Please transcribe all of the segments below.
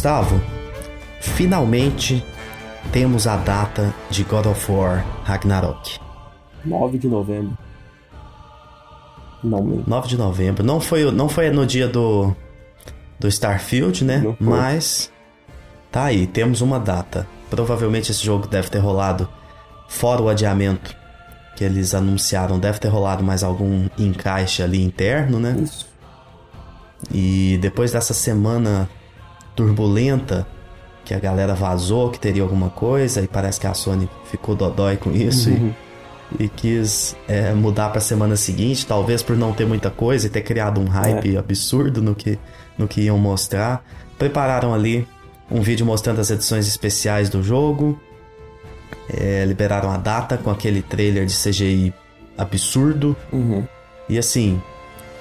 Gustavo, finalmente temos a data de God of War Ragnarok. 9 de novembro. Não, 9 de novembro. Não foi, não foi no dia do, do Starfield, né? Mas tá aí, temos uma data. Provavelmente esse jogo deve ter rolado fora o adiamento que eles anunciaram, deve ter rolado mais algum encaixe ali interno, né? Isso. E depois dessa semana turbulenta, que a galera vazou que teria alguma coisa, e parece que a Sony ficou dodói com isso uhum. e, e, quis é, mudar para a semana seguinte, talvez por não ter muita coisa e ter criado um hype é. absurdo no que, no que iam mostrar. Prepararam ali um vídeo mostrando as edições especiais do jogo, é, liberaram a data com aquele trailer de CGI absurdo. Uhum. E assim,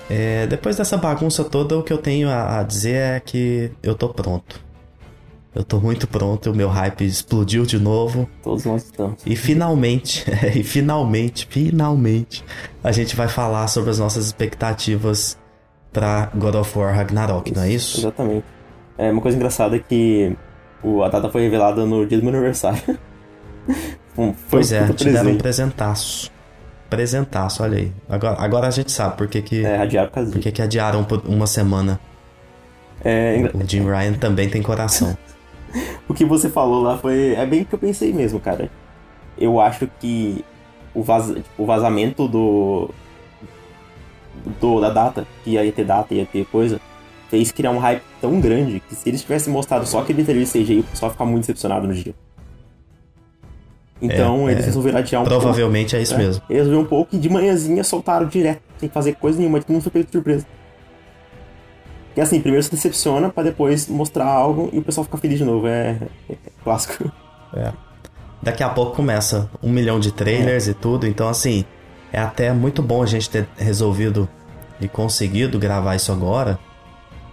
é, depois dessa bagunça toda, o que eu tenho a, a, dizer é que eu tô pronto. Eu tô muito pronto, o meu hype explodiu de novo. Todos nós estamos. E finalmente, e finalmente, finalmente, a gente vai falar sobre as nossas expectativas para God of War Ragnarok, isso, não é isso? Exatamente. É uma coisa engraçada é que o, a data foi revelada no dia do meu aniversário. um, pois é, te deram um presentaço. Presentaço, olha aí. Agora, agora a gente sabe por que que... É, adiaram Por que que adiaram por uma semana. É, o Jim Ryan também tem coração. o que você falou lá foi... É bem o que eu pensei mesmo, cara. Eu acho que o, vaz, o vazamento do, do... Da data, que ia ter data, ia ter coisa fez criar um hype tão grande que se eles tivessem mostrado só aquele trailer de CGI, o pessoal ia ficar muito decepcionado no dia. Então é, eles é, resolveram adiar um Provavelmente pouco, é isso né? mesmo. Eles resolveram um pouco e de manhãzinha soltaram direto, sem fazer coisa nenhuma, todo mundo foi pego de surpresa. Porque assim, primeiro se decepciona pra depois mostrar algo e o pessoal fica feliz de novo. É, é, é clássico. É. Daqui a pouco começa um milhão de trailers é. e tudo, então assim, é até muito bom a gente ter resolvido e conseguido gravar isso agora.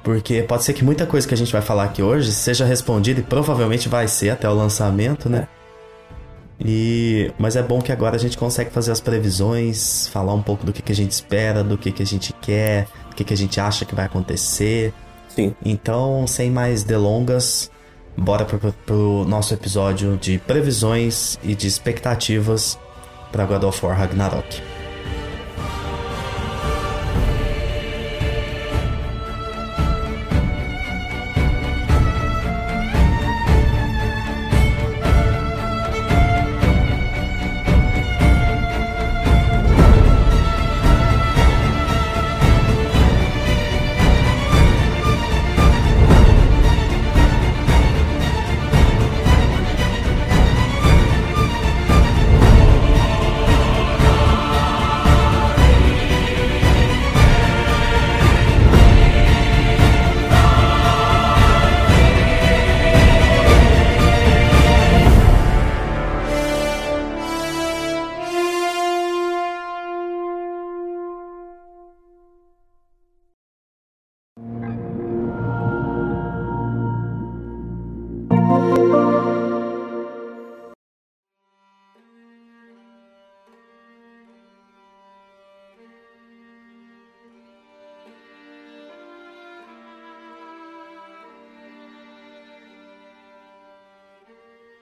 Porque pode ser que muita coisa que a gente vai falar aqui hoje seja respondida e provavelmente vai ser até o lançamento, né? E, mas é bom que agora a gente consegue fazer as previsões, falar um pouco do que, que a gente espera, do que, que a gente quer, do que, que a gente acha que vai acontecer. Sim. Então, sem mais delongas, bora pro, pro nosso episódio de previsões e de expectativas para God of War Ragnarok.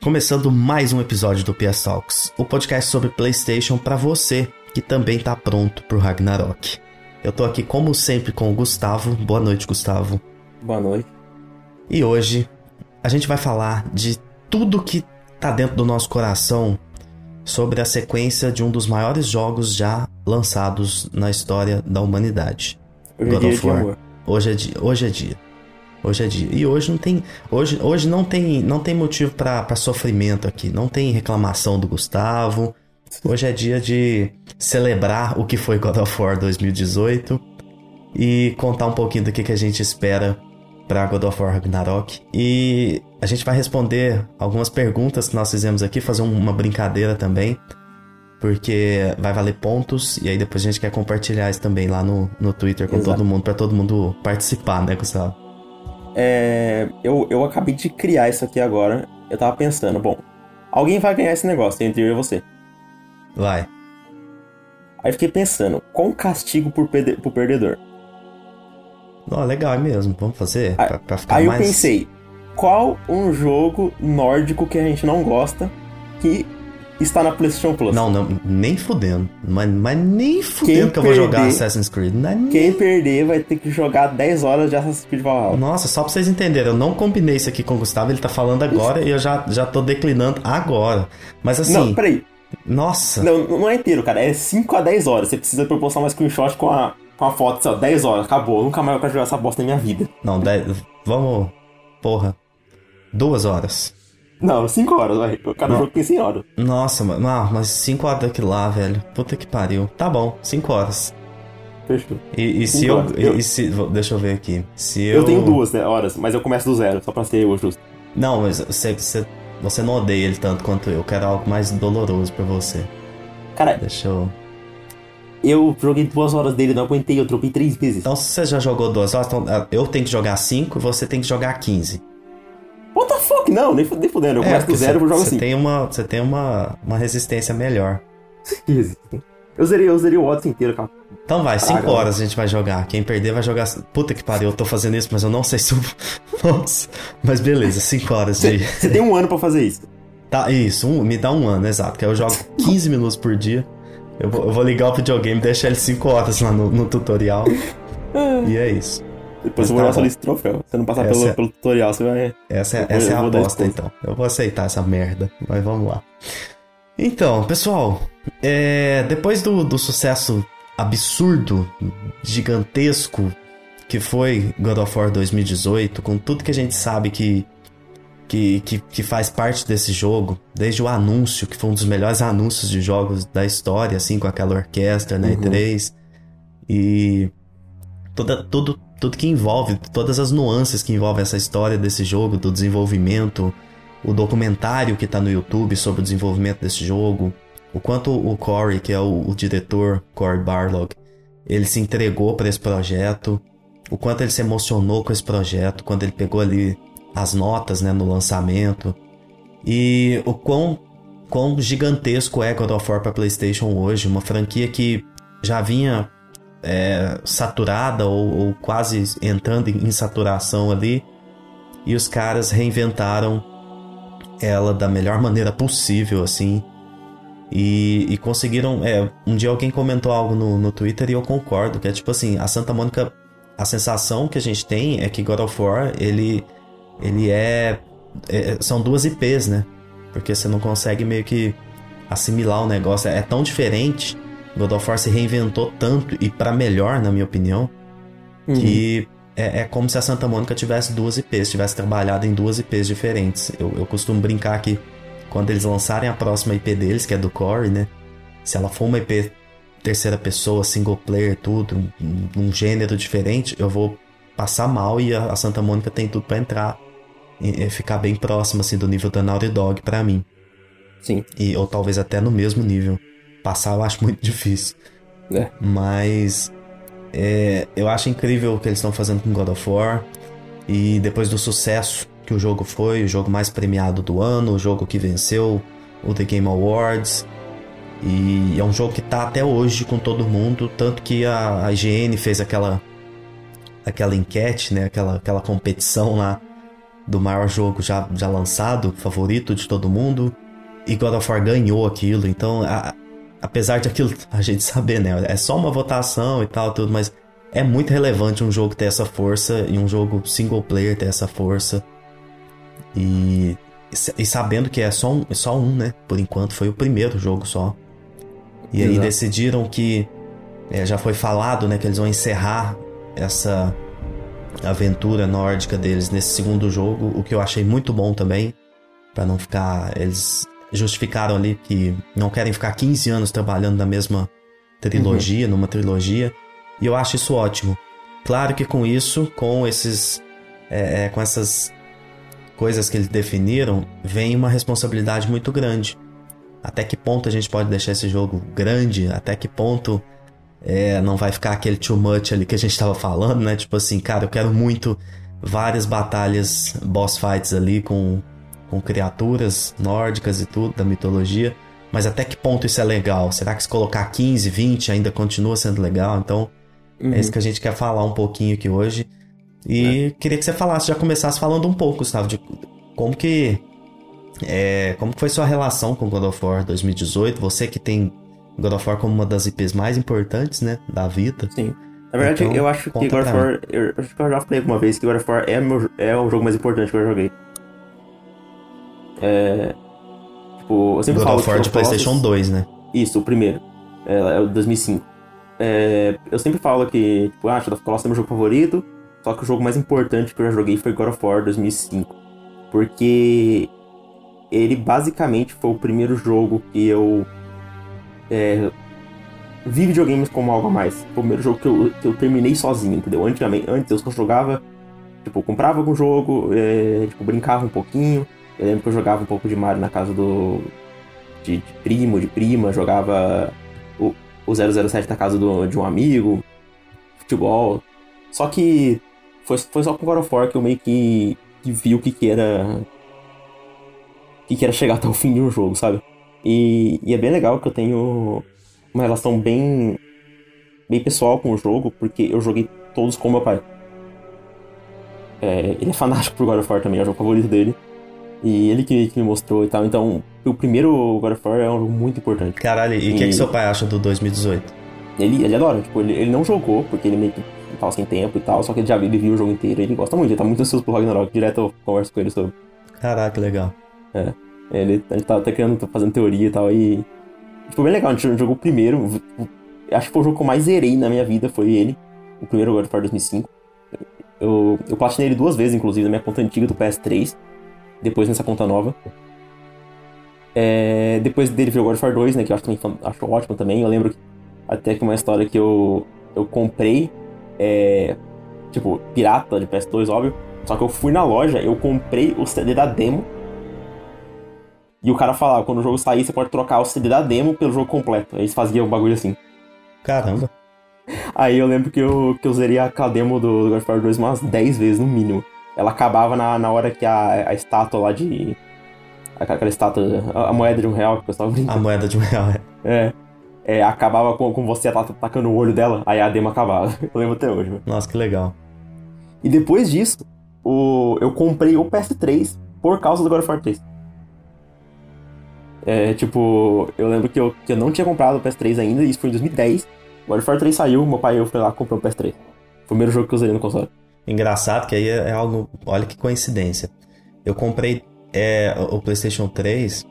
Começando mais um episódio do PS Talks, o podcast sobre PlayStation para você que também tá pronto pro Ragnarok. Eu tô aqui como sempre com o Gustavo. Boa noite, Gustavo. Boa noite. E hoje a gente vai falar de tudo que tá dentro do nosso coração sobre a sequência de um dos maiores jogos já lançados na história da humanidade. Hoje God é of War. Hoje é dia. Hoje é dia. Hoje é dia. E hoje não tem, hoje, hoje não tem, não tem motivo para sofrimento aqui. Não tem reclamação do Gustavo. Hoje é dia de celebrar o que foi God of War 2018 e contar um pouquinho do que, que a gente espera para God of War Ragnarok. E a gente vai responder algumas perguntas que nós fizemos aqui, fazer uma brincadeira também, porque vai valer pontos e aí depois a gente quer compartilhar isso também lá no, no Twitter com Exato. todo mundo, para todo mundo participar, né, Gustavo? É, eu, eu acabei de criar isso aqui agora. Eu tava pensando, bom, alguém vai ganhar esse negócio entre eu e você. Vai. Aí fiquei pensando, qual castigo por, perde pro perdedor? Oh, legal, é mesmo. Vamos fazer? Aí, pra, pra ficar aí mais... eu pensei, qual um jogo nórdico que a gente não gosta que está na PlayStation Plus. Não, não, nem fudendo. Mas, mas nem fudendo que eu vou jogar Assassin's Creed. É quem perder vai ter que jogar 10 horas de Assassin's Creed Valhalla. Nossa, só pra vocês entenderem, eu não combinei isso aqui com o Gustavo, ele tá falando agora e eu já, já tô declinando agora. Mas assim. Não, peraí. Nossa. Não, não é inteiro, cara. É 5 a 10 horas. Você precisa proporcionar uma screenshot com a, com a foto, só 10 horas. Acabou. Eu nunca mais quero jogar essa bosta na minha vida. Não, 10. Vamos. Porra. Duas horas. Não, 5 horas, vai. Cada não. jogo tem 100 horas. Nossa, mano, ah, mas 5 horas daquilo lá, velho. Puta que pariu. Tá bom, 5 horas. Fechou. E, e se eu, eu, E se, deixa eu ver aqui. Se eu... eu tenho duas né, horas, mas eu começo do zero, só pra ser eu justo. Não, mas você, você, você não odeia ele tanto quanto eu. Eu quero algo mais doloroso pra você. Cara. Deixa eu. Eu joguei duas horas dele, não aguentei, eu tropei três vezes. Então, se você já jogou duas horas, então eu tenho que jogar cinco e você tem que jogar 15. What the fuck? Não, nem, nem fudendo. Eu é, começo do zero e vou jogar assim. Tem uma, você tem uma, uma resistência melhor. eu zerei, eu zerei o Odyssey inteiro, cara. Então vai, 5 horas a gente vai jogar. Quem perder vai jogar. Puta que pariu, eu tô fazendo isso, mas eu não sei se eu. Nossa. Mas beleza, 5 horas de. Você tem um ano pra fazer isso. Tá, isso, um, me dá um ano, exato. Que aí eu jogo 15 minutos por dia. Eu vou, eu vou ligar o videogame e deixar ele 5 horas lá no, no tutorial. e é isso. Depois eu vou tá olhar sua lista de troféu. Você não passar pelo, é... pelo tutorial, você vai. Essa é, essa é a aposta, então. Eu vou aceitar essa merda. Mas vamos lá. Então, pessoal, é... depois do, do sucesso absurdo, gigantesco que foi God of War 2018, com tudo que a gente sabe que, que, que, que, faz parte desse jogo, desde o anúncio, que foi um dos melhores anúncios de jogos da história, assim, com aquela orquestra, né, uhum. E3, e toda, tudo, tudo que envolve, todas as nuances que envolvem essa história desse jogo, do desenvolvimento, o documentário que está no YouTube sobre o desenvolvimento desse jogo, o quanto o Corey, que é o, o diretor, Corey Barlog, ele se entregou para esse projeto, o quanto ele se emocionou com esse projeto quando ele pegou ali as notas né, no lançamento, e o quão, quão gigantesco é God of War para PlayStation hoje, uma franquia que já vinha é, saturada ou, ou, quase entrando em saturação ali. E os caras reinventaram ela da melhor maneira possível, assim. E, e conseguiram. É, um dia alguém comentou algo no, no Twitter e eu concordo, que é tipo assim, a Santa Mônica. A sensação que a gente tem é que God of War, ele, ele é, é São duas IPs, né? Porque você não consegue meio que assimilar o negócio. É tão diferente God of War se reinventou tanto e para melhor, na minha opinião, uhum. que é, é, como se a Santa Mônica tivesse duas IPs, tivesse trabalhado em duas IPs diferentes. Eu, eu costumo brincar que quando eles lançarem a próxima IP deles, que é do Core, né? Se ela for uma IP terceira pessoa, single player, tudo, um, um gênero diferente, eu vou passar mal e a, a Santa Mônica tem tudo para entrar e, e, ficar bem próximo assim do nível da Naughty Dog para mim. Sim. E ou talvez até no mesmo nível. Passar eu acho muito difícil. É. Mas é, eu acho incrível o que eles estão fazendo com God of War. E depois do sucesso que o jogo foi, o jogo mais premiado do ano, o jogo que venceu o The Game Awards. E é um jogo que tá até hoje com todo mundo, tanto que a, a IGN fez aquela aquela enquete, né, aquela, aquela competição lá do maior jogo já, já lançado, favorito de todo mundo, e God of War ganhou aquilo. Então, a, apesar de aquilo a gente saber, né? É só uma votação e tal, tudo, mas é muito relevante um jogo ter essa força e um jogo single player ter essa força. E, e sabendo que é só um, só um, né? Por enquanto foi o primeiro jogo só. E Exato. aí decidiram que é, já foi falado, né, que eles vão encerrar essa aventura nórdica deles nesse segundo jogo, o que eu achei muito bom também, para não ficar eles justificaram ali que não querem ficar 15 anos trabalhando na mesma trilogia, uhum. numa trilogia, e eu acho isso ótimo. Claro que com isso, com esses, é, é, com essas coisas que eles definiram, vem uma responsabilidade muito grande. Até que ponto a gente pode deixar esse jogo grande? Até que ponto é, não vai ficar aquele too much ali que a gente estava falando, né? Tipo assim, cara, eu quero muito várias batalhas, boss fights ali com com criaturas nórdicas e tudo, da mitologia. Mas até que ponto isso é legal? Será que se colocar 15, 20 ainda continua sendo legal? Então, uhum. é isso uhum. que a gente quer falar um pouquinho aqui hoje. E é. queria que você falasse, já começasse falando um pouco, Gustavo, de como que. É, como que foi sua relação com God of War 2018? Você que tem God of War como uma das IPs mais importantes, né? Da vida. Sim. Na verdade, então, eu acho que God of War. Eu, acho que eu já falei alguma vez que God of War é, meu, é o jogo mais importante que eu joguei. É. Tipo, eu sempre God falo. Of War de PlayStation 2, né? Isso, o primeiro. É, é o 2005. É, eu sempre falo que, tipo, ah, Shadow of Colossus é meu jogo favorito, só que o jogo mais importante que eu já joguei foi God of War 2005. Porque ele basicamente foi o primeiro jogo que eu é, vi videogames como algo a mais. Foi o primeiro jogo que eu, que eu terminei sozinho, entendeu? Antigamente, antes eu só jogava, tipo, comprava algum jogo, é, tipo, brincava um pouquinho. Eu lembro que eu jogava um pouco de Mario na casa do. de, de primo, de prima, jogava o, o 007 na casa do, de um amigo, futebol. Só que foi, foi só com God of War que eu meio que, que vi o que, que era. Que, que era chegar até o fim de um jogo, sabe? E, e é bem legal que eu tenho uma relação bem, bem pessoal com o jogo, porque eu joguei todos com meu pai. É, ele é fanático por God of War também, é o jogo favorito dele. E ele que, que, me mostrou e tal. Então, o primeiro God of War é um jogo muito importante. Caralho, e o que, é que seu pai acha do 2018? Ele, ele adora, tipo, ele, ele não jogou, porque ele meio que tava sem tempo e tal, só que ele já ele viu o jogo inteiro ele gosta muito, ele tá muito ansioso pro Ragnarok, direto eu converso com ele sobre. Caraca, legal. É. Ele, gente tá até querendo, tá fazendo teoria e tal, e. Tipo, bem legal, a gente jogou o primeiro. Acho que foi o jogo que eu mais zerei na minha vida, foi ele. O primeiro God of War 2005. Eu, eu platinei ele duas vezes, inclusive, na minha conta antiga do PS3. Depois nessa conta nova. É, depois dele veio o God of War 2, né? Que eu acho, também, acho ótimo também. Eu lembro que, até que uma história que eu, eu comprei. É, tipo, pirata de PS2, óbvio. Só que eu fui na loja, eu comprei o CD da demo e o cara falava, quando o jogo sair, você pode trocar o CD da demo pelo jogo completo. Aí eles faziam um bagulho assim. Caramba. Aí eu lembro que eu, que eu zerei a demo do, do God of War 2 umas 10 vezes, no mínimo. Ela acabava na, na hora que a, a estátua lá de... Aquela estátua, a, a moeda de um real que o pessoal brinca. A moeda de um real, é. É. é acabava com, com você atacando o olho dela, aí a demo acabava. Eu lembro até hoje. Nossa, que legal. E depois disso, o, eu comprei o PS3 por causa do God of War 3. É, tipo, eu lembro que eu, que eu não tinha comprado o PS3 ainda, isso foi em 2010. O God of War 3 saiu, meu pai eu fui lá e comprou o PS3. Foi o primeiro jogo que eu usei no console. Engraçado que aí é, é algo. Olha que coincidência. Eu comprei é, o PlayStation 3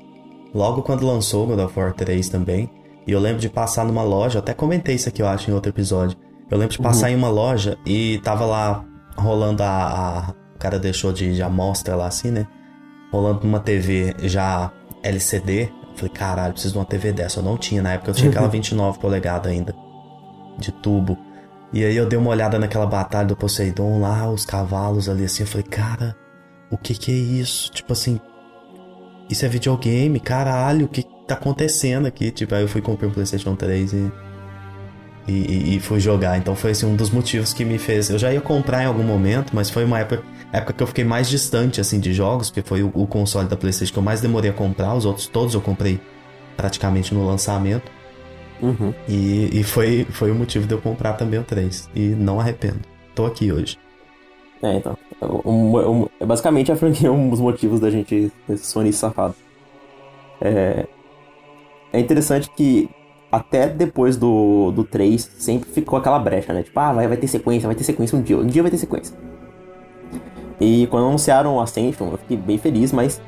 logo quando lançou o God of War 3 também. E eu lembro de passar numa loja, até comentei isso aqui, eu acho, em outro episódio. Eu lembro de passar uhum. em uma loja e tava lá rolando a. a o cara deixou de, de amostra lá assim, né? Rolando numa TV já LCD. Eu falei, caralho, preciso de uma TV dessa. Eu não tinha na época, eu tinha aquela 29 polegadas ainda. De tubo. E aí eu dei uma olhada naquela batalha do Poseidon lá, os cavalos ali assim. Eu falei, cara, o que que é isso? Tipo assim, isso é videogame, caralho, o que tá acontecendo aqui? Tipo, aí eu fui comprar um PlayStation 3 e e, e, e, fui jogar. Então foi assim, um dos motivos que me fez. Eu já ia comprar em algum momento, mas foi uma época, época que eu fiquei mais distante assim de jogos, porque foi o, o, console da PlayStation que eu mais demorei a comprar. Os outros todos eu comprei praticamente no lançamento. Uhum. E, e foi, foi o motivo de eu comprar também o 3. E não arrependo. Tô aqui hoje. É, então. Um, um, é basicamente a franquia um dos motivos da gente sonista safado. É, é interessante que até depois do, do 3, sempre ficou aquela brecha, né? Tipo, ah, vai, vai ter sequência, vai ter sequência um dia, um dia vai ter sequência. E quando anunciaram o Ascension, eu fiquei bem feliz, mas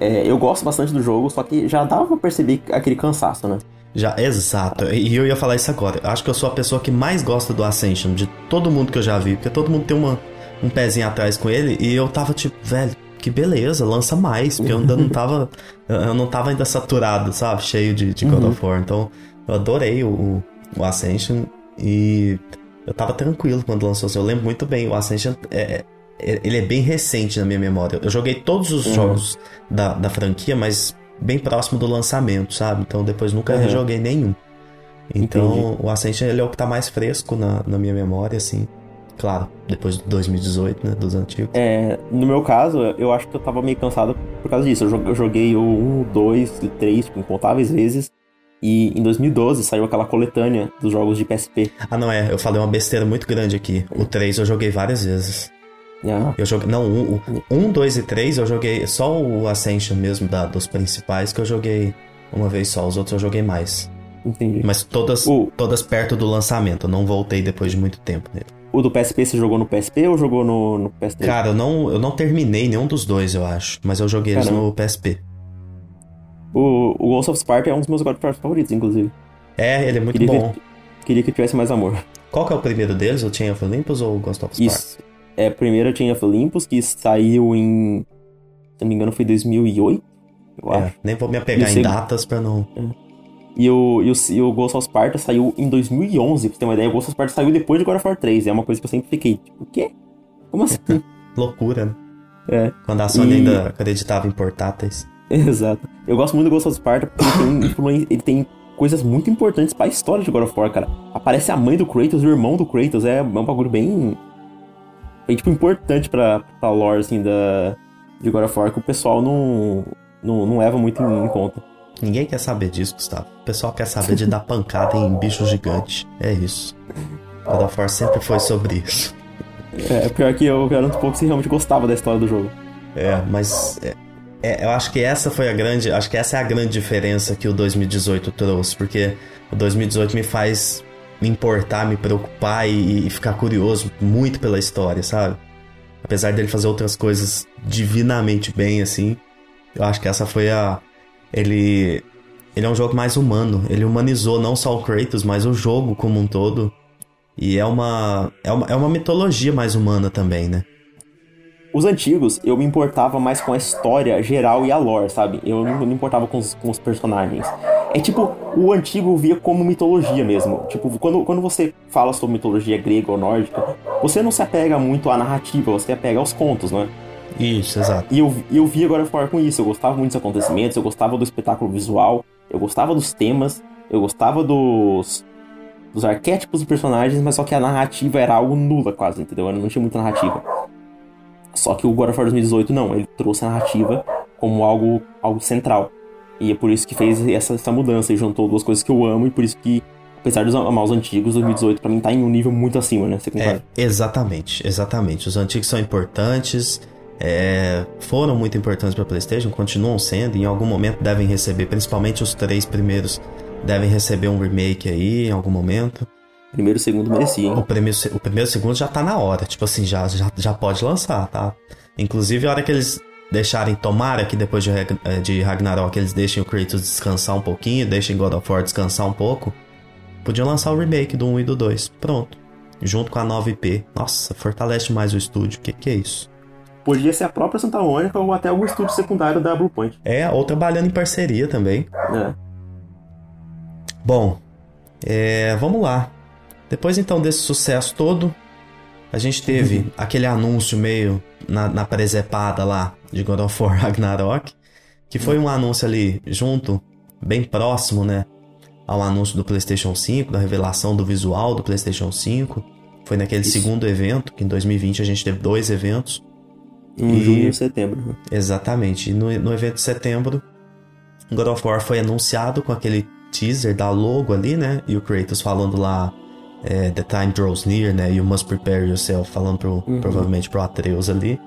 é, eu gosto bastante do jogo, só que já dava pra perceber aquele cansaço, né? Já, exato. E eu ia falar isso agora. Acho que eu sou a pessoa que mais gosta do Ascension, de todo mundo que eu já vi, porque todo mundo tem uma, um pezinho atrás com ele, e eu tava tipo, velho, que beleza, lança mais, porque eu ainda não tava. Eu não tava ainda saturado, sabe? Cheio de, de God uhum. of War. Então, eu adorei o, o Ascension e eu tava tranquilo quando lançou. Assim, eu lembro muito bem. O Ascension é, é, ele é bem recente na minha memória. Eu joguei todos os uhum. jogos da, da franquia, mas bem próximo do lançamento, sabe? Então depois nunca uhum. rejoguei nenhum. Então Entendi. o Ascension ele é o que tá mais fresco na, na minha memória, assim. Claro, depois de 2018, né? Dos antigos. É, no meu caso, eu acho que eu tava meio cansado por causa disso. Eu joguei o 1, 2 e 3 tipo, incontáveis vezes. E em 2012 saiu aquela coletânea dos jogos de PSP. Ah, não é. Eu falei uma besteira muito grande aqui. O 3 eu joguei várias vezes. Yeah. Eu joguei. Não, um, um, dois e três eu joguei. Só o Ascension mesmo da, dos principais que eu joguei uma vez só. Os outros eu joguei mais. Entendi. Mas todas, o... todas perto do lançamento. Eu não voltei depois de muito tempo nele. O do PSP você jogou no PSP ou jogou no, no PSP? Cara, eu não, eu não terminei nenhum dos dois, eu acho. Mas eu joguei Caramba. eles no PSP. O, o Ghost of Sparta é um dos meus God of War favoritos, inclusive. É, ele é muito queria bom. Que, queria que tivesse mais amor. Qual que é o primeiro deles? O Chain of Olympus ou o Ghost of Sparta? Isso. É, primeiro Chain of Olympus, que saiu em... Se não me engano, foi 2008, eu é, acho. Nem vou me apegar em datas pra não... É. E o, e o, e o Ghost of Sparta saiu em 2011, pra você ter uma ideia. O Ghost of Sparta saiu depois de God of War 3. É uma coisa que eu sempre fiquei, tipo, o quê? Como assim? Loucura, né? É. Quando a Sony e... ainda acreditava em portáteis. Exato. Eu gosto muito do Ghost of Sparta porque ele tem, ele tem coisas muito importantes para a história de God of War, cara. Aparece a mãe do Kratos, o irmão do Kratos. É, é um bagulho bem. Bem tipo, importante pra, pra lore, assim, da, de God of War que o pessoal não, não, não leva muito em, em conta. Ninguém quer saber disso, Gustavo. O pessoal quer saber de dar pancada em bicho gigante. É isso. God of War sempre foi sobre isso. É, pior que eu garanto um pouco se realmente gostava da história do jogo. É, mas é, é, eu acho que essa foi a grande. Acho que essa é a grande diferença que o 2018 trouxe, porque o 2018 me faz me importar, me preocupar e, e ficar curioso muito pela história, sabe? Apesar dele fazer outras coisas divinamente bem, assim, eu acho que essa foi a, ele ele é um jogo mais humano. Ele humanizou não só o Kratos, mas o jogo como um todo. E é uma, é uma, é uma mitologia mais humana também, né? Os antigos, eu me importava mais com a história geral e a lore, sabe? Eu não me importava com os, com os personagens. É tipo, o antigo via como mitologia mesmo. Tipo, quando, quando você fala sobre mitologia grega ou nórdica, você não se apega muito à narrativa, você se apega aos contos, não é? Isso, exato. E eu, eu vi agora fora com isso. Eu gostava muito dos acontecimentos, eu gostava do espetáculo visual, eu gostava dos temas, eu gostava dos, dos arquétipos dos personagens, mas só que a narrativa era algo nula quase, entendeu? Eu não tinha muita narrativa. Só que o God of War 2018 não, ele trouxe a narrativa como algo, algo central. E é por isso que fez essa, essa mudança e juntou duas coisas que eu amo e por isso que apesar de amar os antigos, 2018 para mim tá em um nível muito acima, né? Você concorda? É, exatamente, exatamente. Os antigos são importantes, é, foram muito importantes para PlayStation, continuam sendo, em algum momento devem receber, principalmente os três primeiros, devem receber um remake aí em algum momento. Primeiro e segundo merecia, hein? O primeiro, o primeiro e segundo já tá na hora, tipo assim, já, já, já pode lançar, tá? Inclusive, a hora que eles deixarem, tomara que depois de, é, de Ragnarok eles deixem o Kratos descansar um pouquinho, deixem God of War descansar um pouco, podiam lançar o remake do 1 e do 2. Pronto. Junto com a 9P. Nossa, fortalece mais o estúdio. Que que é isso? Podia ser a própria Santa Mônica ou até algum estúdio secundário da Bluepoint. É, ou trabalhando em parceria também. É. Bom, é, vamos lá. Depois então desse sucesso todo, a gente teve uhum. aquele anúncio meio na, na presepada lá de God of War Ragnarok, que foi um anúncio ali junto, bem próximo, né, ao anúncio do PlayStation 5, da revelação do visual do PlayStation 5. Foi naquele Isso. segundo evento, que em 2020 a gente teve dois eventos. Em e... junho e setembro. Exatamente. E no, no evento de setembro, God of War foi anunciado com aquele teaser da logo ali, né? E o Kratos falando lá é, The time draws near, né? You must prepare yourself, falando pro, uhum. provavelmente pro Atreus ali.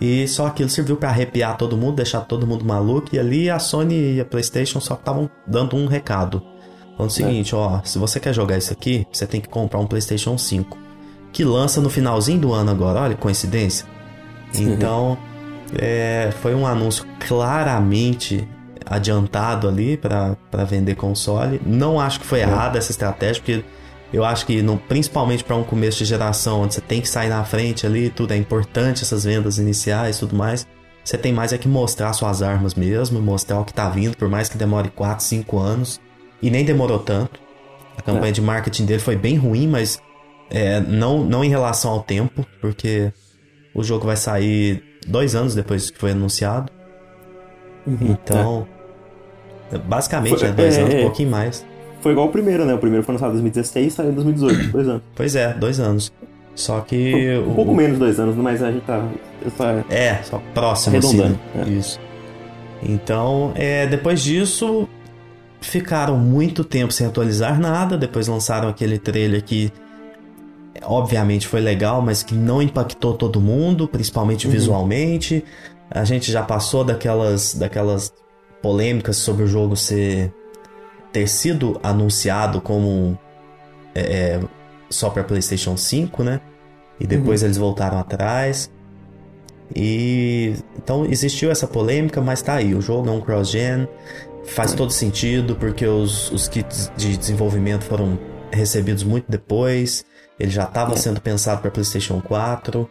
E só aquilo serviu para arrepiar todo mundo, deixar todo mundo maluco. E ali a Sony e a PlayStation só estavam dando um recado. Falando o seguinte, é. ó, se você quer jogar isso aqui, você tem que comprar um PlayStation 5. Que lança no finalzinho do ano agora, olha coincidência. Então, é, foi um anúncio claramente adiantado ali para vender console. Não acho que foi errada essa estratégia, porque eu acho que, no, principalmente para um começo de geração, onde você tem que sair na frente ali, tudo é importante, essas vendas iniciais e tudo mais. Você tem mais é que mostrar suas armas mesmo, mostrar o que tá vindo, por mais que demore 4, 5 anos. E nem demorou tanto. A campanha é. de marketing dele foi bem ruim, mas é, não, não em relação ao tempo, porque o jogo vai sair dois anos depois que foi anunciado. Uhum, então, é. basicamente, foi, é dois é, anos, um é. pouquinho mais. Foi igual o primeiro, né? O primeiro foi lançado em 2016 e saiu em 2018, dois anos. Pois é, dois anos. Só que. Um, o, pouco menos dois anos, mas a gente tá. Só é, só próximo, assim. É. Isso. Então, é, depois disso, ficaram muito tempo sem atualizar nada. Depois lançaram aquele trailer que obviamente foi legal, mas que não impactou todo mundo, principalmente uhum. visualmente. A gente já passou daquelas, daquelas polêmicas sobre o jogo ser ter sido anunciado como é, é só para PlayStation 5, né? E depois uhum. eles voltaram atrás. E então existiu essa polêmica, mas tá aí. O jogo é um cross-gen, faz todo sentido porque os, os kits de desenvolvimento foram recebidos muito depois. Ele já estava sendo pensado para PlayStation 4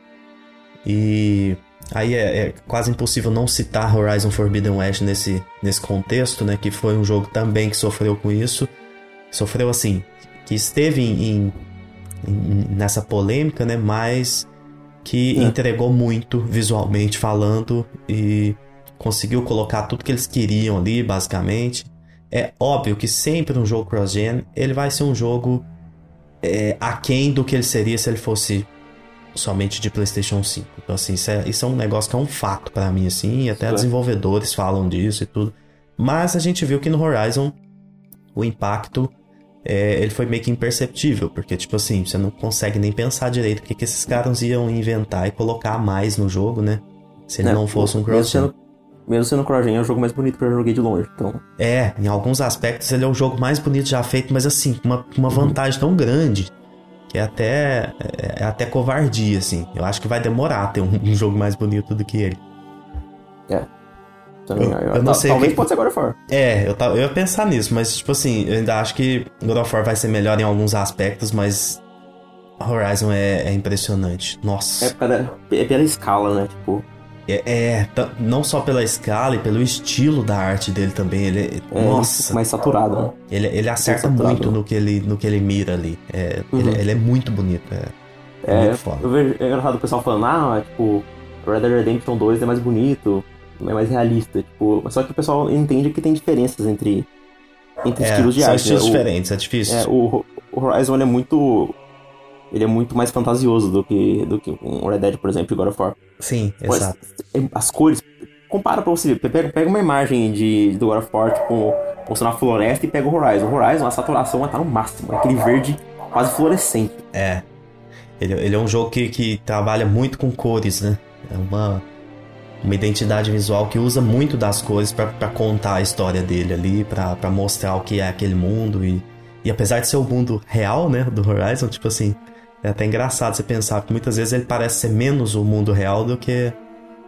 e aí é, é, quase impossível não citar Horizon Forbidden West nesse, nesse contexto, né? Que foi um jogo também que sofreu com isso, sofreu assim, que esteve em, em, nessa polêmica, né? Mas que é. entregou muito visualmente falando e conseguiu colocar tudo que eles queriam ali, basicamente. É óbvio que sempre um jogo cross-gen ele vai ser um jogo é, aquém do que ele seria se ele fosse somente de PlayStation 5. Então, assim, isso é, isso é um negócio que é um fato para mim, assim, e até é. desenvolvedores falam disso e tudo. Mas a gente viu que no Horizon o impacto é, ele foi meio que imperceptível, porque, tipo assim, você não consegue nem pensar direito o que, que esses caras iam inventar e colocar mais no jogo, né? Se ele é, não fosse um cross-gen. Mesmo sendo cross-gen, é o jogo mais bonito que eu joguei de longe, então... É, em alguns aspectos ele é o jogo mais bonito já feito, mas assim, uma, uma vantagem tão grande que é até, é, é, até covardia, assim. Eu acho que vai demorar ter um, um jogo mais bonito do que ele. É. Também, eu, eu, eu não sei talvez que... pode ser God of War. É, eu, eu ia pensar nisso, mas tipo assim, eu ainda acho que God of War vai ser melhor em alguns aspectos, mas Horizon é, é impressionante. Nossa. É, cada, é pela escala, né? Tipo, é, é, não só pela escala e pelo estilo da arte dele também. Ele, é, nossa. Mais saturado, né? Ele, ele acerta muito no que ele, no que ele mira ali. É, uhum. ele, ele, é muito bonito. É, é muito foda. Eu vejo, é engraçado o pessoal falando, ah, é, tipo, Red Dead Redemption 2 é mais bonito, é mais realista. Tipo, só que o pessoal entende que tem diferenças entre, entre é, estilos de arte. São estilos né? diferentes, é difícil. É, o, o Horizon é muito ele é muito mais fantasioso do que, do que um Red Dead, por exemplo, e God of War. Sim, exato. As cores, compara pra você ver, pega, pega uma imagem de, do God of War, tipo, mostrando a floresta e pega o Horizon. O Horizon, a saturação tá no máximo, aquele verde quase fluorescente. É. Ele, ele é um jogo que, que trabalha muito com cores, né? É uma, uma identidade visual que usa muito das cores para contar a história dele ali, para mostrar o que é aquele mundo e, e apesar de ser o mundo real, né, do Horizon, tipo assim, é até engraçado você pensar, porque muitas vezes ele parece ser menos o mundo real do que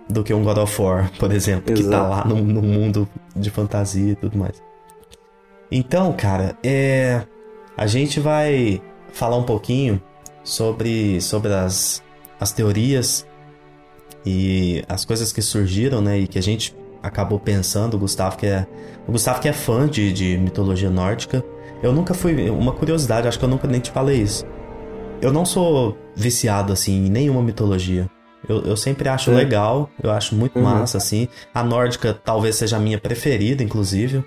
do que um God of War, por exemplo, Exato. que tá lá no, no, mundo de fantasia e tudo mais. Então, cara, é, a gente vai falar um pouquinho sobre, sobre as, as teorias e as coisas que surgiram, né, e que a gente acabou pensando, o Gustavo que é, o Gustavo que é fã de, de mitologia nórdica. Eu nunca fui, uma curiosidade, acho que eu nunca nem te falei isso. Eu não sou viciado, assim, em nenhuma mitologia. Eu, eu sempre acho é. legal, eu acho muito uhum. massa, assim. A nórdica talvez seja a minha preferida, inclusive.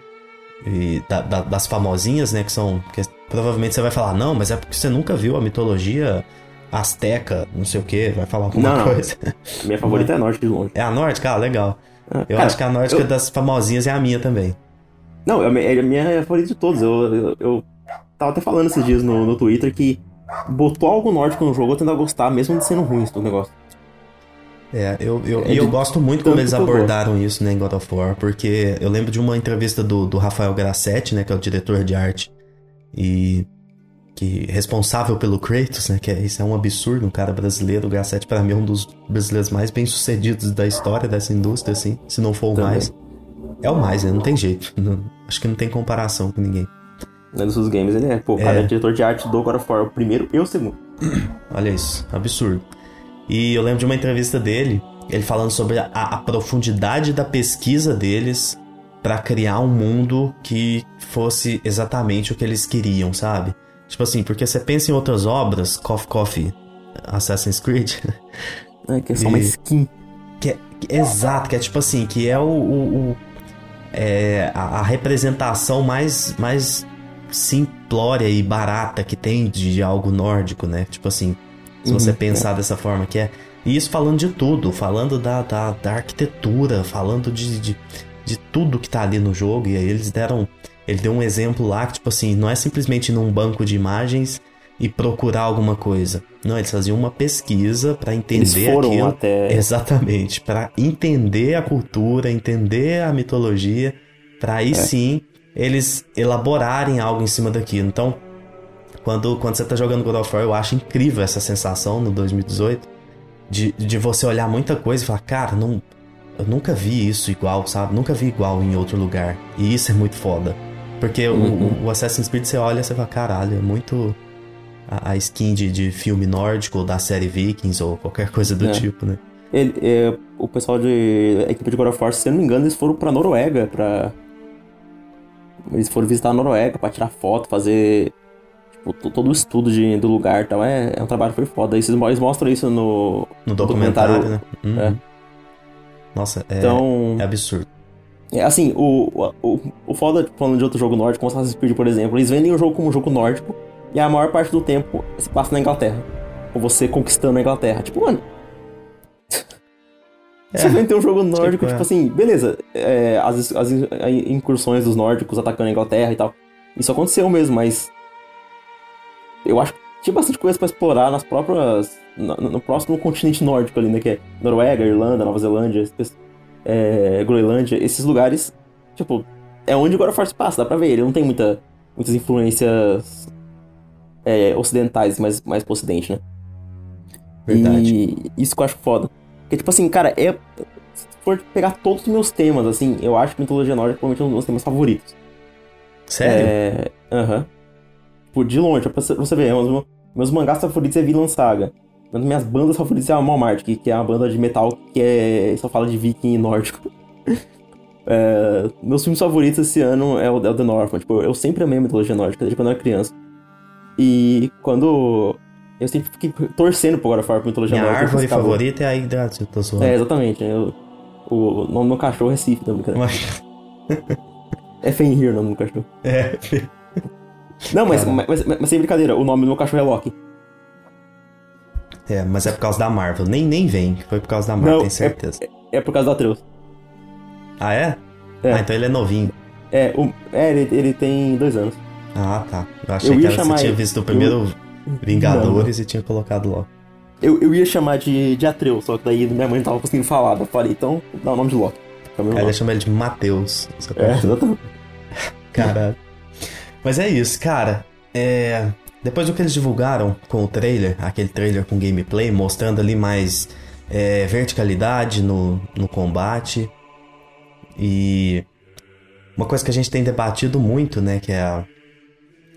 E da, da, das famosinhas, né? Que são. Que provavelmente você vai falar, não, mas é porque você nunca viu a mitologia asteca, não sei o que, vai falar alguma não, coisa. A minha favorita é a nórdica de longe. É a nórdica? Ah, legal. Ah, eu cara, acho que a nórdica eu... das famosinhas é a minha também. Não, é a minha favorita de todos. Eu, eu, eu tava até falando esses dias no, no Twitter que botou algo nórdico no jogo, eu tento gostar, mesmo de sendo ruim esse negócio. É, eu, eu, é, eu gosto muito como eles abordaram isso né, em God of War, porque eu lembro de uma entrevista do, do Rafael Grassetti, né, que é o diretor de arte, e que responsável pelo Kratos, né, que é, isso é um absurdo, um cara brasileiro, o Grassetti para mim é um dos brasileiros mais bem-sucedidos da história dessa indústria, assim, se não for o Também. mais. É o mais, né, não tem jeito, não, acho que não tem comparação com ninguém né, dos games, ele é, pô, o cara é. é diretor de arte do God of War, o primeiro e o segundo. Olha isso, absurdo. E eu lembro de uma entrevista dele, ele falando sobre a, a profundidade da pesquisa deles para criar um mundo que fosse exatamente o que eles queriam, sabe? Tipo assim, porque você pensa em outras obras, Coffee Coffee, Assassin's Creed. É, que é só uma skin. Que é, exato, que é tipo assim, que é o, o, o é, a, a, representação mais, mais simplória e barata que tem de algo nórdico, né? Tipo assim, se você uhum, pensar dessa forma que é. E isso falando de tudo, falando da, da, da arquitetura, falando de, de, de, tudo que tá ali no jogo. E aí eles deram. Ele deu um exemplo lá que, tipo assim, não é simplesmente num banco de imagens e procurar alguma coisa. Não, eles faziam uma pesquisa para entender eles foram aquilo. Até... Exatamente, para entender a cultura, entender a mitologia, para aí é. sim eles elaborarem algo em cima daquilo. Então, quando, quando você tá jogando God of War, eu acho incrível essa sensação no 2018 de, de você olhar muita coisa e falar, cara, não, eu nunca vi isso igual, sabe? Nunca vi igual em outro lugar. E isso é muito foda. Porque uhum. o, o, Assassin's Creed você olha e você fala, caralho, é muito a, a skin de, de filme nórdico da série Vikings ou qualquer coisa do é. tipo, né? Ele, é, o pessoal de a equipe de God of War, se eu não me engano, eles foram pra Noruega pra. Eles foram visitar a Noruega pra tirar foto, fazer tipo, todo o estudo de, do lugar e tal. É, é um trabalho foi foda. Eles, eles mostram isso no, no documentário, documentário né? Uhum. É. Nossa, é, então, é absurdo. É, assim, o, o, o foda, falando de outro jogo nórdico, como Assassin's Creed, por exemplo, eles vendem o jogo como um jogo nórdico e a maior parte do tempo se passa na Inglaterra. Com você conquistando a Inglaterra. Tipo, mano. É, você vem ter um jogo nórdico, tipo, tipo assim, beleza, é, as, as incursões dos nórdicos atacando a Inglaterra e tal. Isso aconteceu mesmo, mas. Eu acho que tinha bastante coisa para explorar nas próprias. No, no, próximo continente nórdico ali, né? Que é Noruega, Irlanda, Nova Zelândia, é, Groenlândia, esses lugares. Tipo, é onde o God of War se passa, dá pra ver. Ele não tem muita, muitas influências é, ocidentais, mais, mais pro ocidente, né? Verdade. E isso que eu acho foda. Porque, tipo assim, cara, é. Se for pegar todos os meus temas, assim, eu acho que mitologia nórdica provavelmente é um dos meus temas favoritos. Sério? É. Aham. Uhum. Tipo, de longe, pra você ver, meus, meus mangás favoritos é Vinland Saga. Uma das minhas bandas favoritas é a Malmart, que, que é uma banda de metal que é, só fala de viking e nórdico. é, meus filmes favoritos esse ano é o, é o The Northman. Tipo, eu sempre amei a mitologia nórdica, desde quando eu era criança. E quando. Eu sempre fiquei torcendo pro God of War pra mitologia Minha nórdica. Árvore favorita é a Yggdrasil, eu tô zoando. É, exatamente. Eu, o nome do meu cachorro é Sif, não brincadeira. Mas... é Fenrir o nome do cachorro. É. Não, mas, mas, mas, mas, sem brincadeira, o nome do meu cachorro é Loki. É, mas é por causa da Marvel. Nem, nem vem, foi por causa da Marvel, tenho é certeza. É, é, por causa do Atreus. Ah, é? é? Ah, então ele é novinho. É, o, é ele, ele tem dois anos. Ah, tá. Eu achei eu que era, você tinha visto o primeiro eu... Vingadores e tinha colocado Loki. Eu, eu ia chamar de, de Atreus, só que daí minha mãe não tava conseguindo falar. Eu falei, então dá o nome de Loki. Ela chama ele de Matheus. É, exatamente. Caralho. Mas é isso, cara. É... Depois do que eles divulgaram com o trailer, aquele trailer com gameplay, mostrando ali mais é, verticalidade no, no combate. E uma coisa que a gente tem debatido muito, né, que é a,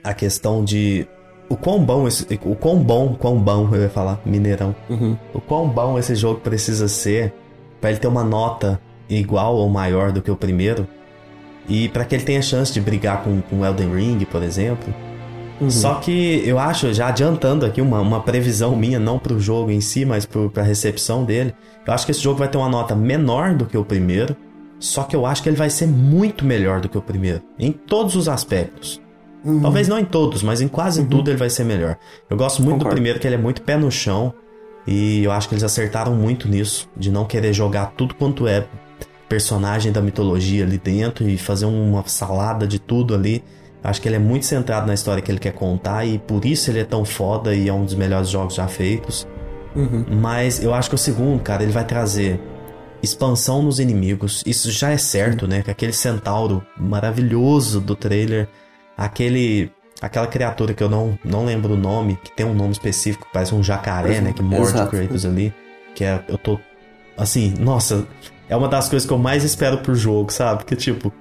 a questão de o quão bom esse, o quão bom, quão bom eu ia falar, Mineirão. Uhum. O quão bom esse jogo precisa ser para ele ter uma nota igual ou maior do que o primeiro e para que ele tenha chance de brigar com, com Elden Ring, por exemplo. Uhum. Só que eu acho, já adiantando aqui uma, uma previsão minha, não pro jogo em si, mas pro, pra recepção dele, eu acho que esse jogo vai ter uma nota menor do que o primeiro, só que eu acho que ele vai ser muito melhor do que o primeiro, em todos os aspectos. Uhum. Talvez não em todos, mas em quase uhum. tudo ele vai ser melhor. Eu gosto muito Concordo. do primeiro, que ele é muito pé no chão, e eu acho que eles acertaram muito nisso, de não querer jogar tudo quanto é personagem da mitologia ali dentro e fazer uma salada de tudo ali. Acho que ele é muito centrado na história que ele quer contar e por isso ele é tão foda e é um dos melhores jogos já feitos. Uhum. Mas eu acho que o segundo, cara, ele vai trazer expansão nos inimigos. Isso já é certo, né? Que aquele centauro maravilhoso do trailer, aquele aquela criatura que eu não, não lembro o nome, que tem um nome específico, parece um jacaré, né? Que morde o Kratos ali. Que é. Eu tô. Assim, nossa, é uma das coisas que eu mais espero pro jogo, sabe? Porque, tipo,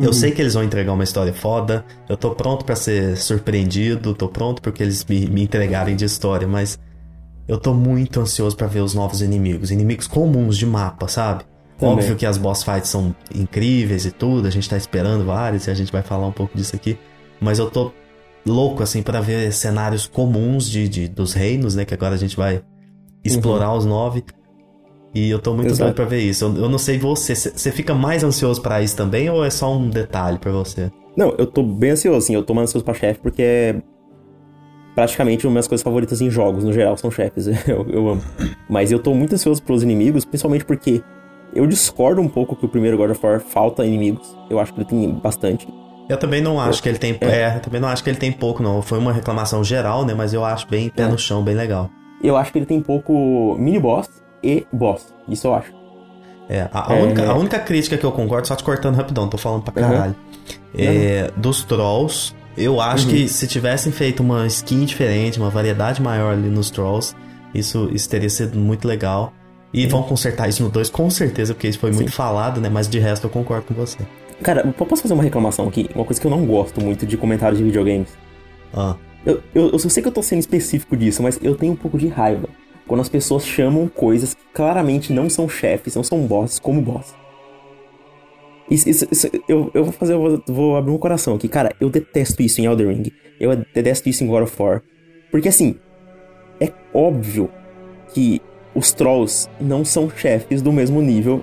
eu uhum. sei que eles vão entregar uma história foda, eu tô pronto para ser surpreendido, tô pronto porque eles me, me entregarem de história, mas eu tô muito ansioso para ver os novos inimigos, inimigos comuns de mapa, sabe? Também. Óbvio que as boss fights são incríveis e tudo, a gente tá esperando vários e a gente vai falar um pouco disso aqui, mas eu tô louco assim para ver cenários comuns de, de, dos reinos, né, que agora a gente vai explorar uhum. os nove. E eu tô muito Exato. doido pra ver isso. Eu, eu não sei você, você fica mais ansioso para isso também ou é só um detalhe para você? Não, eu tô bem ansioso, assim. Eu tô mais ansioso pra chefe porque é praticamente uma das minhas coisas favoritas em jogos, no geral, são chefes. eu, eu amo. Mas eu tô muito ansioso pros inimigos, principalmente porque eu discordo um pouco que o primeiro God of War falta inimigos. Eu acho que ele tem bastante. Eu também não acho que ele tem. É. é, eu também não acho que ele tem pouco, não. Foi uma reclamação geral, né? Mas eu acho bem pé é. no chão, bem legal. Eu acho que ele tem pouco mini boss e boss. Isso eu acho. É, a, a é... Única, a única crítica que eu concordo, só te cortando rapidão, tô falando pra caralho. Uhum. É, dos Trolls, eu acho uhum. que se tivessem feito uma skin diferente, uma variedade maior ali nos Trolls, isso, isso teria sido muito legal. E vão consertar isso no 2, com certeza, porque isso foi Sim. muito falado, né? Mas de resto eu concordo com você. Cara, posso fazer uma reclamação aqui? Uma coisa que eu não gosto muito de comentários de videogames. Ah. Eu, eu, eu sei que eu tô sendo específico disso, mas eu tenho um pouco de raiva quando as pessoas chamam coisas que claramente não são chefes, não são bosses, como boss. Isso, isso, isso, eu, eu vou fazer, eu vou, vou abrir meu coração aqui. Cara, eu detesto isso em Elden Ring. Eu detesto isso em God of War. Porque assim, é óbvio que os Trolls não são chefes do mesmo nível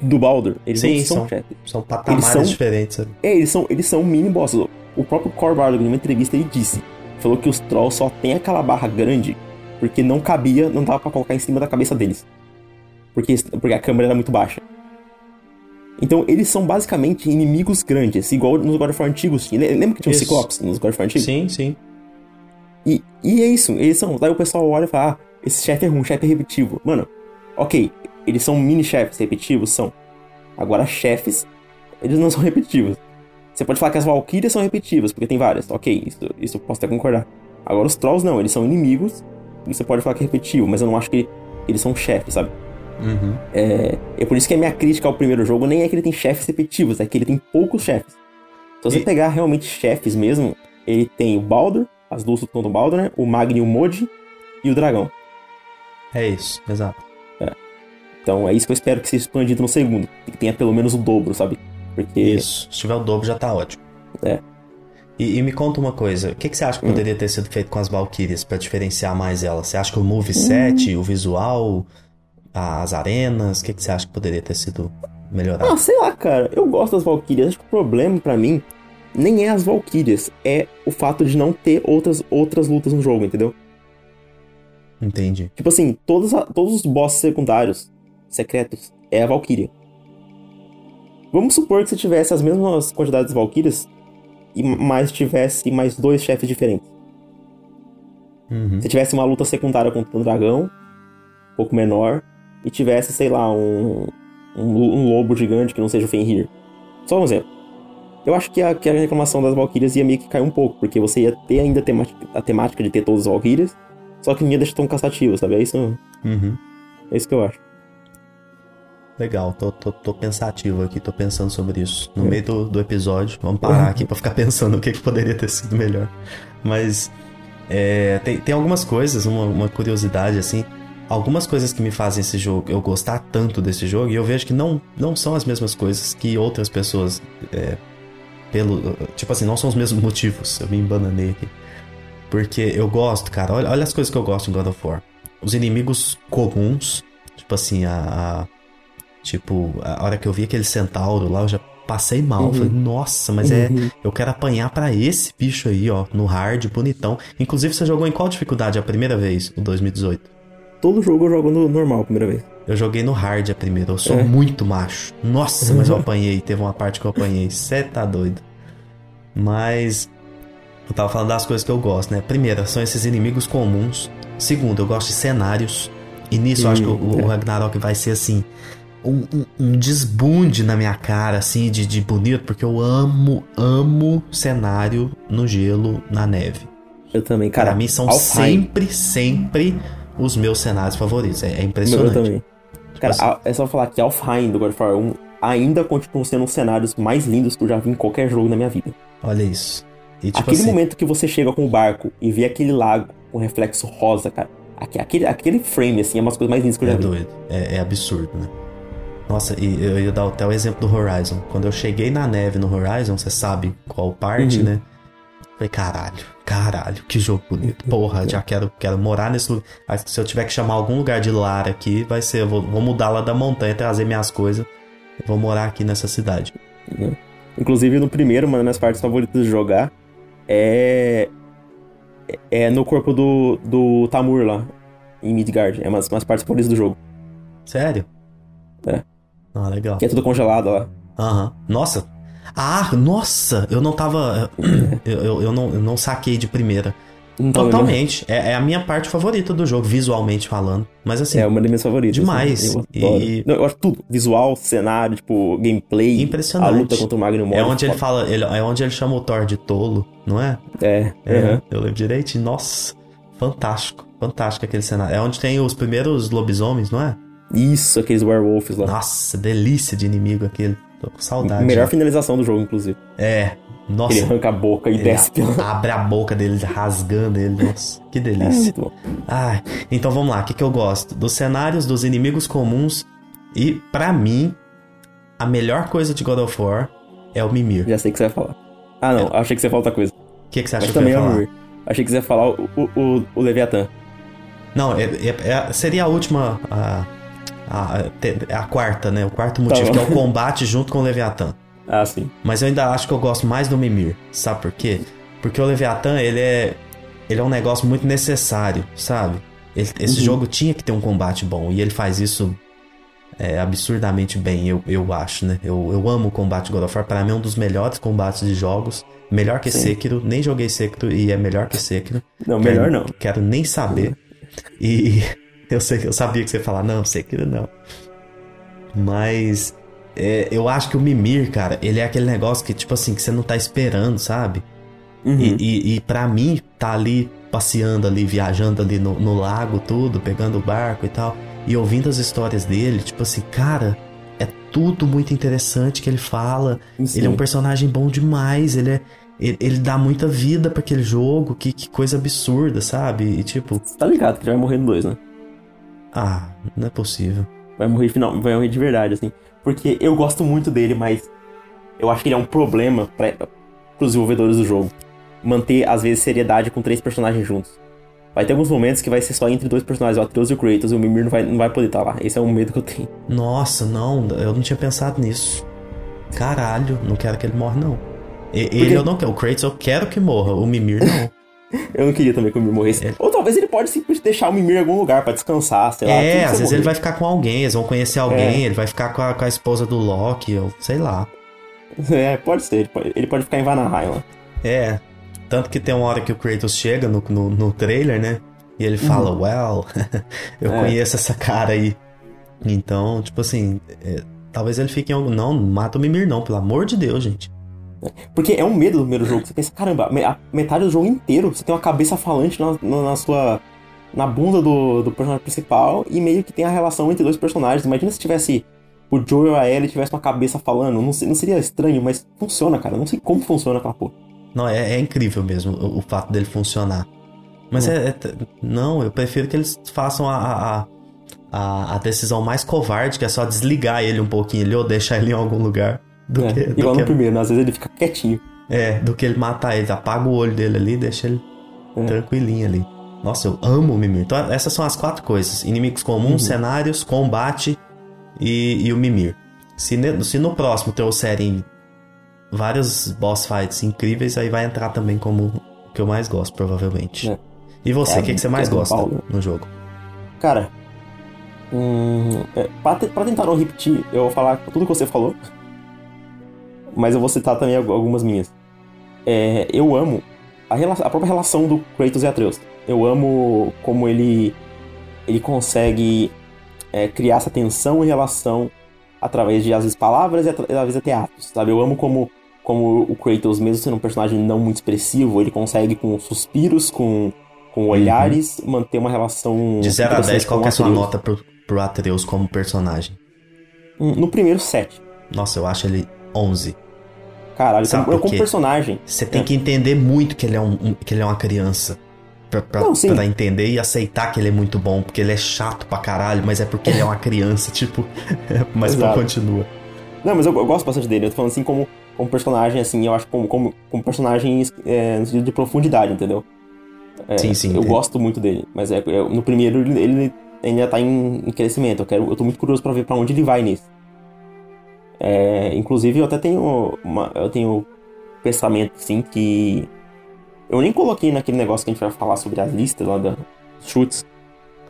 do Baldur. Eles Sim, não são, são chefes. São patamares são, diferentes. Sabe? É, eles são, eles são mini bosses. O próprio Core Baldur, numa entrevista, ele disse: falou que os Trolls só tem aquela barra grande porque não cabia, não dava para colocar em cima da cabeça deles. Porque, porque a câmera era muito baixa. Então, eles são basicamente inimigos grandes, igual nos God of War antigos. Lembra que tinha um Ciclopes nos God of War antigos? Sim, sim. E, e é isso, eles são. Daí o pessoal olha e fala: ah, esse chefe é ruim, chefe é repetitivo. Mano, ok, eles são mini-chefes repetitivos? São. Agora, chefes, eles não são repetitivos. Você pode falar que as Valkyrias são repetitivas, porque tem várias. Ok, isso, isso eu posso até concordar. Agora, os Trolls não, eles são inimigos e você pode falar que é repetitivo, mas eu não acho que eles são chefes, sabe? Uhum. É, é por isso que a minha crítica ao primeiro jogo nem é que ele tem chefes repetitivos, é que ele tem poucos chefes. Se você e... pegar realmente chefes mesmo, ele tem o Baldur, as duas do Baldur, né? O Magni, o Moji e o Dragão. É isso, exato. É. Então é isso que eu espero que seja expandido no segundo. Que tenha pelo menos o dobro, sabe? Porque... Isso, se tiver o dobro já tá ótimo. É. E, e, me conta uma coisa, o que, que você acha que hum. poderia ter sido feito com as Valkyrias para diferenciar mais elas? Você acha que o moveset, hum. o visual, as arenas, o que, que você acha que poderia ter sido melhorado? Ah, sei lá, cara. Eu gosto das Valkyrias. Acho que o problema para mim nem é as Valkyrias, é o fato de não ter outras, outras lutas no jogo, entendeu? Entendi. Tipo assim, todos, todos os bosses secundários, secretos, é a Valkyria. Vamos supor que se tivesse as mesmas quantidades de Valkyrias, e mais tivesse mais dois chefes diferentes. Uhum. Se tivesse uma luta secundária contra um dragão, um pouco menor, e tivesse, sei lá, um, um, um lobo gigante que não seja o Fenrir. Só um exemplo. Eu acho que a, que a reclamação das Valkyrias ia meio que cair um pouco, porque você ia ter ainda a temática, a temática de ter todas as Valkyrias, só que ia deixar tão cansativo, sabe? É isso, uhum. é isso que eu acho. Legal, tô, tô, tô, pensativo aqui, tô pensando sobre isso. No é. meio do, do, episódio, vamos parar aqui pra ficar pensando o que, que poderia ter sido melhor. Mas é, tem, tem algumas coisas, uma, uma, curiosidade assim. Algumas coisas que me fazem esse jogo, eu gostar tanto desse jogo, e eu vejo que não, não são as mesmas coisas que outras pessoas. É, pelo. Tipo assim, não são os mesmos motivos. Eu me embananei aqui. Porque eu gosto, cara, olha, olha as coisas que eu gosto em God of War. Os inimigos comuns, tipo assim, a, a Tipo, a hora que eu vi aquele centauro lá, eu já passei mal. Uhum. Falei, nossa, mas é. Uhum. Eu quero apanhar para esse bicho aí, ó, no hard, bonitão. Inclusive, você jogou em qual dificuldade a primeira vez, o 2018? Todo jogo eu jogo no normal a primeira vez. Eu joguei no hard a primeira, eu sou é. muito macho. Nossa, mas eu apanhei, teve uma parte que eu apanhei. Cê tá doido. Mas. Eu tava falando das coisas que eu gosto, né? Primeira, são esses inimigos comuns. Segundo, eu gosto de cenários. E nisso eu acho que o, é. o Ragnarok vai ser assim um, um, um, desbunde na minha cara, assim, de, de bonito, porque eu amo, amo cenário no gelo, na neve. Eu também, cara. Pra mim são sempre, sempre os meus cenários favoritos. É, é impressionante. Eu também. Tipo cara, assim, é só falar que Alfheim do God of War 1 ainda continuam sendo os cenários mais lindos que eu já vi em qualquer jogo na minha vida. Olha isso. E, tipo aquele assim... momento que você chega com o barco e vê aquele lago com reflexo rosa, cara. Aquele, aquele frame, assim, é uma das coisas mais lindas que eu já é vi. Doido. É, é absurdo, né? Nossa, e eu ia dar até o exemplo do Horizon. Quando eu cheguei na neve no Horizon, você sabe qual parte, uhum. né? Falei, caralho, caralho, que jogo bonito. Porra, já quero, quero morar nesse lugar. Se eu tiver que chamar algum lugar de lar aqui, vai ser, eu vou, vou mudar lá da montanha, trazer minhas coisas. vou morar aqui nessa cidade. Uhum. Inclusive, no primeiro, uma das minhas partes favoritas de jogar é. É no corpo do, do Tamur lá, em Midgard. É uma das partes favoritas do jogo. Sério? É. Ah, legal. Que é tudo congelado lá. Aham. Nossa, Ah, nossa! Eu não tava. eu, eu, eu, não, eu não saquei de primeira. Então, Totalmente. É, é, a minha parte favorita do jogo, visualmente falando. Mas assim. É uma das minhas favoritas. Demais. Assim, eu, e... não, eu acho tudo. Visual, cenário, tipo, gameplay. Impressionante. A luta contra o Magnum É onde ele fala. Ele, é onde ele chama o Thor de tolo, não é? É. é uhum. Eu lembro direito. Nossa. Fantástico. Fantástico aquele cenário. É onde tem os primeiros lobisomens, não é? Isso, aqueles werewolves lá. Nossa, delícia de inimigo aquele. Tô com saudade. Melhor finalização do jogo, inclusive. É, nossa. Ele arranca a boca e desce pela... Abre a boca dele, rasgando ele. Nossa, que delícia. É Ai, então vamos lá, o que, que eu gosto? Dos cenários, dos inimigos comuns. E, para mim, a melhor coisa de God of War é o Mimir. Já sei o que você vai falar. Ah, não, é. achei que você ia falar outra coisa. O que, que você acha Mas que também eu ia falar? É achei que você ia falar o, o, o, o Leviatã. Não, é, é, é, seria a última. A, a, a, quarta, né? O quarto motivo, tá que é o combate junto com o Leviatã. Ah, sim. Mas eu ainda acho que eu gosto mais do Mimir. Sabe por quê? Porque o Leviatã, ele é. Ele é um negócio muito necessário, sabe? Ele, esse uhum. jogo tinha que ter um combate bom. E ele faz isso é, absurdamente bem, eu, eu acho, né? Eu, eu amo o combate God of War. Pra mim é um dos melhores combates de jogos. Melhor que Sim. Sekiro. Nem joguei Sekiro e é melhor que Sekiro. Não, quero, melhor não. Quero nem saber. E eu, sei, eu sabia que você ia falar, não, Sekiro não. Mas é, eu acho que o Mimir, cara, ele é aquele negócio que, tipo assim, que você não tá esperando, sabe? Uhum. E, e, e para mim, tá ali passeando ali, viajando ali no, no lago, tudo, pegando o barco e tal, e ouvindo as histórias dele, tipo assim, cara, é tudo muito interessante que ele fala. Sim. Ele é um personagem bom demais, ele é. Ele, ele dá muita vida para aquele jogo, que, que coisa absurda, sabe? E tipo. Tá ligado que já vai morrer no 2, né? Ah, não é possível. Vai morrer final, vai morrer de verdade, assim. Porque eu gosto muito dele, mas eu acho que ele é um problema para os desenvolvedores do jogo. Manter, às vezes, seriedade com três personagens juntos. Vai ter alguns momentos que vai ser só entre dois personagens, o Atreus e o Kratos, e o Mimir não vai, não vai poder estar lá. Esse é um medo que eu tenho. Nossa, não, eu não tinha pensado nisso. Caralho, não quero que ele morra, não. Ele Porque... eu não quero, o Kratos eu quero que morra, o Mimir não. Eu não queria também que o Mimir morresse. É. Ou talvez ele pode simplesmente deixar o Mimir em algum lugar para descansar, sei lá. É, às vezes morrer. ele vai ficar com alguém, eles vão conhecer alguém, é. ele vai ficar com a, com a, esposa do Loki, ou sei lá. É, pode ser, ele pode, ele pode ficar em Vanaheim lá. É, tanto que tem uma hora que o Kratos chega no, no, no trailer, né? E ele fala, uhum. well, eu é. conheço essa cara aí. Então, tipo assim, é, talvez ele fique em algum... Não, mata o Mimir não, pelo amor de Deus, gente. Porque é um medo do primeiro jogo. Você pensa, caramba, a metade do jogo inteiro você tem uma cabeça falante na, na, na sua. na bunda do, do, personagem principal e meio que tem a relação entre dois personagens. Imagina se tivesse. O Joe e a Ellie tivesse uma cabeça falando. Não, não seria estranho, mas funciona, cara. Não sei como funciona aquela porra. Não, é, é incrível mesmo o, o, fato dele funcionar. Mas hum. é, é, Não, eu prefiro que eles façam a, a, a, a, decisão mais covarde, que é só desligar ele um pouquinho ali ou deixar ele em algum lugar. Do é, que, igual do no que... primeiro, né? às vezes ele fica quietinho. É, do que ele matar ele, apaga o olho dele ali, deixa ele é. tranquilinho ali. Nossa, eu amo o Mimir. Então, essas são as quatro coisas: inimigos comuns, uhum. cenários, combate e, e, o Mimir. Se, se no próximo trouxerem vários boss fights incríveis, aí vai entrar também como o que eu mais gosto, provavelmente. É. E você, o é, que, que você mais gosta no jogo? Cara, hum, é, pra, pra tentar não repetir, eu vou falar tudo que você falou mas eu vou citar também algumas minhas. É, eu amo a, a, própria relação do Kratos e Atreus. Eu amo como ele ele consegue é, criar essa tensão em relação através de às vezes palavras e às vezes até atos, sabe? Eu amo como como o Kratos, mesmo sendo um personagem não muito expressivo, ele consegue com suspiros, com, com olhares, uhum. manter uma relação. De 0 a 10, qual é a sua nota pro, pro Atreus como personagem? Hum, no primeiro, 7. Nossa, eu acho ele 11. Caralho, Sabe como, como personagem. Você tem é. que entender muito que ele é, um, um, que ele é uma criança. Pra, pra, não, pra, entender e aceitar que ele é muito bom, porque ele é chato pra caralho, mas é porque ele é uma criança, tipo. mas não continua. Não, mas eu, eu, gosto bastante dele. Eu tô falando assim como, como personagem, assim, eu acho como, como, como personagem é, no sentido de profundidade, entendeu? É, sim, sim. Eu entendi. gosto muito dele. Mas é, é, no primeiro ele, ele ainda tá em, em, crescimento. Eu, quero, eu tô muito curioso pra ver pra onde ele vai nisso. É, inclusive, eu até tenho, uma, eu tenho pensamento, assim, que eu nem coloquei naquele negócio que a gente vai falar sobre as listas lá dos chutes,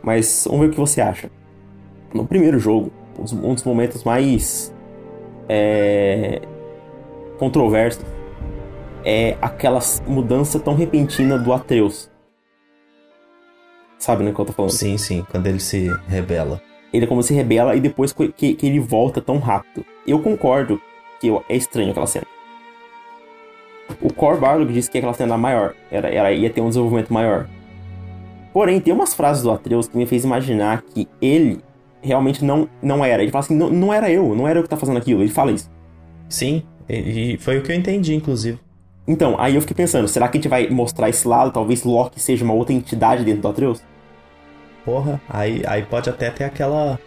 mas vamos ver o que você acha. No primeiro jogo, um dos momentos mais é, controverso é aquela mudança tão repentina do Atreus. Sabe, né, que eu tô falando? Sim, sim, quando ele se rebela. Ele é como se rebela e depois que, que ele volta tão rápido. Eu concordo que é estranho aquela cena. O Core Barlog disse que aquela cena maior, era, era, ia ter um desenvolvimento maior. Porém, tem umas frases do Atreus que me fez imaginar que ele realmente não, não era. Ele fala assim, não, não era eu, não era eu que tá fazendo aquilo. Ele fala isso. Sim, e foi o que eu entendi, inclusive. Então, aí eu fiquei pensando, será que a gente vai mostrar esse lado? Talvez Loki seja uma outra entidade dentro do Atreus? Porra, aí, aí pode até ter aquela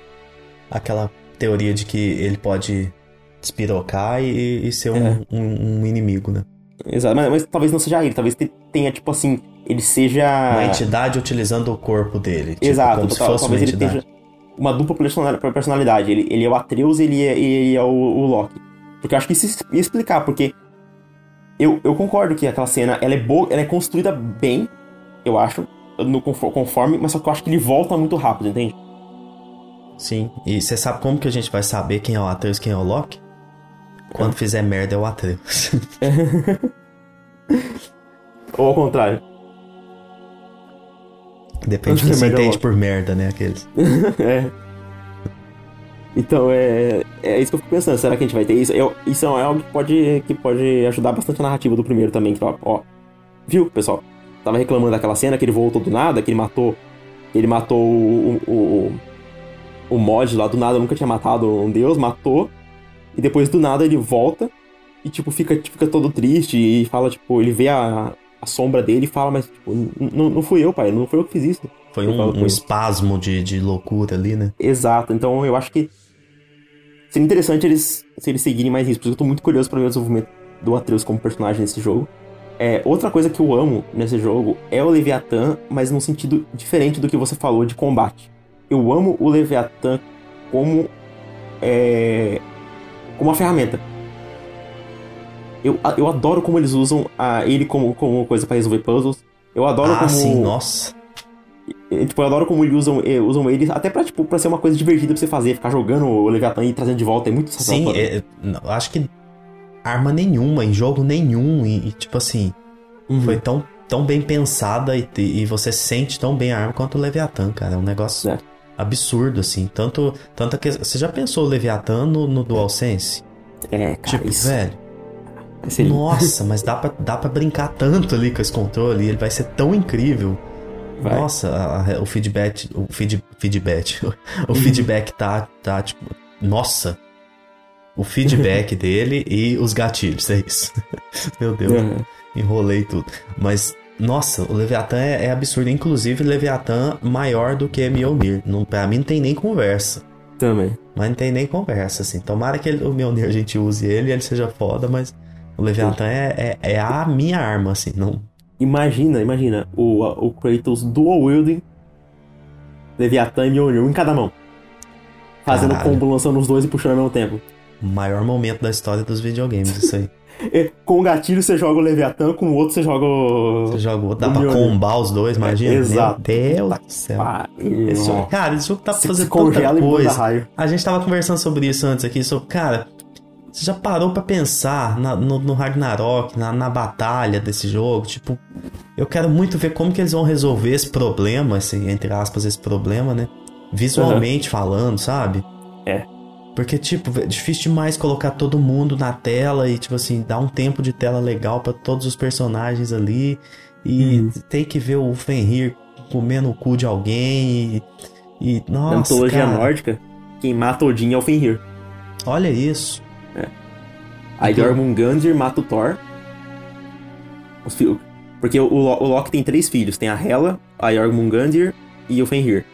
aquela teoria de que ele pode despirocar e, e ser um, é. um, um, inimigo, né? Exato, mas, mas, talvez não seja ele, talvez tenha, tipo assim, ele seja... Uma entidade utilizando o corpo dele. Tipo, Exato, talvez ele tenha uma dupla personalidade. Ele, ele é o Atreus e ele é, ele é o, o Loki. Porque eu acho que isso ia explicar, porque eu, eu concordo que aquela cena ela é boa, ela é construída bem, eu acho, no conforme, mas só que eu acho que ele volta muito rápido, entende? Sim. E você sabe como que a gente vai saber quem é o Atreus e quem é o Loki? Quando é. fizer merda é o Atreus. Ou ao contrário. Depende do que você entende por merda, né? Aqueles. é. Então é, é isso que eu fico pensando. Será que a gente vai ter isso? Eu, isso é algo que pode, que pode ajudar bastante a narrativa do primeiro também. Que, ó, ó, viu, pessoal? Tava reclamando daquela cena que ele voltou do nada, que ele matou. Ele matou o, o, o, o mod lá do nada, nunca tinha matado um deus, matou. E depois do nada ele volta e, tipo, fica, fica todo triste e fala, tipo, ele vê a, a sombra dele e fala, mas, tipo, não fui eu, pai, não foi eu que fiz isso. Foi um, um espasmo de, de loucura ali, né? Exato, então eu acho que Seria interessante eles, se eles seguirem mais isso, porque eu tô muito curioso para ver o desenvolvimento do Atreus como personagem nesse jogo. É, outra coisa que eu amo nesse jogo é o Leviathan, mas num sentido diferente do que você falou de combate. Eu amo o Leviathan como é, como uma ferramenta. Eu, eu adoro como eles usam a, ele como, como coisa para resolver puzzles. Eu adoro ah, como. Sim, nossa. Tipo, eu adoro como eles usam, eh, usam eles, até pra, tipo, pra ser uma coisa divertida pra você fazer, ficar jogando o Leviathan e trazendo de volta, é muito Sim, é, eu acho que arma nenhuma, em jogo nenhum, e, e tipo assim, uhum. foi tão, tão bem pensada e, e você sente tão bem a arma quanto o Leviathan, cara, é um negócio é. absurdo, assim, tanto, tanto que, você já pensou o Leviathan no, no DualSense? É, cara, Tipo, isso... velho, nossa, mas dá pra, dá pra brincar tanto ali com esse controle, ele vai ser tão incrível. Vai. Nossa, a, a, o feedback, o feed, feedback, o feedback tá, tá tipo, nossa, o feedback dele e os gatilhos, é isso. Meu Deus, uhum. enrolei tudo. Mas, nossa, o Leviathan é, é absurdo. Inclusive, Leviathan maior do que Mjolnir. Não, pra mim não tem nem conversa. Também. Mas não tem nem conversa, assim. Tomara que ele, o Mjolnir a gente use ele e ele seja foda, mas o Leviathan é, é, é, a minha arma, assim. Não, Imagina, imagina o, o Kratos dual wielding Leviathan e Mjolnir, um em cada mão. Fazendo Caralho. combo, lançando os dois e puxando ao mesmo tempo. Maior momento da história dos videogames, isso aí. com o gatilho você joga o Leviathan, com o outro você joga o. Você joga o outro. Dá pra combar os dois, imagina. É, exato. Meu Deus do céu. Esse jogo, cara, esse jogo tá fazendo tanta coisa. A gente tava conversando sobre isso antes aqui. Sobre, cara, você já parou para pensar na, no, no, Ragnarok, na, na, batalha desse jogo? Tipo, eu quero muito ver como que eles vão resolver esse problema, esse, entre aspas, esse problema, né? Visualmente uhum. falando, sabe? É. Porque, tipo, é difícil demais colocar todo mundo na tela e, tipo assim, dar um tempo de tela legal para todos os personagens ali. E uhum. tem que ver o Fenrir comendo o cu de alguém e. e nossa. Na mitologia cara. nórdica, quem mata Odin é o Fenrir. Olha isso. É. Aí então... Jormungandr mata o Thor. Porque o, o, Loki tem três filhos. Tem a Hela, a Jormungandr e o Fenrir.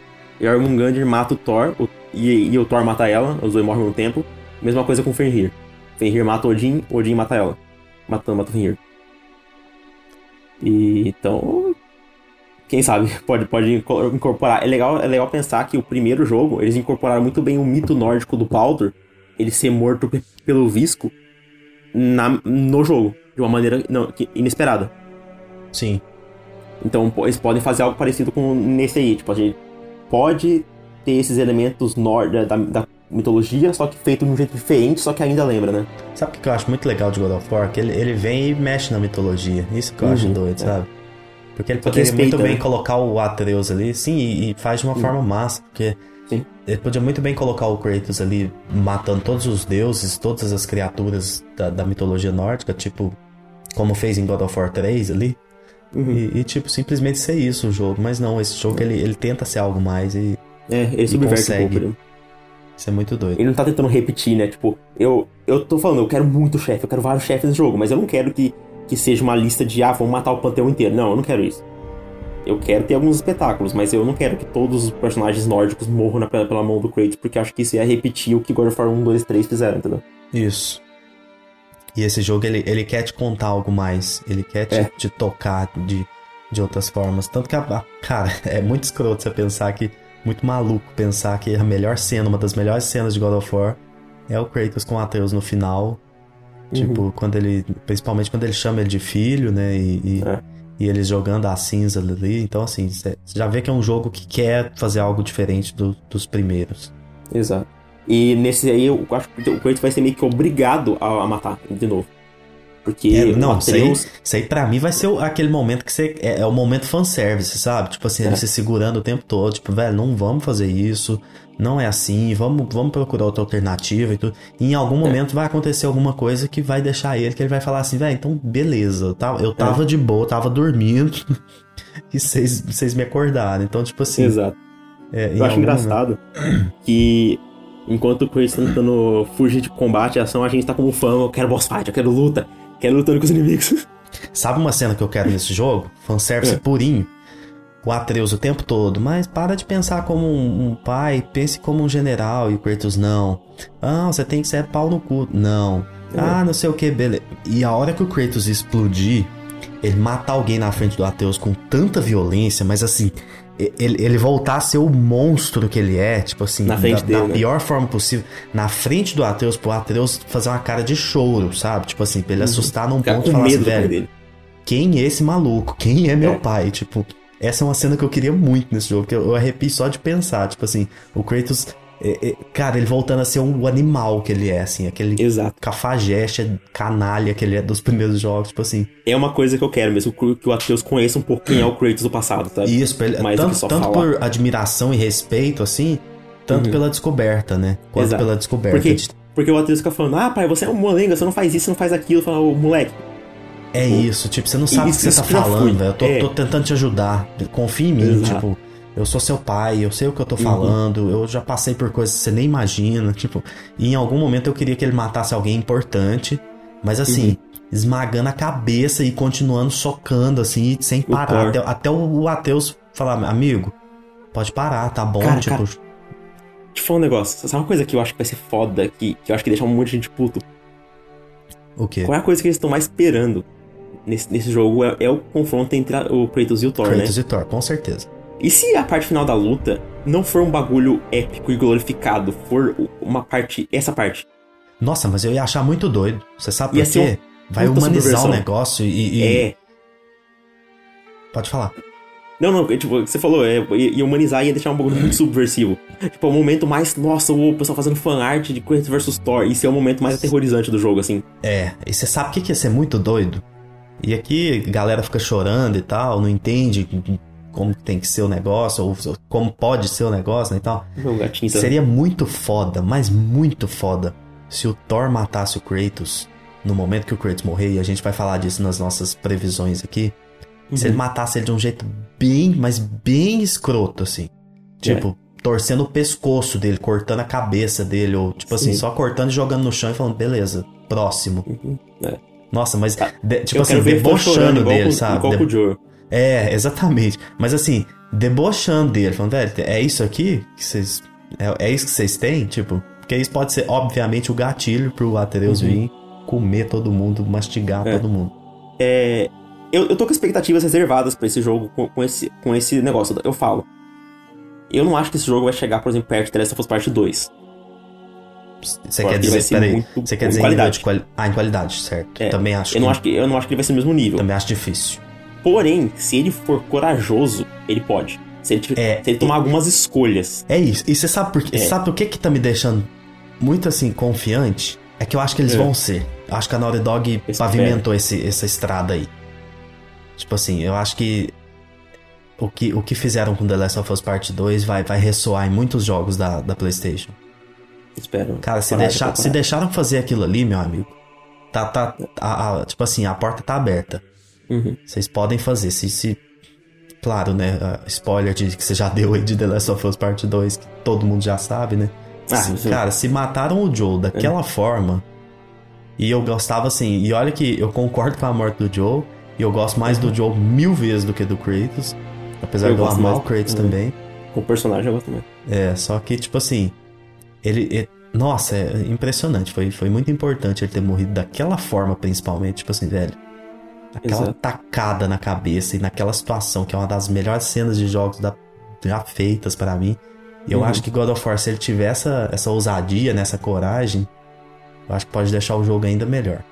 Jormungandr mata o Thor o, e, e, o Thor mata ela. Os dois morrem no tempo. Mesma coisa com o Fenrir. Fenrir mata Odin, Odin mata ela. Matando, mata o Fenrir. E, então... Quem sabe pode, pode incorporar. É legal, é legal pensar que o primeiro jogo, eles incorporaram muito bem o mito nórdico do Baldur ele ser morto pelo Visco na, no jogo, de uma maneira não, inesperada. Sim. Então eles podem fazer algo parecido com nesse aí. Tipo, a gente pode ter esses elementos nor da, da, mitologia, só que feito de um jeito diferente, só que ainda lembra, né? Sabe o que eu acho muito legal de God of War? Que ele, ele vem e mexe na mitologia. Isso que eu uhum, acho doido, é. sabe? Porque ele poderia respeita, muito bem né? colocar o Atreus ali, sim, e, e faz de uma forma massa, porque sim. ele podia muito bem colocar o Kratos ali matando todos os deuses, todas as criaturas da, da mitologia nórdica, tipo, como fez em God of War 3 ali. Uhum. E, e, tipo, simplesmente ser isso o jogo. Mas não, esse jogo ele, ele tenta ser algo mais e. É, ele subverte consegue. um pouco. Né? Isso é muito doido. Ele não tá tentando repetir, né? Tipo, eu, eu tô falando, eu quero muito chefe, eu quero vários chefes no jogo, mas eu não quero que que seja uma lista de, ah, vamos matar o panteão inteiro. Não, eu não quero isso. Eu quero ter alguns espetáculos, mas eu não quero que todos os personagens nórdicos morram na, pela mão do Kratos, porque acho que isso ia repetir o que God of War 1, 2, 3 fizeram, entendeu? Isso. E esse jogo, ele, ele quer te contar algo mais. Ele quer te, é. te tocar de, de outras formas. Tanto que, a, cara, é muito escroto você pensar que... Muito maluco pensar que a melhor cena, uma das melhores cenas de God of War é o Kratos com Atreus no final Tipo, uhum. quando ele. Principalmente quando ele chama ele de filho, né? E, e, é. e eles jogando a cinza ali. Então, assim, você já vê que é um jogo que quer fazer algo diferente do, dos primeiros. Exato. E nesse aí, eu acho que o Kratos vai ser meio que obrigado a, a matar de novo. Porque é, não, Atreus... isso, aí, isso aí pra mim vai ser aquele momento que você. É, é o momento fanservice, sabe? Tipo assim, é. ele se segurando o tempo todo, tipo, velho, não vamos fazer isso não é assim, vamos, vamos procurar outra alternativa e tudo. E em algum é. momento vai acontecer alguma coisa que vai deixar ele, que ele vai falar assim, velho, então beleza, eu tava, eu tava é. de boa, tava dormindo e vocês me acordaram. Então, tipo assim. Exato. É, eu acho engraçado momento... que enquanto o Chris tá tentando fugir de combate e ação, a gente tá como fã, eu quero boss fight, eu quero luta, quero lutando com os inimigos. Sabe uma cena que eu quero nesse jogo? Fanservice é. purinho o Atreus o tempo todo, mas para de pensar como um, um, pai, pense como um general e o Kratos não. Ah, você tem que ser pau no cu. Não. É. Ah, não sei o que, beleza. E a hora que o Kratos explodir, ele matar alguém na frente do Atreus com tanta violência, mas assim, ele, ele voltar a ser o monstro que ele é, tipo assim, na frente da, dele, da né? pior forma possível, na frente do Atreus, pro Atreus fazer uma cara de choro, sabe? Tipo assim, pra ele uhum. assustar num Ficar ponto e falar assim, velho, quem é esse maluco? Quem é meu é. pai? Tipo, essa é uma cena que eu queria muito nesse jogo, que eu, eu arrepio só de pensar. Tipo assim, o Kratos. É, é, cara, ele voltando a ser um animal que ele é, assim, aquele Exato. cafajeste, canalha que ele é dos primeiros jogos, tipo assim. É uma coisa que eu quero mesmo, que o Atreus conheça um pouco quem é o Kratos do passado, tá? Isso, ele, Mais tanto, tanto por admiração e respeito, assim, tanto uhum. pela descoberta, né? Quanto Exato. pela descoberta. Porque, de... porque o Atreus fica falando, ah, pai, você é um molenga, você não faz isso, você não faz aquilo. Fala, ô, moleque, é isso, tipo, você não sabe o que você tá falando. Eu tô, é. tô, tentando te ajudar. Confia em mim, Exato. tipo, eu sou seu pai, eu sei o que eu tô uhum. falando, eu já passei por coisas que você nem imagina, tipo, e em algum momento eu queria que ele matasse alguém importante, mas assim, uhum. esmagando a cabeça e continuando socando, assim, sem parar. Até, até, o Ateus falar, amigo, pode parar, tá bom, cara, tipo. Cara, deixa eu falar um negócio. Sabe uma coisa que eu acho que vai ser foda, que, que eu acho que deixa um monte de gente puto? O quê? Qual é a coisa que eles estão mais esperando? nesse, nesse jogo é, é, o confronto entre a, o Kratos e o Thor, Kratos né? Kratos e Thor, com certeza. E se a parte final da luta não for um bagulho épico e glorificado, for uma parte, essa parte? Nossa, mas eu ia achar muito doido. Você sabe por quê? Um, Vai humanizar o negócio e, e, É. Pode falar. Não, não, tipo, você falou, é, ia humanizar e ia deixar um bagulho muito subversivo. Tipo, o momento mais, nossa, o pessoal fazendo fanart de Kratos vs Thor. Isso é o momento mais aterrorizante do jogo, assim. É, e você sabe o que, que ia ser muito doido? E aqui a galera fica chorando e tal, não entende como tem que ser o negócio, ou como pode ser o negócio né, e tal. Meu gatinho Seria muito foda, mas muito foda, se o Thor matasse o Kratos no momento que o Kratos morrer, e a gente vai falar disso nas nossas previsões aqui. Uhum. Se ele matasse ele de um jeito bem, mas bem escroto, assim. Tipo, é. torcendo o pescoço dele, cortando a cabeça dele, ou tipo assim, Sim. assim, só cortando e jogando no chão e falando, beleza, próximo. Uhum. É. Nossa, mas tá. de, tipo eu assim, debochando dele, igual, sabe? Igual de... É, exatamente. Mas assim, debochando dele, falando, velho, é isso aqui que vocês. É, é isso que vocês têm? Tipo, porque isso pode ser, obviamente, o gatilho pro Atreus uhum. vir comer todo mundo, mastigar é. todo mundo. É. Eu, eu tô com expectativas reservadas para esse jogo com, com, esse, com esse negócio. Eu falo. Eu não acho que esse jogo vai chegar, por exemplo, perto de The Last of Us Part 2. Você quer dizer, peraí, você quer dizer qualidade. Em quali... Ah, em qualidade, certo. É, também acho eu que... Não acho que. Eu não acho que ele vai ser no mesmo nível. Também acho difícil. Porém, se ele for corajoso, ele pode. Se ele, é, se ele tomar é, algumas escolhas. É isso. E você sabe por quê? É. Sabe o que que tá me deixando muito assim, confiante, é que eu acho que eles é. vão ser. Eu acho que a Naughty Dog pavimentou esse, essa estrada aí. Tipo assim, eu acho que o que, o que fizeram com The Last of Us Part 2 vai, vai ressoar em muitos jogos da, da PlayStation. Espero. Cara, se, deixar, se deixaram fazer aquilo ali, meu amigo, tá, tá, a, a, tipo assim, a porta tá aberta. Uhum. Vocês podem fazer. Se, se, claro, né? Spoiler de, que você já deu aí de The Last of Us Part 2, que todo mundo já sabe, né? Ah, se, cara, se mataram o Joe daquela é. forma. E eu gostava assim. E olha que eu concordo com a morte do Joe. E eu gosto mais uhum. do Joe mil vezes do que do Kratos. Apesar eu de eu amar o Kratos uhum. também. O personagem eu gosto também. É, só que, tipo assim. Ele. ele nossa, é impressionante. Foi, foi muito importante ele ter morrido daquela forma, principalmente. Tipo assim, velho. Aquela Exato. tacada na cabeça e naquela situação, que é uma das melhores cenas de jogos da, já feitas para mim. E eu uhum. acho que God of War, se ele tiver essa, essa ousadia, nessa né, coragem, eu acho que pode deixar o jogo ainda melhor.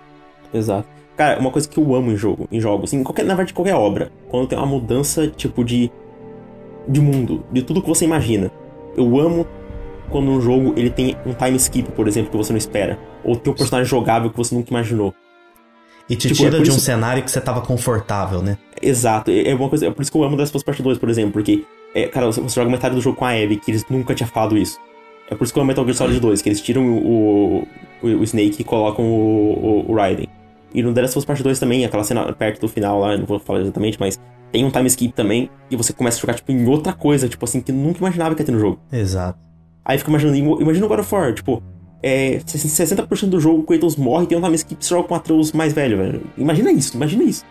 Exato. Cara, uma coisa que eu amo em jogo, em jogos, em qualquer, na verdade, qualquer obra, quando tem uma mudança, tipo, de. de mundo, de tudo que você imagina. Eu amo quando um jogo ele tem um time skip, por exemplo, que você não espera. Ou tem um personagem jogável que você nunca imaginou. E te tipo, tira é de um isso... cenário que você tava confortável, né? Exato. É uma coisa. É por isso que eu amo das suas Part 2, por exemplo, porque. É, cara, você joga metade do jogo com a Abby, que eles nunca tinham falado isso. É por isso que eu amo Metal Gear Solid 2, que eles tiram o, o, o Snake e colocam o, o, o Raiden. E no The Last of Us Part 2 também, aquela cena perto do final lá, não vou falar exatamente, mas tem um time skip também, e você começa a jogar, tipo, em outra coisa, tipo assim, que nunca imaginava que ia ter no jogo. Exato. Aí fica imaginando, imagina o God of War, tipo, é, 60% do jogo o Kratos morre e tem um time skip você joga com o Atreus mais velho, velho. Imagina isso, imagina isso.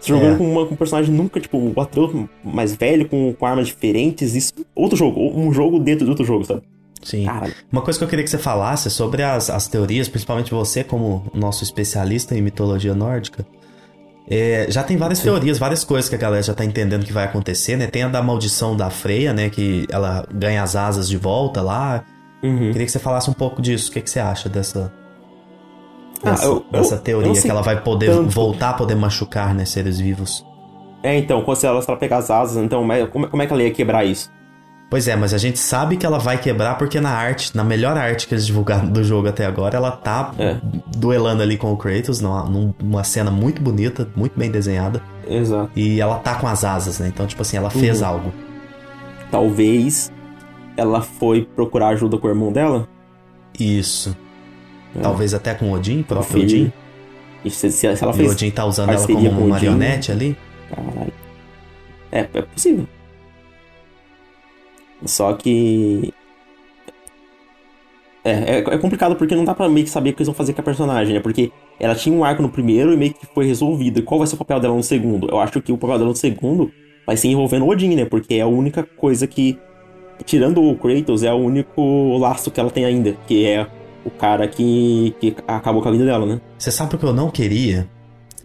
Você jogando é. com, uma, com um personagem nunca, tipo, o Atreus mais velho, com, com armas diferentes, isso. Outro jogo, um jogo dentro de outro jogo, sabe? Sim. Caralho. Uma coisa que eu queria que você falasse sobre as, as teorias, principalmente você, como nosso especialista em mitologia nórdica. É, já tem várias Sim. teorias, várias coisas que a galera já tá entendendo que vai acontecer, né? Tem a da maldição da Freia, né? Que ela ganha as asas de volta lá. Uhum. Queria que você falasse um pouco disso. O que, que você acha dessa, dessa, ah, eu, dessa eu, teoria eu que ela vai poder tanto. voltar a poder machucar, né, seres vivos? É, então, se ela, se ela pegar as asas, então como, como é que ela ia quebrar isso? Pois é, mas a gente sabe que ela vai quebrar porque na arte, na melhor arte que eles divulgaram do jogo até agora, ela tá é. duelando ali com o Kratos numa, numa cena muito bonita, muito bem desenhada. Exato. E ela tá com as asas, né? Então, tipo assim, ela fez uhum. algo. Talvez ela foi procurar ajuda com o irmão dela? Isso. É. Talvez até com o Odin, próprio Odin. E se, se ela fez e Odin tá usando ela como uma marionete ali? Caralho. É, é possível. Só que. É, é, é, complicado porque não dá pra meio que saber o que eles vão fazer com a personagem, né? Porque ela tinha um arco no primeiro e meio que foi resolvido. E qual vai ser o papel dela no segundo? Eu acho que o papel dela no segundo vai ser envolvendo o Odin, né? Porque é a única coisa que. Tirando o Kratos, é o único laço que ela tem ainda. Que é o cara que, que acabou com a vida dela, né? Você sabe o que eu não queria?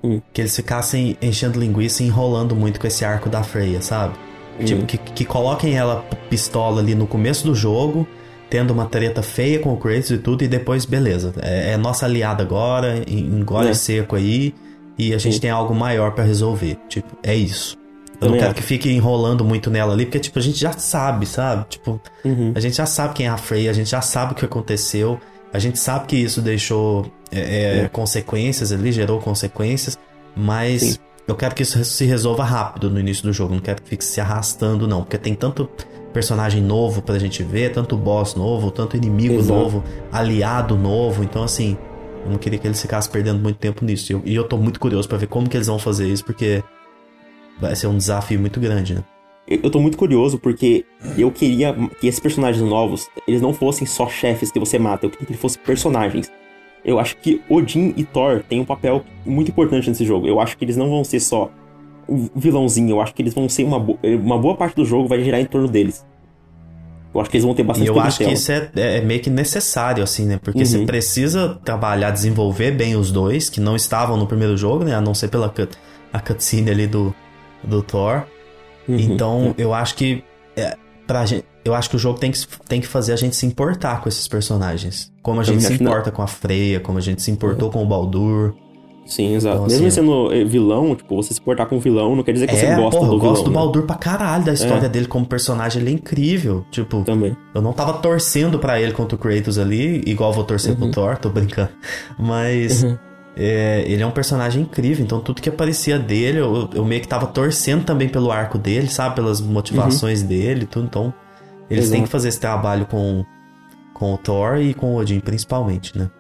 Hum. Que eles ficassem enchendo linguiça e enrolando muito com esse arco da Freya, sabe? Hum. Tipo, que, que coloquem ela pistola ali no começo do jogo, tendo uma treta feia com o Kratos e tudo, e depois, beleza. É, é nossa aliada agora, engole é. seco aí, e a gente Sim. tem algo maior para resolver. Tipo, é isso. Eu não quero que fique enrolando muito nela ali, porque, tipo, a gente já sabe, sabe? Tipo, uhum. a gente já sabe quem é a Frey, a gente já sabe o que aconteceu, a gente sabe que isso deixou é, é, é. consequências ali, gerou consequências, mas Sim. Eu quero que isso se resolva rápido no início do jogo. Não quero que fique se arrastando, não. Porque tem tanto personagem novo pra gente ver, tanto boss novo, tanto inimigo Exato. novo, aliado novo. Então, assim, eu não queria que eles ficassem perdendo muito tempo nisso. E eu, e eu tô muito curioso para ver como que eles vão fazer isso, porque vai ser um desafio muito grande, né? Eu tô muito curioso porque eu queria que esses personagens novos, eles não fossem só chefes que você mata, eu queria que eles fossem personagens eu acho que Odin e Thor têm um papel muito importante nesse jogo. Eu acho que eles não vão ser só um vilãozinho, eu acho que eles vão ser uma, bo uma boa parte do jogo vai girar em torno deles. Eu acho que eles vão ter bastante E eu acho que isso é, é, meio que necessário, assim, né? Porque uhum. você precisa trabalhar, desenvolver bem os dois, que não estavam no primeiro jogo, né? A não ser pela cut, a cutscene ali do, do Thor. Uhum. Então, eu acho que é, pra gente, eu acho que o jogo tem que, tem que fazer a gente se importar com esses personagens. Como a gente se importa não. com a Freya, como a gente se importou uhum. com o Baldur. Sim, exato. Então, Mesmo assim, sendo eh, vilão, tipo, você se portar com vilão não quer dizer que é, você gosta porra, do vilão. Eu gosto do né? Baldur pra caralho, da história é. dele como personagem, ele é incrível. Tipo, Também. eu não tava torcendo para ele contra o Kratos ali, igual vou torcer uhum. pro Thor, tô brincando. Mas. Uhum. É, ele é um personagem incrível, então tudo que aparecia dele, eu, eu, meio que tava torcendo também pelo arco dele, sabe? Pelas motivações uhum. dele tudo. Então, eles Exato. têm que fazer esse trabalho com, com o Thor e com o Odin, principalmente, né?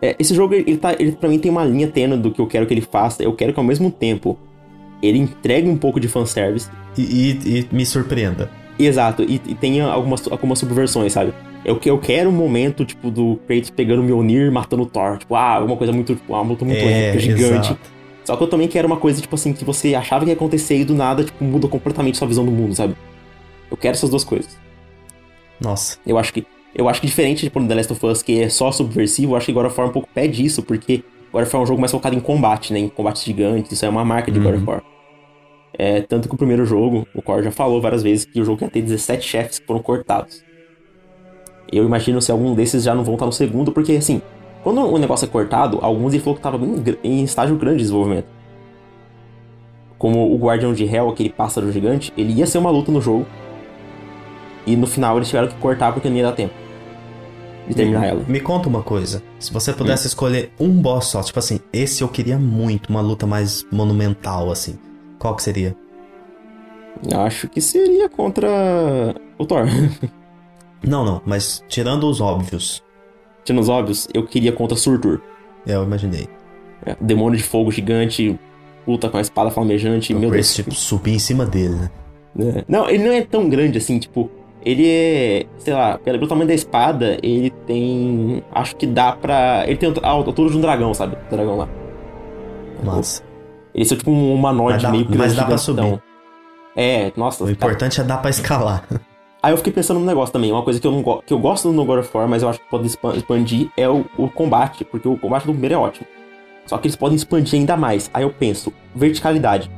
É, esse jogo, ele, tá, ele pra mim tem uma linha tênue do que eu quero que ele faça. Eu quero que ao mesmo tempo ele entregue um pouco de fanservice. E, e, e me surpreenda. Exato, e, e tenha algumas, algumas subversões, sabe? Eu, eu quero um momento, tipo, do Kratos pegando o Mjolnir matando o Thor. Tipo, ah, alguma coisa muito, tipo, uma luta muito é, épica, gigante. Exato. Só que eu também quero uma coisa, tipo assim, que você achava que ia acontecer e do nada, tipo, muda completamente sua visão do mundo, sabe? Eu quero essas duas coisas. Nossa. Eu acho que eu acho que diferente de The Last of Us, que é só subversivo, eu acho que God of War um pouco pede isso, porque God of War é um jogo mais focado em combate, né? Em combates gigantes, isso é uma marca de uhum. God of uhum. War. É, tanto que o primeiro jogo, o Core já falou várias vezes que o jogo ia ter 17 chefes que foram cortados. Eu imagino se algum desses já não vão estar no segundo, porque assim, quando o negócio é cortado, alguns ele falou que estava em estágio grande de desenvolvimento. Como o Guardião de Hell, aquele pássaro gigante, ele ia ser uma luta no jogo. E no final eles tiveram que cortar porque não ia dar tempo de terminar me, ela. Me conta uma coisa. Se você pudesse hum. escolher um boss só, tipo assim, esse eu queria muito, uma luta mais monumental, assim. Qual que seria? Acho que seria contra o Thor. não, não, mas tirando os óbvios. Tirando os óbvios, eu queria contra Surtur. É, eu imaginei. É, demônio de fogo gigante, luta com a espada flamejante, o meu Deus. tipo, subir em cima dele, né? É. Não, ele não é tão grande assim, tipo, ele é, sei lá, pelo tamanho da espada, ele tem. Acho que dá pra. Ele tem a altura de um dragão, sabe? O dragão lá. Massa. Ele é tipo um humanoide meio grande. Mas dá pra subir. É, nossa. O importante é dar pra escalar. Aí eu fiquei pensando num negócio também, uma coisa que eu, não que eu gosto no God of War, mas eu acho que pode expandir, é o, o combate, porque o combate do primeiro é ótimo. Só que eles podem expandir ainda mais. Aí eu penso, verticalidade.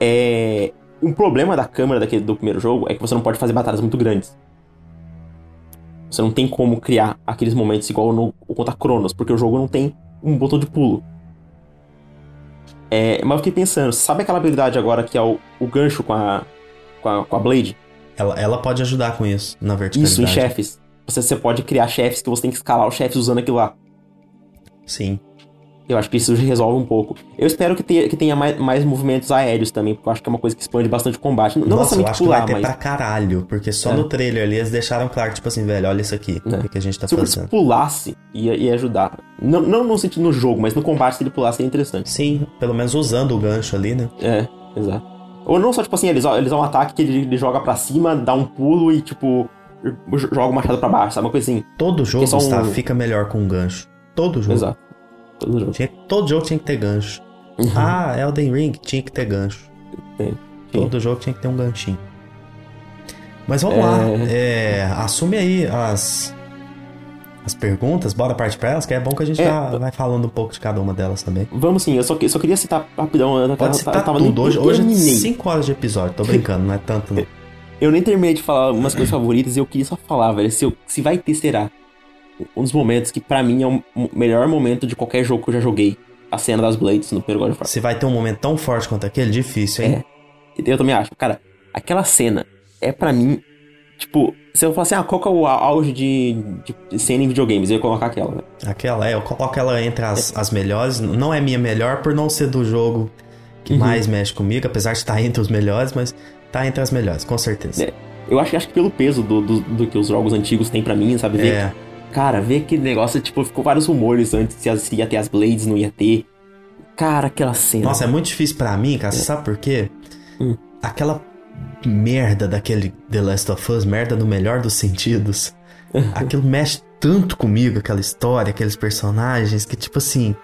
É, um problema da câmera daquele, do primeiro jogo é que você não pode fazer batalhas muito grandes. Você não tem como criar aqueles momentos igual no contra Cronos, porque o jogo não tem um botão de pulo. É, mas eu fiquei pensando, sabe aquela habilidade agora que é o, o gancho com a, com a, com a Blade? Ela, ela pode ajudar com isso, na verticalidade. Isso, em chefes. Você, você pode criar chefes que você tem que escalar os chefes usando aquilo lá. Sim. Eu acho que isso resolve um pouco. Eu espero que tenha, que tenha mais, mais movimentos aéreos também, porque eu acho que é uma coisa que expande bastante o combate. Não Nossa, eu acho pular, que vai ter mas... pra caralho, porque só é. no trailer ali eles deixaram claro, tipo assim, velho, olha isso aqui, é. o que a gente tá se fazendo. Se pulasse, ia, ia ajudar. Não, não no sentido no jogo, mas no combate, se ele pulasse, seria interessante. Sim, pelo menos usando o gancho ali, né? É, exato. Ou não só, tipo assim, eles, eles dão um ataque que ele, ele joga pra cima, dá um pulo e, tipo, joga o machado pra baixo, sabe? Uma coisa assim. Todo jogo, é um... fica melhor com um gancho. Todo jogo. Exato. Todo jogo. Tinha, todo jogo tinha que ter gancho. Uhum. Ah, Elden Ring tinha que ter gancho. Tem. Todo jogo tinha que ter um ganchinho. Mas vamos é... lá. É, assume aí as, as perguntas, bora partir pra elas, que é bom que a gente é, tá, vai falando um pouco de cada uma delas também. Vamos sim, eu só, só queria citar rapidão. Eu Pode citar eu tava tudo. Hoje, hoje é 5 horas de episódio, tô brincando, não é tanto não. Eu nem terminei de falar umas coisas favoritas e eu queria só falar, velho, se, eu, se vai ter, será um dos momentos que para mim é o melhor momento de qualquer jogo que eu já joguei. A cena das Blades no primeiro God of War. Você vai ter um momento tão forte quanto aquele? Difícil, hein? É. Eu também acho. Cara, aquela cena é para mim. Tipo, se eu falar assim, ah, qual que é o auge de, de cena em videogames? Eu ia colocar aquela, né? Aquela, é, eu coloco ela entre as, é. as melhores. Não é minha melhor por não ser do jogo que uhum. mais mexe comigo, apesar de estar entre os melhores, mas tá entre as melhores, com certeza. É. Eu acho, acho que pelo peso do, do, do que os jogos antigos têm para mim, sabe? Ver é. Cara, ver aquele negócio, tipo, ficou vários rumores antes se ia ter as Blades, não ia ter. Cara, aquela cena. Nossa, é muito difícil para mim, cara. É. Você sabe por quê? Hum. Aquela merda daquele The Last of Us, merda no melhor dos sentidos. Aquilo mexe tanto comigo, aquela história, aqueles personagens, que tipo assim.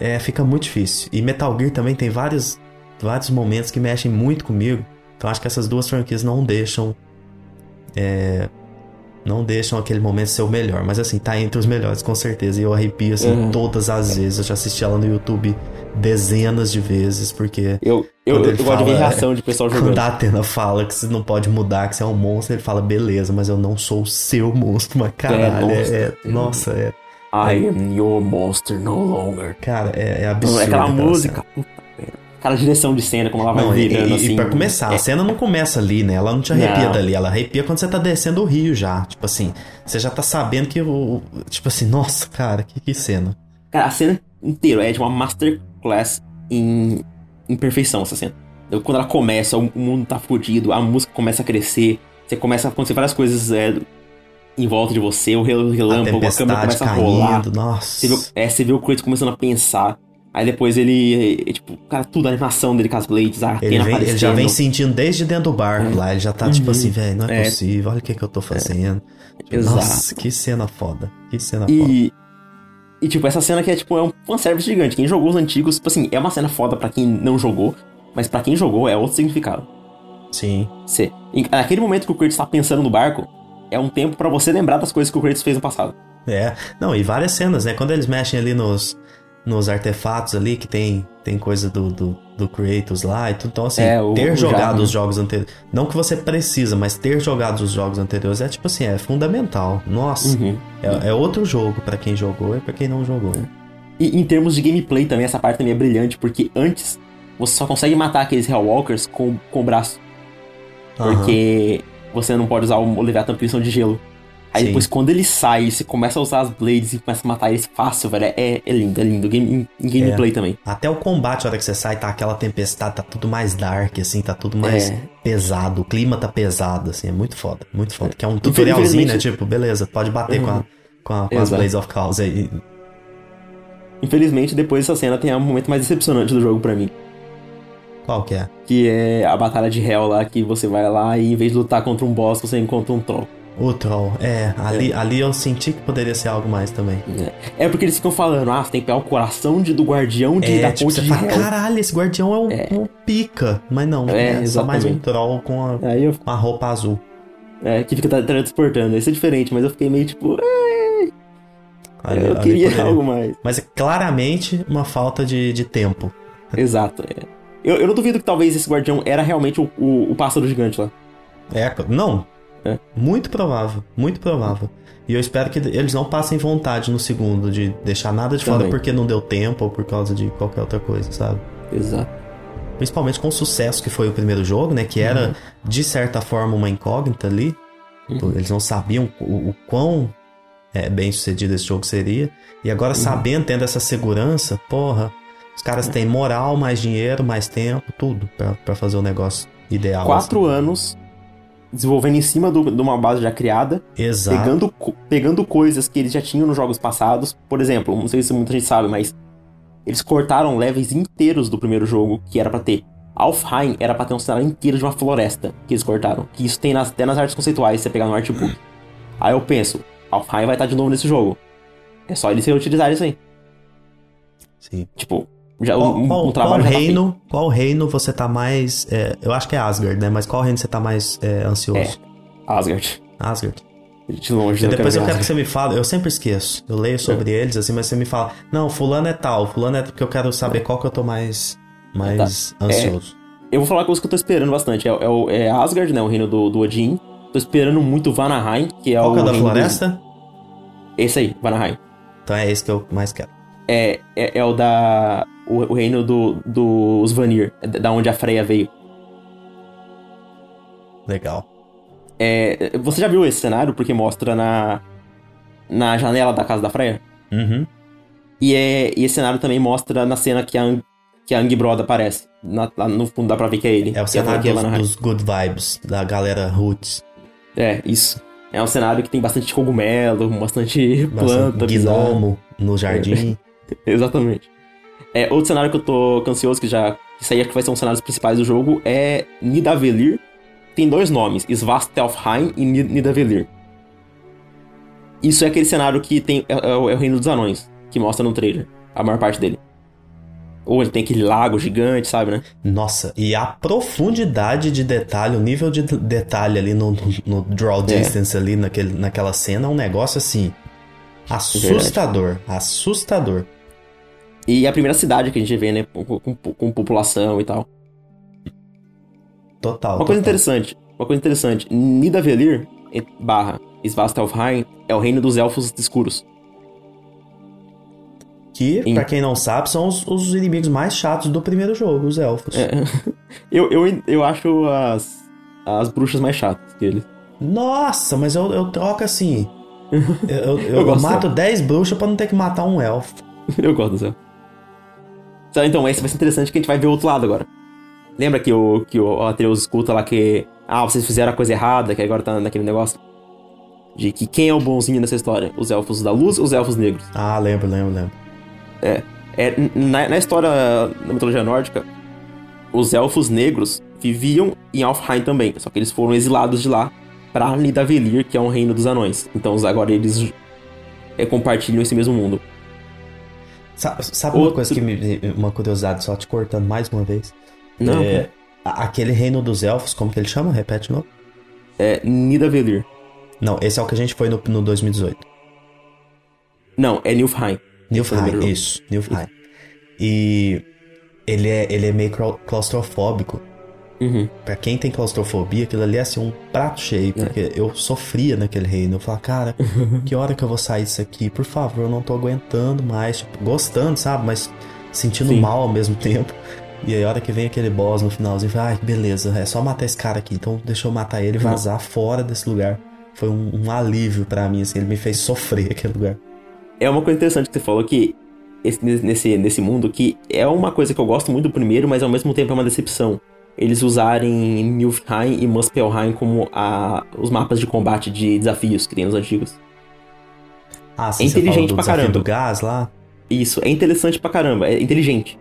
É, fica muito difícil. E Metal Gear também tem vários, vários momentos que mexem muito comigo. Então acho que essas duas franquias não deixam é, não deixam aquele momento ser o melhor. Mas assim, tá entre os melhores, com certeza. E eu arrepio, assim, uhum. todas as vezes. Eu já assisti ela no YouTube dezenas de vezes, porque. Eu, eu, eu gosto de ver reação de pessoal jogando. Quando a Atena fala que você não pode mudar, que você é um monstro, ele fala, beleza, mas eu não sou o seu monstro, mas caralho. É, é, é, nossa, é. I am your monster no longer. Cara, é, é absurdo. É aquela música, puta Aquela direção de cena, como ela vai não, virando, e, assim. E pra começar, é... a cena não começa ali, né? Ela não te arrepia não. dali, ela arrepia quando você tá descendo o rio já. Tipo assim, você já tá sabendo que o. Tipo assim, nossa, cara, que, que cena. Cara, a cena inteira é de uma masterclass em, em perfeição, essa cena. Quando ela começa, o mundo tá fodido, a música começa a crescer, você começa a acontecer várias coisas é, em volta de você, o relâmpago, a, a câmera começa a rolar. Nossa. Você vê, é, você vê o Kratos começando a pensar. Aí depois ele, tipo, cara, tudo, a animação dele com as blades, a ele, vem, ele já vem sentindo desde dentro do barco é. lá, ele já tá tipo uhum. tipo assim, velho, não é, é, possível, olha o que que eu tô fazendo. É. Tipo, Nossa, que cena foda, que cena e, foda. E, tipo, essa cena que é, tipo, é um fanservice gigante. Quem jogou os antigos, tipo assim, é uma cena foda para quem não jogou, mas para quem jogou é outro significado. Sim. Você, naquele momento que o Kratos tá pensando no barco, é um tempo para você lembrar das coisas que o Kratos fez no passado. É, não, e várias cenas, né? Quando eles mexem ali nos, nos artefatos ali, que tem, tem coisa do, do, do Kratos lá e tudo. Então, assim, é, o, ter o jogado os jogos anteriores. Não que você precisa, mas ter jogado os jogos anteriores é tipo assim, é fundamental. Nossa, uhum. é, é, outro jogo para quem jogou e para quem não jogou. E em termos de gameplay também, essa parte também é brilhante, porque antes você só consegue matar aqueles Hellwalkers com, com o braço. Uhum. Porque você não pode usar o Leviathan porque eles são de gelo. Aí Sim. depois, quando ele sai, você começa a usar as blades e começa a matar eles fácil, velho. É, é lindo, é lindo. Game, em gameplay é. também. Até o combate, a hora que você sai, tá aquela tempestade, tá tudo mais dark, assim, tá tudo mais é. pesado. O clima tá pesado, assim, é muito foda, muito foda. Que é um tutorialzinho, né? Tipo, beleza, pode bater uhum. com, a, com, a, com as Blades of Chaos aí. Infelizmente, depois dessa cena tem um momento mais decepcionante do jogo para mim. Qual que é? Que é a batalha de Hell lá, que você vai lá e em vez de lutar contra um boss, você encontra um troll. O Troll, é. Ali, é. ali eu senti que poderia ser algo mais também. É, é porque eles ficam falando, ah, você tem que pegar o coração de, do guardião de, é, da tipo, ponte de fala, Caralho, esse guardião é um, é. um pica. Mas não, é, é só mais um Troll com a, eu... com a roupa azul. É, que fica transportando. Isso é diferente, mas eu fiquei meio tipo... Ali, eu queria algo mais. Mas é claramente uma falta de, de tempo. Exato, é. Eu, eu não duvido que talvez esse guardião era realmente o, o, o pássaro gigante lá. É, não, é. Muito provável, muito provável. E eu espero que eles não passem vontade no segundo de deixar nada de Também. fora porque não deu tempo ou por causa de qualquer outra coisa, sabe? Exato. Principalmente com o sucesso que foi o primeiro jogo, né? Que era, uhum. de certa forma, uma incógnita ali. Uhum. Eles não sabiam o, o quão é, bem sucedido esse jogo seria. E agora, uhum. sabendo, tendo essa segurança, porra, os caras têm moral, mais dinheiro, mais tempo, tudo para fazer o negócio ideal. Quatro assim. anos desenvolvendo em cima do, de uma base já criada. Exato. Pegando, pegando coisas que eles já tinham nos jogos passados. Por exemplo, não sei se muita gente sabe, mas eles cortaram levels inteiros do primeiro jogo que era para ter. Alfheim era pra ter um cenário inteiro de uma floresta que eles cortaram. Que isso tem nas, até nas artes conceituais, se você pegar no artbook. Aí eu penso, Alfheim vai estar de novo nesse jogo. É só eles reutilizarem isso aí. Sim. Tipo, já, qual, um, qual, um qual tá reino, tá qual reino você tá mais. É, eu acho que é Asgard, né? Mas qual reino você tá mais é, ansioso? É, Asgard. Asgard. De longe, e depois eu quero, que você me fale, eu sempre esqueço. Eu leio sobre é. eles, assim, mas você me fala, não, fulano é tal, fulano é porque eu quero saber qual que eu tô mais, mais tá. ansioso. eu vou falar coisa que eu tô esperando bastante. É, é, é Asgard, né? O reino do, do Odin. Tô esperando muito Vanaheim, que é qual o. Qual é da floresta? Do... Esse aí, Vanaheim. Então é esse que eu mais quero. É, é, é o da o, o reino dos do, Vanir, é da onde a Freya veio. Legal. É, você já viu esse cenário? Porque mostra na, na janela da casa da Freya. Uhum. E, é, e esse cenário também mostra na cena que a, que a Angrod aparece. Na, lá no fundo dá pra ver que é ele. É o cenário dos, dos, good vibes, da galera roots. É, isso. É um cenário que tem bastante cogumelo, bastante planta. Gnomo no jardim. É, exatamente. É, outro cenário que eu tô ansioso, que já. Isso aí acho que vai ser um dos cenários principais do jogo, é Nidavellir. Tem dois nomes, Svastelfheim e Nidavellir. Isso é aquele cenário que tem. É, é, o Reino dos Anões, que mostra no trailer. A maior parte dele. Ou ele tem aquele lago gigante, sabe, né? Nossa, e a profundidade de detalhe, o nível de detalhe ali no, no, draw é. distance é. ali naquele, naquela cena é um negócio assim. Assustador. Assustador. E é a primeira cidade que a gente vê, né? Com, com, com população e tal. Total. Uma total. coisa interessante. Uma coisa interessante. Nidavellir barra Svastelfheim é o reino dos elfos escuros. Que, em... para quem não sabe, são os, os, inimigos mais chatos do primeiro jogo, os elfos. É. eu, eu, eu acho as, as bruxas mais chatas que eles. Nossa, mas eu, eu troco assim. eu, eu, eu, eu mato 10 bruxas pra não ter que matar um elfo. eu gosto do céu. Então, esse vai ser interessante que a gente vai ver o outro lado agora. Lembra que o, que o Atreus escuta lá que. Ah, vocês fizeram a coisa errada, que agora tá naquele negócio? De que quem é o bonzinho nessa história? Os elfos da luz ou os elfos negros? Ah, lembro, lembro, lembro. É. é na, na história da mitologia nórdica, os elfos negros viviam em Alfheim também, só que eles foram exilados de lá para Nidavellir, que é um reino dos anões. Então agora eles é, compartilham esse mesmo mundo. Sabe, sabe Outro... uma coisa que me. Uma curiosidade, só te cortando mais uma vez? Não. É, aquele reino dos elfos, como que ele chama? Repete de novo. É Nidavellir. Não, esse é o que a gente foi no, no 2018. Não, é Nilfheim. Nilfheim, isso, Nilfheim. E ele é, ele é meio claustrofóbico. Uhum. Pra quem tem claustrofobia, aquilo ali é assim um prato cheio, é. porque é. eu sofria naquele reino. Eu falava, cara, que hora que eu vou sair disso aqui? Por favor, eu não tô aguentando mais. Tipo, gostando, sabe? Mas sentindo Sim. mal ao mesmo tempo. E aí, a hora que vem aquele boss no finalzinho, eu ai, beleza, é só matar esse cara aqui. Então, deixa eu matar ele e uhum. vazar uhum. fora desse lugar foi um, um alívio para mim, assim, ele me fez sofrer aquele lugar. É uma coisa interessante que você falou que esse, nesse, nesse mundo que é uma coisa que eu gosto muito do primeiro, mas ao mesmo tempo é uma decepção. Eles usarem Nilfheim e Muspelheim como a, os mapas de combate de desafios que tem nos antigos. Ah, sim, é inteligente pra caramba. do gás lá? Isso, é interessante pra caramba, é inteligente.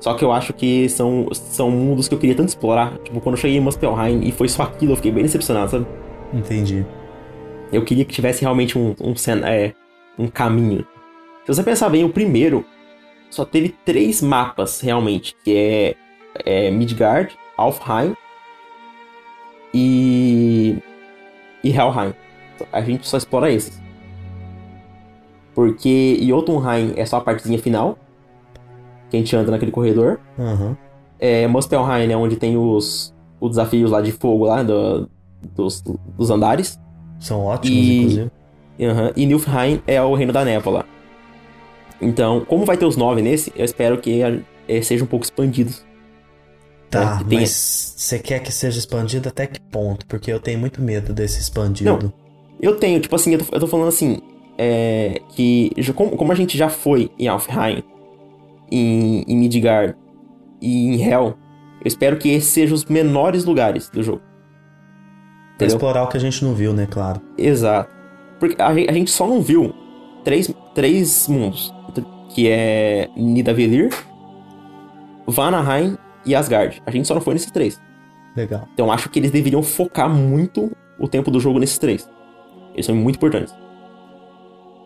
Só que eu acho que são, são mundos que eu queria tanto explorar. Tipo, quando eu cheguei em Muspelheim e foi só aquilo, eu fiquei bem decepcionado, sabe? Entendi. Eu queria que tivesse realmente um, um, é, um caminho. Se você pensar bem, o primeiro só teve três mapas realmente, que é, é Midgard, Alfheim e e Helheim. A gente só explora esses. Porque Jotunheim é só a partezinha final, que a gente anda naquele corredor. Uhum. É, Muspelheim é onde tem os, os desafios lá de fogo lá, do, dos, dos andares. São ótimos, e, inclusive. Uhum, e Nilfheim é o reino da névoa lá. Então, como vai ter os nove nesse, eu espero que é, seja um pouco expandidos. Tá, mas você quer que seja expandido até que ponto? Porque eu tenho muito medo desse expandido. Não, eu tenho, tipo assim, eu tô, eu tô falando assim, é, que como, como, a gente já foi em Alfheim, em, em Midgard e em Hell, eu espero que esses sejam os menores lugares do jogo. Pra explorar o que a gente não viu, né? Claro. Exato. Porque a, gente só não viu três, três mundos. Que é Nidavellir, Vanaheim e Asgard. A gente só não foi nesses três. Legal. Então acho que eles deveriam focar muito o tempo do jogo nesses três. Eles são muito importantes.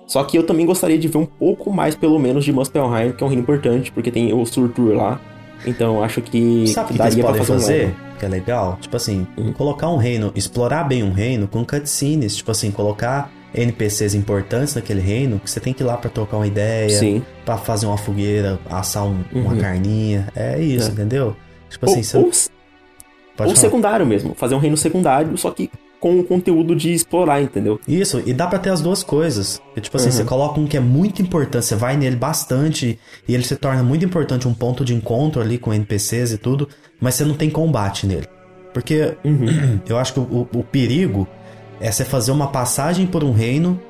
Só que eu também gostaria de ver um pouco mais, pelo menos, de Muspelheim, que é um reino importante, porque tem o Surtur lá. Então acho que Sabe daria que, pra fazer, fazer um que é legal? Tipo assim, uhum. colocar um reino, explorar bem um reino com cutscenes, tipo assim, colocar NPCs importantes naquele reino, que você tem que ir lá para trocar uma ideia, para fazer uma fogueira, assar um, uhum. uma carninha. É isso, é. entendeu? Tipo assim, ou, você... ou, ou secundário mesmo, fazer um reino secundário, só que com o conteúdo de explorar, entendeu? Isso, e dá para ter as duas coisas. E, tipo assim, uhum. você coloca um que é muito importante, você vai nele bastante e ele se torna muito importante, um ponto de encontro ali com NPCs e tudo, mas você não tem combate nele. Porque uhum. eu acho que o, o, perigo é você fazer uma passagem por um reino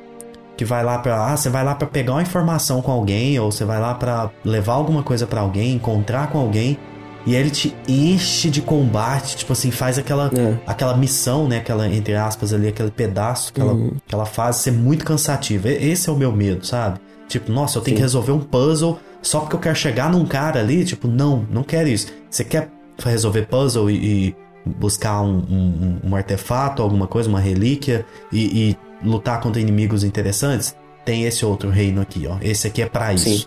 que vai lá para ah, você vai lá para pegar uma informação com alguém ou você vai lá para levar alguma coisa para alguém, encontrar com alguém e ele te enche de combate, tipo assim, faz aquela, é. aquela missão, né? Aquela, entre aspas, ali, aquele pedaço, aquela, uhum. aquela fase ser muito cansativa. Esse é o meu medo, sabe? Tipo, nossa, eu tenho Sim. que resolver um puzzle só porque eu quero chegar num cara ali. Tipo, não, não quero isso. Você quer resolver puzzle e, e buscar um, um, um, artefato, alguma coisa, uma relíquia e, e, lutar contra inimigos interessantes? Tem esse outro reino aqui, ó. Esse aqui é para isso. Sim.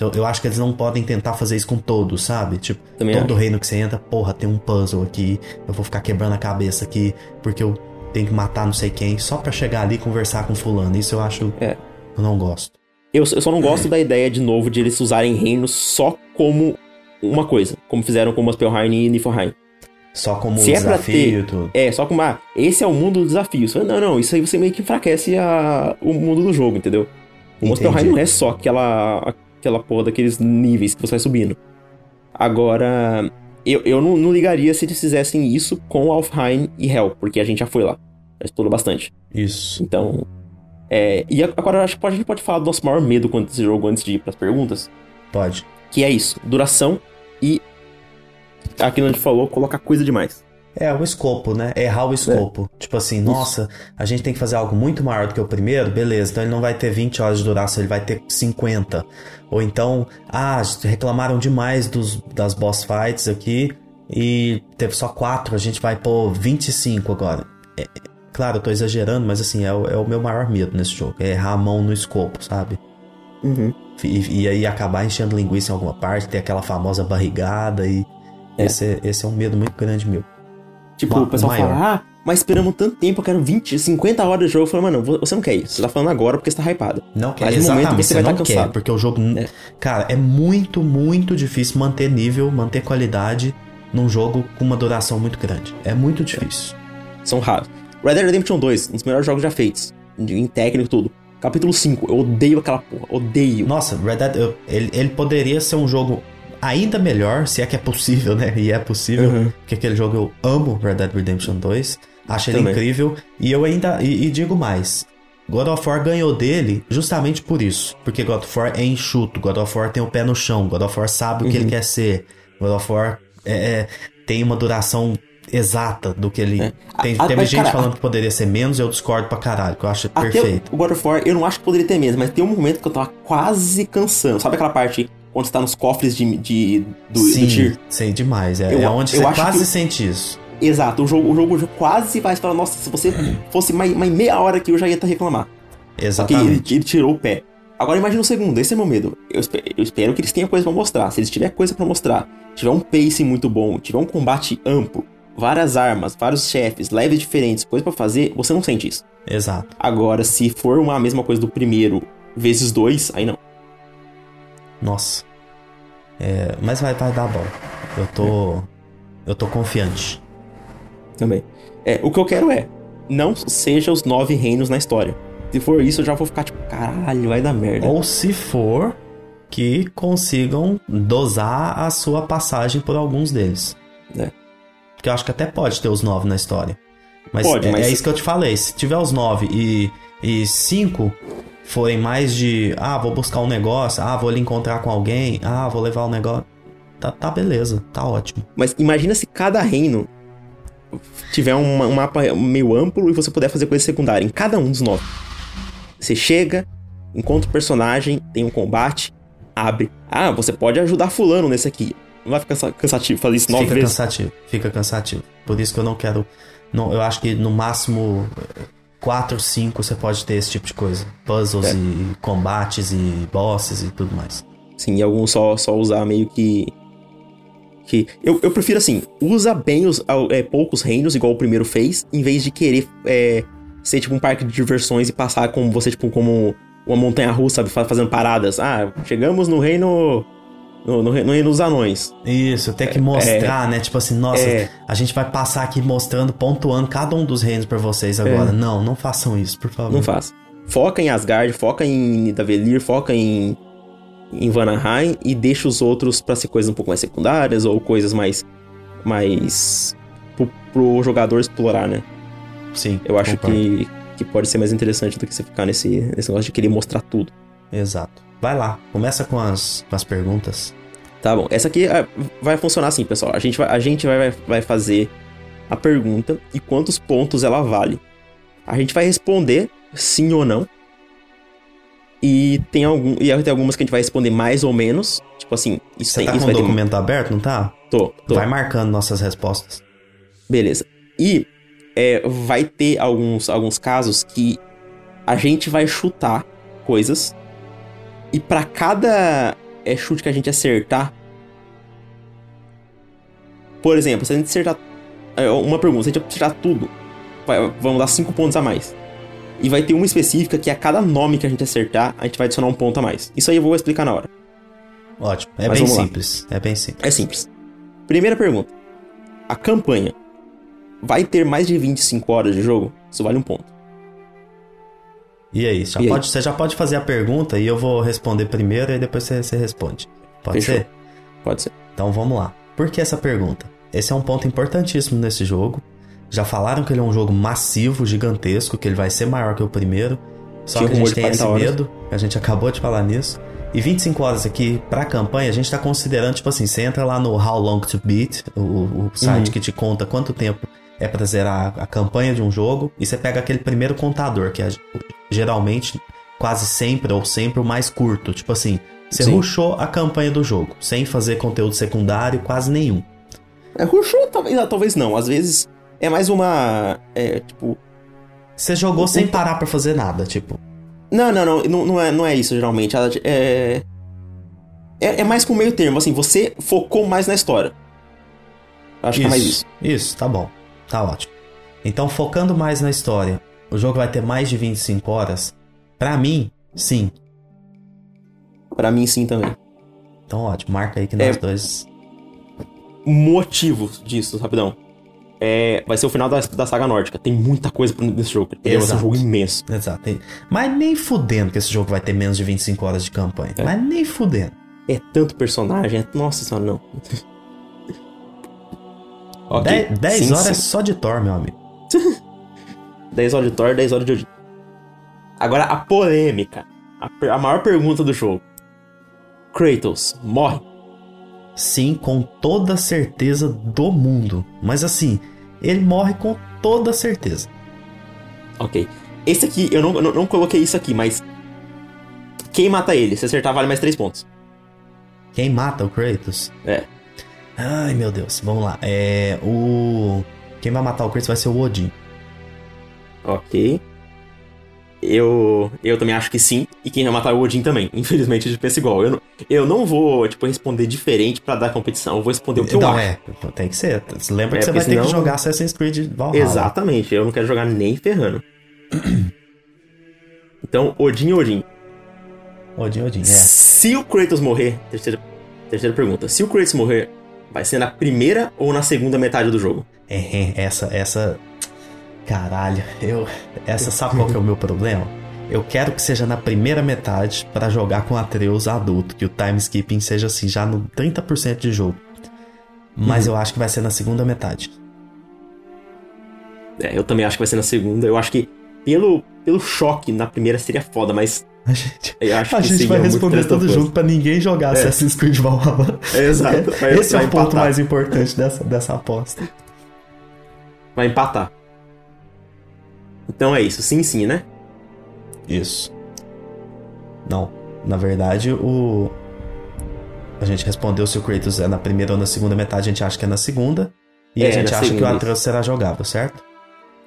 Eu, eu acho que eles não podem tentar fazer isso com todos, sabe? Tipo, Também todo reino que você entra, porra, tem um puzzle aqui, eu vou ficar quebrando a cabeça aqui, porque eu tenho que matar não sei quem, só para chegar ali e conversar com fulano. Isso eu acho. É. Eu não gosto. Eu, eu só não gosto da ideia, de novo, de eles usarem reinos só como uma coisa, como fizeram com Muspelheim e Niflheim. Só como Se desafio, é pra ter, É, só como, ah, esse é o mundo dos desafios. Não, não, isso aí você meio que enfraquece a, o mundo do jogo, entendeu? O Monster High não é só aquela, aquela porra daqueles níveis que você vai subindo. Agora, eu, eu não, não ligaria se eles fizessem isso com Alfheim e Hell, porque a gente já foi lá. Já explorou bastante. Isso. Então. É, e agora acho que a gente pode falar do nosso maior medo quando esse jogo antes de ir pras perguntas. Pode. Que é isso: duração e. Aqui a gente falou, colocar coisa demais. É, o escopo, né? Errar o escopo. É. Tipo assim, nossa, a gente tem que fazer algo muito maior do que o primeiro, beleza, então ele não vai ter 20 horas de duração, ele vai ter 50. Ou então, ah, reclamaram demais dos, das boss fights aqui e teve só 4, a gente vai pôr 25 agora. É, claro, eu tô exagerando, mas assim, é o, é o meu maior medo nesse jogo, é errar a mão no escopo, sabe? Uhum. E, e, aí acabar enchendo linguiça em alguma parte, ter aquela famosa barrigada e... É. Esse, esse é um medo muito grande meu. Tipo, o pessoal maior. fala, ah, mas esperamos tanto tempo, eu quero 20, 50 horas de jogo. Eu falo, mano, você não quer isso. Você tá falando agora porque você tá hypado. Não quer, mas exatamente, momento você, vai estar tá cansado. Porque o jogo... É. Cara, é muito, muito difícil manter nível, manter qualidade num jogo com uma duração muito grande. É muito difícil. É. São raros. Red Dead Redemption 2, um dos melhores jogos já feitos. Em técnico tudo. Capítulo 5, eu odeio aquela porra. Odeio. Nossa, Red Dead... Eu, ele, ele poderia ser um jogo ainda melhor, se é que é possível, né? E é possível, uhum. porque aquele jogo eu amo, Red Dead Redemption 2. Acho ele incrível. E eu ainda. E, e, digo mais. God of War ganhou dele justamente por isso. Porque God of War é enxuto, God of War tem o pé no chão, God of War sabe uhum. o que ele uhum. quer ser. God of War é, é, tem uma duração exata do que ele. É. Tem, a, teve gente cara, falando que poderia ser menos, eu discordo pra caralho, que eu acho perfeito. O God of War, eu não acho que poderia ter menos, mas tem um momento que eu tava quase cansando. Sabe aquela parte quando está nos cofres de, de do, Sim, do Tyr. Sei demais. É, eu, é onde você quase que... sente isso. Exato, o jogo, o jogo quase vai falar, nossa, se você fosse mais, mais meia hora aqui eu já ia estar reclamar. Exatamente. Porque ele, ele, tirou o pé. Agora imagina o segundo, esse é meu medo. Eu espero, eu espero que eles tenham coisa para mostrar. Se eles tiverem coisa para mostrar, tiver um pacing muito bom, tiver um combate amplo, várias armas, vários chefes, leves diferentes, coisa para fazer, você não sente isso. Exato. Agora, se for uma mesma coisa do primeiro vezes dois, aí não. Nossa. É, mas vai, vai dar bom. Eu tô. Eu tô confiante. Também. É, o que eu quero é. Não seja os nove reinos na história. Se for isso, eu já vou ficar tipo, caralho, vai dar merda. Ou se for que consigam dosar a sua passagem por alguns deles. É. Porque eu acho que até pode ter os nove na história. Mas, pode, é, mas... é isso que eu te falei. Se tiver os nove e, e cinco forem mais de, ah, vou buscar um negócio, ah, vou ali encontrar com alguém, ah, vou levar um negócio. Tá, tá beleza, tá ótimo. Mas imagina se cada reino tiver um, um mapa meio amplo e você puder fazer coisa secundária em cada um dos nove. Você chega, encontra o personagem, tem um combate, abre. Ah, você pode ajudar fulano nesse aqui. Não vai ficar cansativo fazer isso nove fica vezes? Fica cansativo, fica cansativo. Por isso que eu não quero... Não, eu acho que no máximo 4, 5 você pode ter esse tipo de coisa. Puzzles é. e combates e bosses e tudo mais. Sim, e alguns só, só usar meio que. que eu, eu prefiro assim, usa bem os é, poucos reinos, igual o primeiro fez, em vez de querer é, ser tipo um parque de diversões e passar como você, tipo, como uma montanha russa, sabe, fazendo paradas. Ah, chegamos no reino no, no, no dos anões. Isso, tem que é, mostrar, é, né? Tipo assim, nossa, é, a gente vai passar aqui mostrando, pontuando cada um dos reinos para vocês agora. É. Não, não façam isso, por favor. Não façam. Foca em Asgard, foca em Nidavellir, foca em, em Vanaheim e deixa os outros para ser coisas um pouco mais secundárias ou coisas mais. mais. pro, pro jogador explorar, né? Sim. Eu acho que, que pode ser mais interessante do que você ficar nesse, nesse negócio de querer mostrar tudo. Exato. Vai lá, começa com as, com as perguntas. Tá bom. Essa aqui é, vai funcionar assim, pessoal. A gente, vai, a gente vai, vai fazer a pergunta e quantos pontos ela vale. A gente vai responder sim ou não. E tem, algum, e tem algumas que a gente vai responder mais ou menos. Tipo assim, isso Você tem, tá isso com o documento ter... aberto, não tá? Tô, tô. Vai marcando nossas respostas. Beleza. E é, vai ter alguns, alguns casos que a gente vai chutar coisas e para cada é, chute que a gente acertar. Por exemplo, se a gente acertar. É, uma pergunta, se a gente acertar tudo, vai, vamos dar 5 pontos a mais. E vai ter uma específica que a cada nome que a gente acertar, a gente vai adicionar um ponto a mais. Isso aí eu vou explicar na hora. Ótimo. É Mas bem simples. Lá. É bem simples. É simples. Primeira pergunta. A campanha vai ter mais de 25 horas de jogo? Isso vale um ponto. E aí, já E aí? pode, você já pode fazer a pergunta e eu vou responder primeiro e depois você, você responde. Pode Fechou. ser? Pode ser. Então vamos lá. Por que essa pergunta? Esse é um ponto importantíssimo nesse jogo. Já falaram que ele é um jogo massivo, gigantesco, que ele vai ser maior que o primeiro. Só Tinha que a gente tem esse 40 horas. medo, a gente acabou de falar nisso. E 25 horas aqui pra campanha, a gente tá considerando, tipo assim, você entra lá no How Long to Beat, o, o site Uhum. que te conta quanto tempo é pra zerar a campanha de um jogo, e você pega aquele primeiro contador, que é geralmente, quase sempre ou sempre o mais curto. Tipo assim, você Sim. rushou a campanha do jogo, sem fazer conteúdo secundário, quase nenhum. É, rushou, talvez, ah, talvez não. Às vezes é mais uma. É, tipo. Você jogou O- sem parar pra fazer nada, tipo. Não, não, não, não, não, é, não é isso, geralmente. É, é. É mais com meio termo, assim, você focou mais na história. Acho que é mais isso. Isso, tá bom. Tá ótimo. Então, focando mais na história, o jogo vai ter mais de 25 horas? Pra mim, sim. Pra mim, sim, também. Então, ótimo. Marca aí que nós É. dois. Motivos disso, rapidão. É, vai ser o final da, da saga nórdica. Tem muita coisa pra- nesse jogo. Ele vai ser um jogo imenso. Exato. Mas nem fudendo que esse jogo vai ter menos de 25 horas de campanha. É. Mas nem fudendo. É tanto personagem. é- Nossa senhora, não. Ok, 10, 10 sim, horas sim. só de Thor, meu amigo. 10 horas de Thor, 10 horas de Odin. Agora, a polêmica. A, a maior pergunta do jogo. Kratos morre? Sim, com toda certeza do mundo. Mas assim, ele morre com toda certeza. Ok. Esse aqui, eu não, não, não coloquei isso aqui, mas... Quem mata ele? Se acertar, vale mais 3 pontos. Quem mata o Kratos? É. Ai, meu Deus. Vamos lá. É. O. Quem vai matar o Kratos vai ser o Odin. Ok. Eu, eu também acho que sim. E quem vai matar é o Odin também. Infelizmente, a gente pensa igual. Eu não, eu não vou, tipo, responder diferente pra dar competição. Eu vou responder o que eu Não, acho. é. Tem que ser. Lembra É, que você vai ter que jogar Assassin's Creed Valhalla. Exatamente. Eu não quero jogar nem ferrando. então, Odin, Odin. Odin, Odin. É. Se o Kratos morrer, terceira, terceira pergunta. Se o Kratos morrer, vai ser na primeira ou na segunda metade do jogo? É, é, essa, essa. Caralho, eu. Essa, sabe qual que é o meu problema? Eu quero que seja na primeira metade pra jogar com Atreus adulto, que o time skipping seja assim, já no 30% de jogo. Mas Uhum. eu acho que vai ser na segunda metade. É, eu também acho que vai ser na segunda. Eu acho que pelo, pelo choque na primeira seria foda, mas A gente, a gente seria vai muito responder Us. junto pra ninguém jogar É. Assassin's Creed Valhalla. É, exato. Vai- Esse é vai o ponto empatar. mais importante dessa, dessa aposta. Vai empatar. Então é isso. Sim, sim, né? Isso. Não. Na verdade, o. A gente respondeu se o Kratos é na primeira ou na segunda metade, a gente acha que é na segunda. E É, a gente acha que o segunda, Atreus será jogável, certo?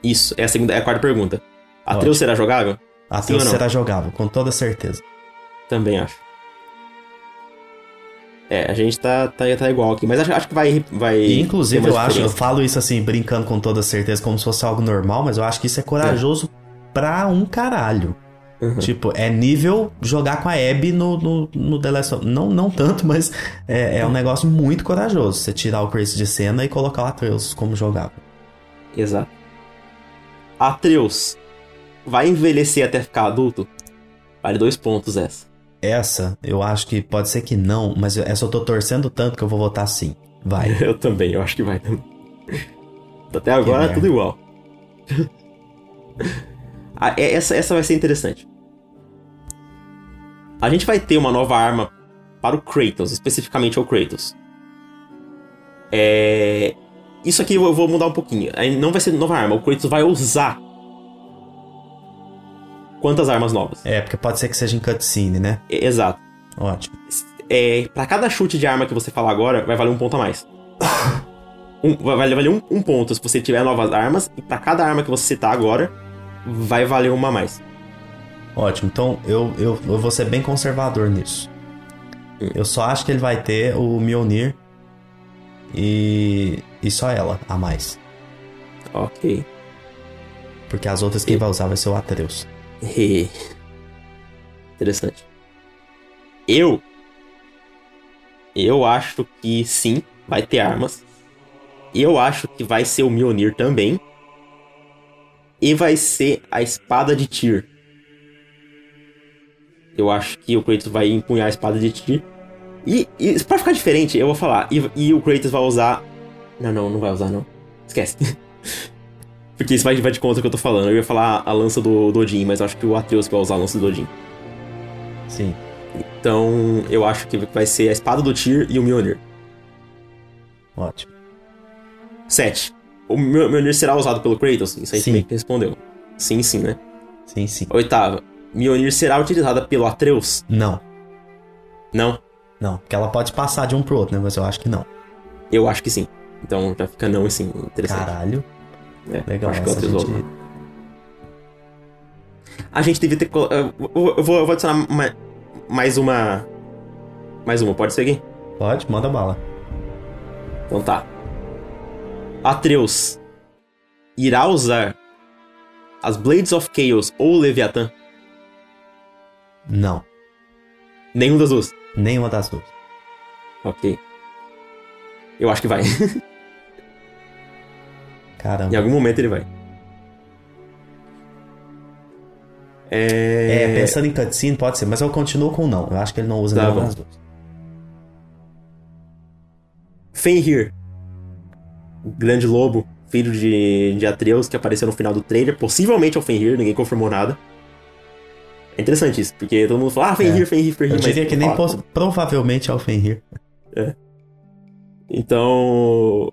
Isso. É a segunda, é a quarta pergunta. Atreus será jogável? Atreus não? será jogável, com toda certeza. Também acho. É, a gente tá, tá, tá igual aqui, mas acho, acho que vai. vai E inclusive eu acho, eu falo isso assim, brincando com toda certeza, como se fosse algo normal, mas eu acho que isso é corajoso pra um caralho. Uhum. Tipo, é nível jogar com a Abby no, no, no The Last of Não, não tanto, mas é, é um negócio muito corajoso. Você tirar o Kratos de cena e colocar o Atreus como jogável. Exato. Atreus vai envelhecer até ficar adulto? Vale dois pontos essa. Essa, eu acho que pode ser que não, mas essa eu tô torcendo tanto que eu vou votar sim. Vai. Eu também, eu acho que vai também. Até agora é tudo igual. Ah, é- essa, essa vai ser interessante. A gente vai ter uma nova arma para o Kratos, especificamente ao Kratos. É... Isso aqui eu vou mudar um pouquinho. Não vai ser nova arma, o Kratos vai usar. Quantas armas novas? É, porque pode ser que seja em cutscene, né? É, Exato. Ótimo. É, para cada chute de arma que você falar agora, vai valer um ponto a mais. Um, vai valer um, um ponto se você tiver novas armas, e para cada arma que você citar agora, vai valer uma a mais. Ótimo. Então eu, eu, eu vou ser bem conservador nisso. Hum. Eu só acho que ele vai ter o Mjolnir e, e só ela a mais. Ok. Porque as outras quem E- vai usar vai ser o Atreus. Interessante. Eu. Eu acho que sim, vai ter armas. Eu acho que vai ser o Mjolnir também. E vai ser a espada de Tyr. Eu acho que o Kratos vai empunhar a espada de Tyr. E, e pra ficar diferente, eu vou falar. E, e, o Kratos vai usar. Não, não, não vai usar, não. Esquece. Porque isso vai, vai de conta que eu tô falando. Eu ia falar a lança do, do Odin, mas eu acho que o Atreus vai usar a lança do Odin. Sim. Então, eu acho que vai ser a espada do Tyr e o Mjolnir. Ótimo. 7. O Mjolnir será usado pelo Kratos? Isso aí sim. também respondeu. Sim, sim, né? Sim, sim. Oitava. Mjolnir será utilizada pelo Atreus? Não. Não? Não, porque ela pode passar de um pro outro, né? Mas eu acho que não. Eu acho que sim. Então já fica não, assim, interessante. Caralho. É, Legal, acho que é o tesouro. Gente... A gente devia ter. Eu vou, eu vou adicionar mais uma. Mais uma, pode seguir? Pode, manda bala. Então tá. Atreus irá usar as Blades of Chaos ou o Leviathan? Não. Nenhum das duas? Nenhuma das duas. Ok. Eu acho que vai. Caramba. Em algum momento ele vai. É... é, pensando em cutscene, pode ser, mas eu continuo com não. Eu acho que ele não usa tá nenhuma das duas. Fenrir. Grande lobo, filho de, de Atreus, que apareceu no final do trailer. Possivelmente é o Fenrir, ninguém confirmou nada. É interessante isso, porque todo mundo fala, ah, Fenrir, é. Fenrir, Fenrir. Eu diria que nem provavelmente é o Fenrir. É. Então.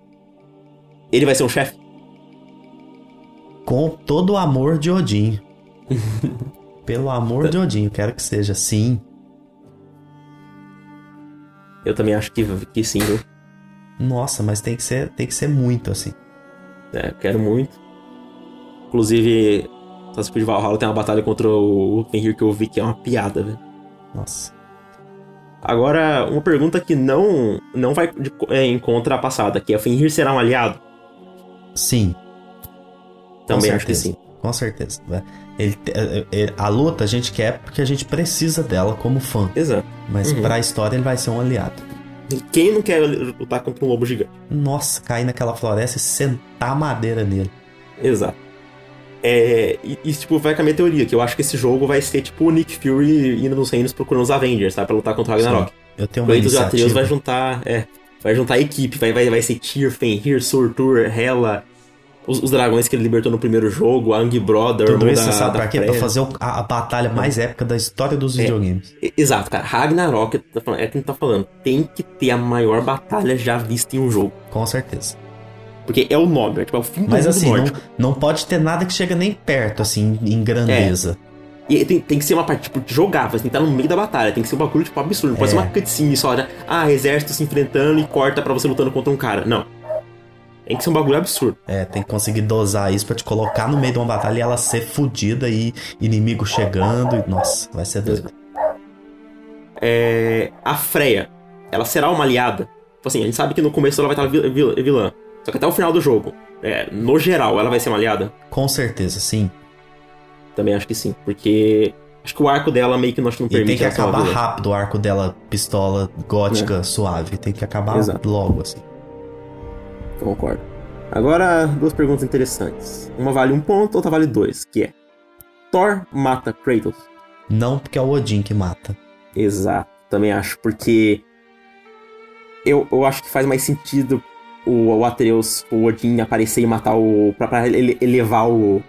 Ele vai ser um chefe? Com todo o amor de Odin. Pelo amor de Odin, quero que seja, sim. Eu também acho que, que sim, viu? Nossa, mas tem que ser, tem que ser muito assim. É, quero muito. Inclusive, Assassin's de Valhalla tem uma batalha contra o Fenrir que eu vi que é uma piada, velho. Nossa. Agora, uma pergunta que não não vai de, é, em contra a passada, que é: Fenrir será um aliado? Sim. Também acho que sim. Com certeza. Ele, ele, a luta a gente quer porque a gente precisa dela como fã. Exato. Mas uhum. pra história ele vai ser um aliado. Quem não quer lutar contra um lobo gigante? Nossa, cair naquela floresta e sentar madeira nele. Exato. É, e, e, tipo, vai com a minha teoria, que eu acho que esse jogo vai ser tipo o Nick Fury indo nos reinos procurando os Avengers, sabe? Pra lutar contra o Ragnarok. Sim, eu tenho uma iniciativa. Atreus vai juntar, é, vai juntar a equipe, vai, vai, vai ser Tyr, Fenrir, Surtur, Hela, os, os, dragões que ele libertou no primeiro jogo, a Ang Brother, Tudo isso da, sabe pra quê? Pra fazer a, a batalha mais é. épica da história dos é, videogames. Exato, cara. Ragnarok, tá é quem tá falando, tem que ter a maior batalha já vista em um jogo. Com certeza. Porque é o nome, é, tipo, é o fim do Mas assim, não, não pode ter nada que chega nem perto, assim, em grandeza. É. E tem, tem que ser uma parte, tipo, jogável, assim, tá no meio da batalha. Tem que ser um bagulho, tipo, absurdo. Não pode é. ser uma cutscene só, né? Ah, exército se enfrentando e corta para você lutando contra um cara. Não. Tem que ser um bagulho absurdo. É, tem que conseguir dosar isso pra te colocar no meio de uma batalha e ela ser fodida e inimigo chegando. E, nossa, vai ser doido. É, a Freya, ela será uma aliada? Tipo assim, a gente sabe que no começo ela vai estar vilã. Só que até o final do jogo, é, no geral, ela vai ser uma aliada? Com certeza, sim. Também acho que sim, porque acho que o arco dela meio que não, não permite. E tem que acabar rápido o arco dela, pistola gótica, é. suave. Tem que acabar Exato. logo, assim. Concordo. Agora, duas perguntas interessantes. Uma vale um ponto, outra vale dois, que é... Thor mata Kratos? Não, porque é o Odin que mata. Exato, também acho, porque... Eu, eu acho que faz mais sentido o, o Atreus, o Odin aparecer e matar o. pra, pra ele, elevar o,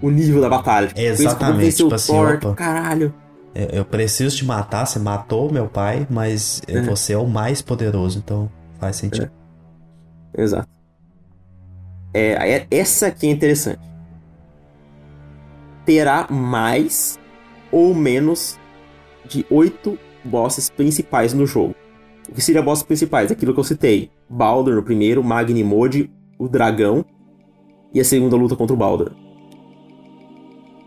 o nível da batalha. Exatamente. Tipo assim, Thor, opa, caralho. Eu, eu, preciso te matar, você matou meu pai, mas é. você é o mais poderoso, então faz sentido. É. Exato. É, é, essa aqui é interessante. Terá mais ou menos de oito bosses principais no jogo. O que seria bosses principais? Aquilo que eu citei. Baldur no primeiro, Magnimod, o dragão e a segunda luta contra o Baldur.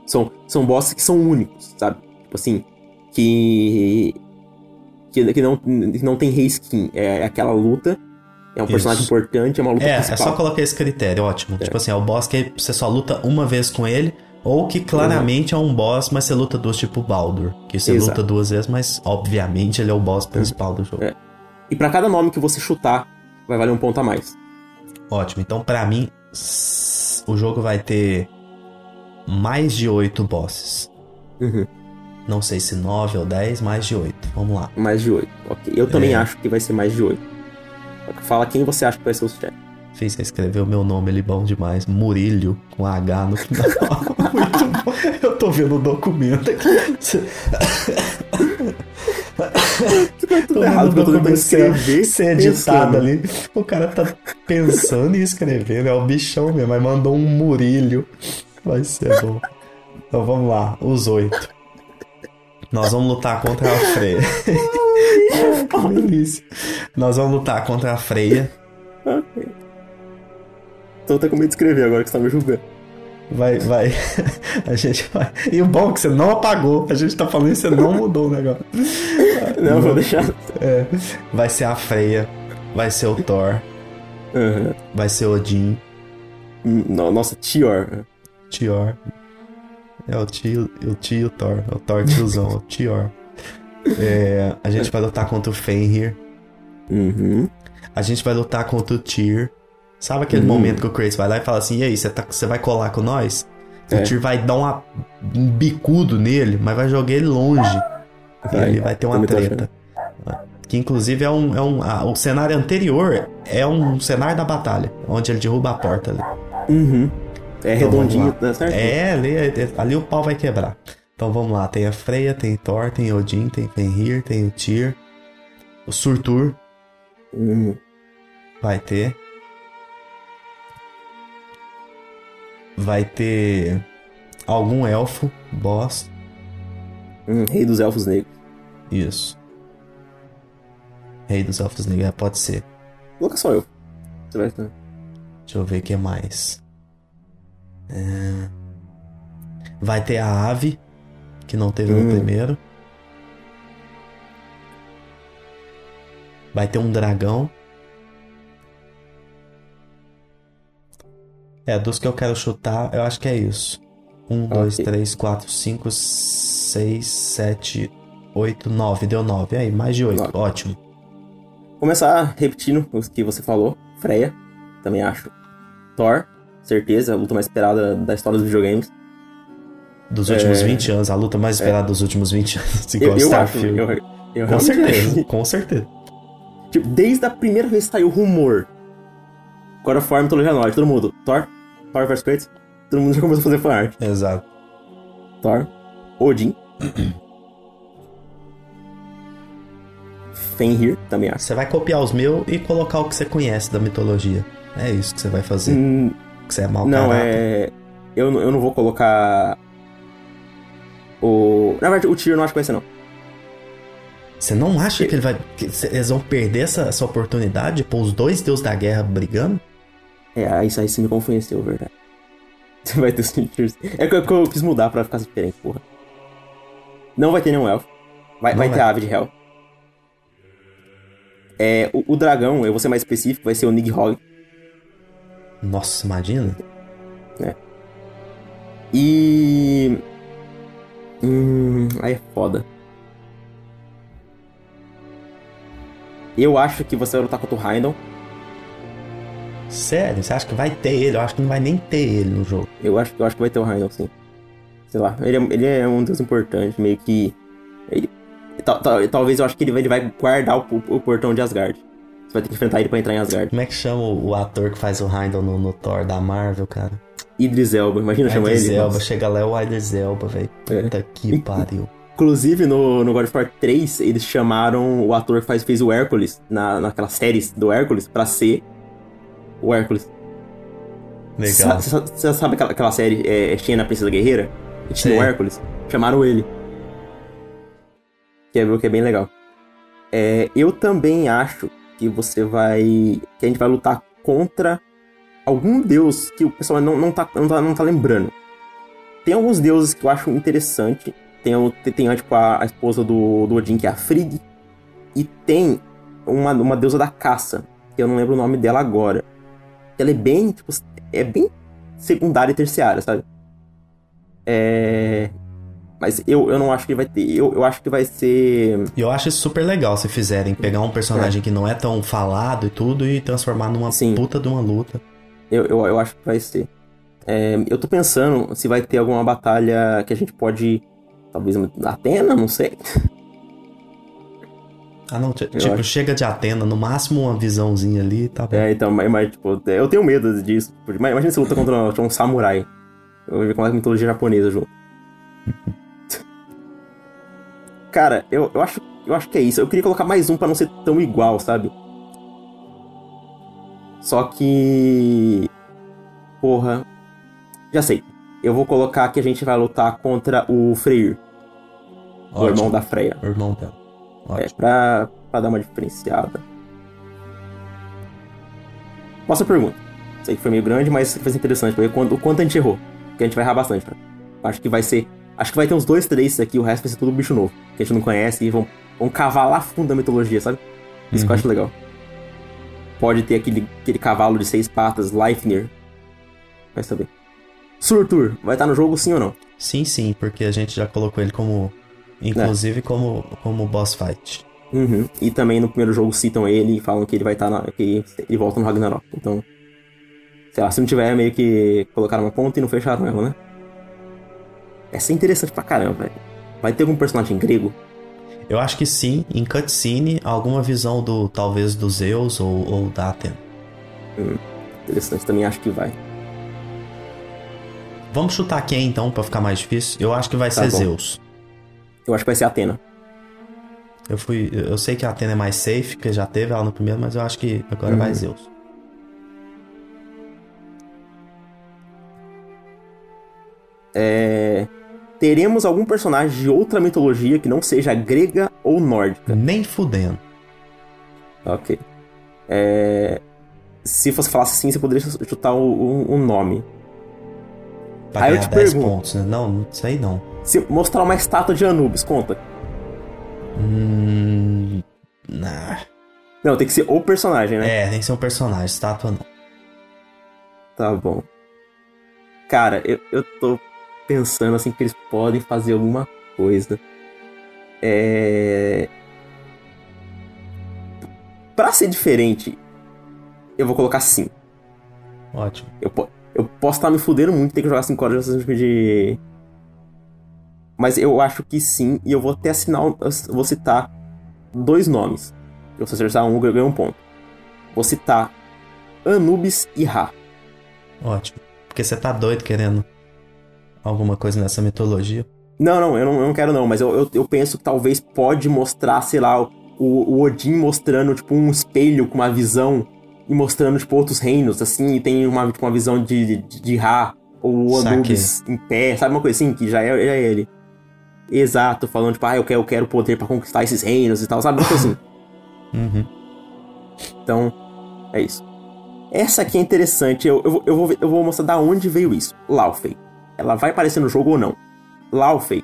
São, são bosses que são únicos, sabe? Tipo assim, que. que, que não, que não tem reskin. É aquela luta. É um Isso. personagem importante, é uma luta é, principal. É só colocar esse critério, ótimo. É. Tipo assim, é o boss que você só luta uma vez com ele, ou que claramente uhum. é um boss, mas você luta duas, tipo Baldur. Que você Exato. luta duas vezes, mas obviamente ele é o boss principal do jogo. É. E para cada nome que você chutar, vai valer um ponto a mais. Ótimo. Então, para mim, o jogo vai ter mais de oito bosses. Uhum. Não sei se 9 ou 10, mais de 8. Vamos lá. Mais de 8. Ok. Eu também é. acho que vai ser mais de 8. Fala quem você acha que vai ser o chefe. Fiz você escreveu meu nome, ele bom demais. Murilho, com H no final. Muito bom. Eu tô vendo o documento aqui. Tudo errado, tô tentando escrever. Ser editado ali. O cara tá pensando em escrever, né? É o bichão mesmo, mas mandou um Murilho. Vai ser bom. Então vamos lá, os oito. Nós vamos lutar contra a Freia. que delícia. Nós vamos lutar contra a Freia. Ok. Tô até com medo de escrever agora que você tá me julgando. Vai, vai. A gente vai. E o bom é que você não apagou. A gente tá falando e você não mudou o negócio. Não, vou deixar. É. Vai ser a Freia. Vai ser o Thor. Uhum. Vai ser Odin. Nossa, Tior. Tior. É o tio, o tio Thor. É o Thor tiozão, o Tior. É, a gente vai lutar contra o Fenrir. Uhum. A gente vai lutar contra o Tyr. Sabe aquele uhum. momento que o Kratos vai lá e fala assim: e aí, você tá, vai colar com nós? É. O Tyr vai dar uma, um bicudo nele, mas vai jogar ele longe. e ele vai ter uma treta. Que inclusive é um. É um a, o cenário anterior é um cenário da batalha, onde ele derruba a porta ali. Uhum. É então, redondinho, tá certo? É, ali, ali o pau vai quebrar. Então vamos lá, tem a Freya, tem Thor, tem Odin, tem Fenrir, tem o Tyr, o Surtur. Hum. Vai ter. Vai ter algum elfo, boss. Hum, rei dos elfos negros. Isso. Rei dos elfos negros, é, pode ser. Coloca só eu. Você vai. Deixa eu ver o que mais. É... Vai ter a ave, que não teve hum. no primeiro. Vai ter um dragão. É, dos que eu quero chutar, eu acho que é isso. Um, okay. dois, três, quatro, cinco, seis, sete, oito, nove. Deu nove. Aí, mais de oito. Nove. Ótimo. Começar repetindo o que você falou. Freya, também acho. Thor, certeza, a luta mais esperada da história dos videogames. Dos últimos é... 20 anos, a luta mais esperada é... dos últimos 20 anos. Igual eu, eu Starfield. Acho, eu, eu com certeza, com certeza. Tipo, desde a primeira vez que saiu o rumor. God of War, mitologia nórdica, todo mundo. Thor, Thor vs Kratos, todo mundo já começou a fazer fanart. Exato. Thor, Odin. Fenrir, também acho. Você vai copiar os meus e colocar o que você conhece da mitologia. É isso que você vai fazer. Hum, que você é mau Não, caráter. é... Eu, eu não vou colocar... O... Na verdade, o Tyr eu não acho que vai ser, não. Você não acha que ele vai. Que eles vão perder essa, essa oportunidade? Pôr os dois deuses da guerra brigando? É, isso aí você me convenceu, verdade. Você vai ter os É que eu, eu, quis mudar pra ficar diferente, porra. Não vai ter nenhum elfo. Vai, vai, vai, ter a ave de Hell. É, o, o, dragão, eu vou ser mais específico, vai ser o Nighthog. Nossa, imagina. É. E. Hum. Aí é foda. Eu acho que você vai lutar contra o Heindel. Sério? Você acha que vai ter ele? Eu acho que não vai nem ter ele no jogo. Eu acho, eu acho que vai ter o Heindel, sim. Sei lá, ele é, ele é um deus importante, meio que. Ele, tal, tal, talvez eu acho que ele vai, ele vai guardar o, o, portão de Asgard. Você vai ter que enfrentar ele pra entrar em Asgard. Como é que chama o, o ator que faz o Heindel no, no, Thor da Marvel, cara? Idris Elba, imagina chamar ele. Idris Elba, chega lá é o Idris Elba, velho. É. Puta que pariu. Inclusive, no, no God of War 3, eles chamaram o ator que faz, fez o Hércules, na, naquela série do Hércules, pra ser o Hércules. Legal. Você sabe aquela, aquela série é, Xena, Princesa Guerreira? Que tinha o Hércules? Chamaram ele. Que é, que é bem legal. É, eu também acho que você vai... Que a gente vai lutar contra algum deus que o pessoal não, não, tá, não, tá, não tá lembrando. Tem alguns deuses que eu acho interessante tem, tem tipo, a, a esposa do, do Odin, que é a Frigg. E tem uma, uma deusa da caça, que eu não lembro o nome dela agora. Ela é bem, tipo, é bem secundária e terciária, sabe? É... Mas eu, eu não acho que vai ter. Eu, eu acho que vai ser. Eu acho isso super legal se fizerem. Pegar um personagem é. que não é tão falado e tudo e transformar numa Sim. puta de uma luta. Eu, eu, eu acho que vai ser. É, eu tô pensando se vai ter alguma batalha que a gente pode Talvez Atena, não sei. Ah, não, tipo, acho. chega de Atena, no máximo uma visãozinha ali, tá bom. É, então, mas, mas tipo, eu tenho medo disso. Imagina se luta contra um, um samurai. Eu vou ver como é a mitologia japonesa junto. Cara, eu, eu, acho, eu acho que é isso. Eu queria colocar mais um para não ser tão igual, sabe? Só que. Porra. Já sei. Eu vou colocar que a gente vai lutar contra o Freyr. O irmão da Freya. O irmão dela. É, Ótimo. É, pra, pra dar uma diferenciada. Posso pergunta. Sei que foi meio grande, mas foi interessante pra ver quanto, o quanto a gente errou. Porque a gente vai errar bastante. Acho que vai ser. Acho que vai ter uns dois, três aqui, o resto vai ser tudo bicho novo. Que a gente não conhece e vão, vão cavar lá fundo da mitologia, sabe? Isso uhum. que eu acho uhum. legal. Pode ter aquele, aquele cavalo de seis patas, Leifnir. Vai saber. Surtur, vai estar no jogo sim ou não? Sim, sim, porque a gente já colocou ele como Inclusive é. como, como boss fight. Uhum. E também no primeiro jogo citam ele e falam que ele vai estar tá que ele volta no Ragnarok. Então, sei lá, se não tiver, meio que colocaram uma ponta e não fecharam ela, né? Essa é interessante pra caramba, velho. Vai ter algum personagem grego? Eu acho que sim, em cutscene, alguma visão do talvez do Zeus ou, ou da Athena. Hum, interessante, também acho que vai. Vamos chutar quem então, para ficar mais difícil? Eu acho que vai tá ser bom. Zeus. Eu acho que vai ser Atena. Eu fui. Eu sei que a Atena é mais safe, porque já teve ela no primeiro, mas eu acho que agora uhum. vai Zeus. É... Teremos algum personagem de outra mitologia que não seja grega ou nórdica? Nem fudendo. Ok. É... Se você falasse assim, você poderia chutar um, um nome. Pra Aí eu te pergunto. Pontos, né? Não, isso aí não. Se mostrar uma estátua de Anubis, conta. Hum. Nah. Não, tem que ser o personagem, né? É, tem que ser um personagem, estátua não. Tá bom. Cara, eu, eu tô pensando assim que eles podem fazer alguma coisa. É. Pra ser diferente, eu vou colocar sim. Ótimo. Eu, eu posso estar me fudendo muito ter que jogar 5 horas de mas eu acho que sim, e eu vou até assinar, vou citar dois nomes. Se você acertar um, eu ganho um ponto. Vou citar Anubis e Ra. Ótimo. Porque você tá doido querendo alguma coisa nessa mitologia? Não, não, eu não, eu não quero não, mas eu, eu, eu, penso que talvez pode mostrar, sei lá, o, o Odin mostrando, tipo, um espelho com uma visão e mostrando, tipo, outros reinos, assim, e tem uma, tipo, uma visão de, de, de Ra, ou o Anubis em pé, sabe uma coisa assim, que já é, já é ele. Exato, falando, tipo, ah, eu quero, eu quero poder para conquistar esses reinos e tal, sabe? Tipo assim. Uhum. Então, é isso. Essa aqui é interessante, eu, eu, eu, vou, eu vou mostrar da onde veio isso. Laufey. Ela vai aparecer no jogo ou não? Laufey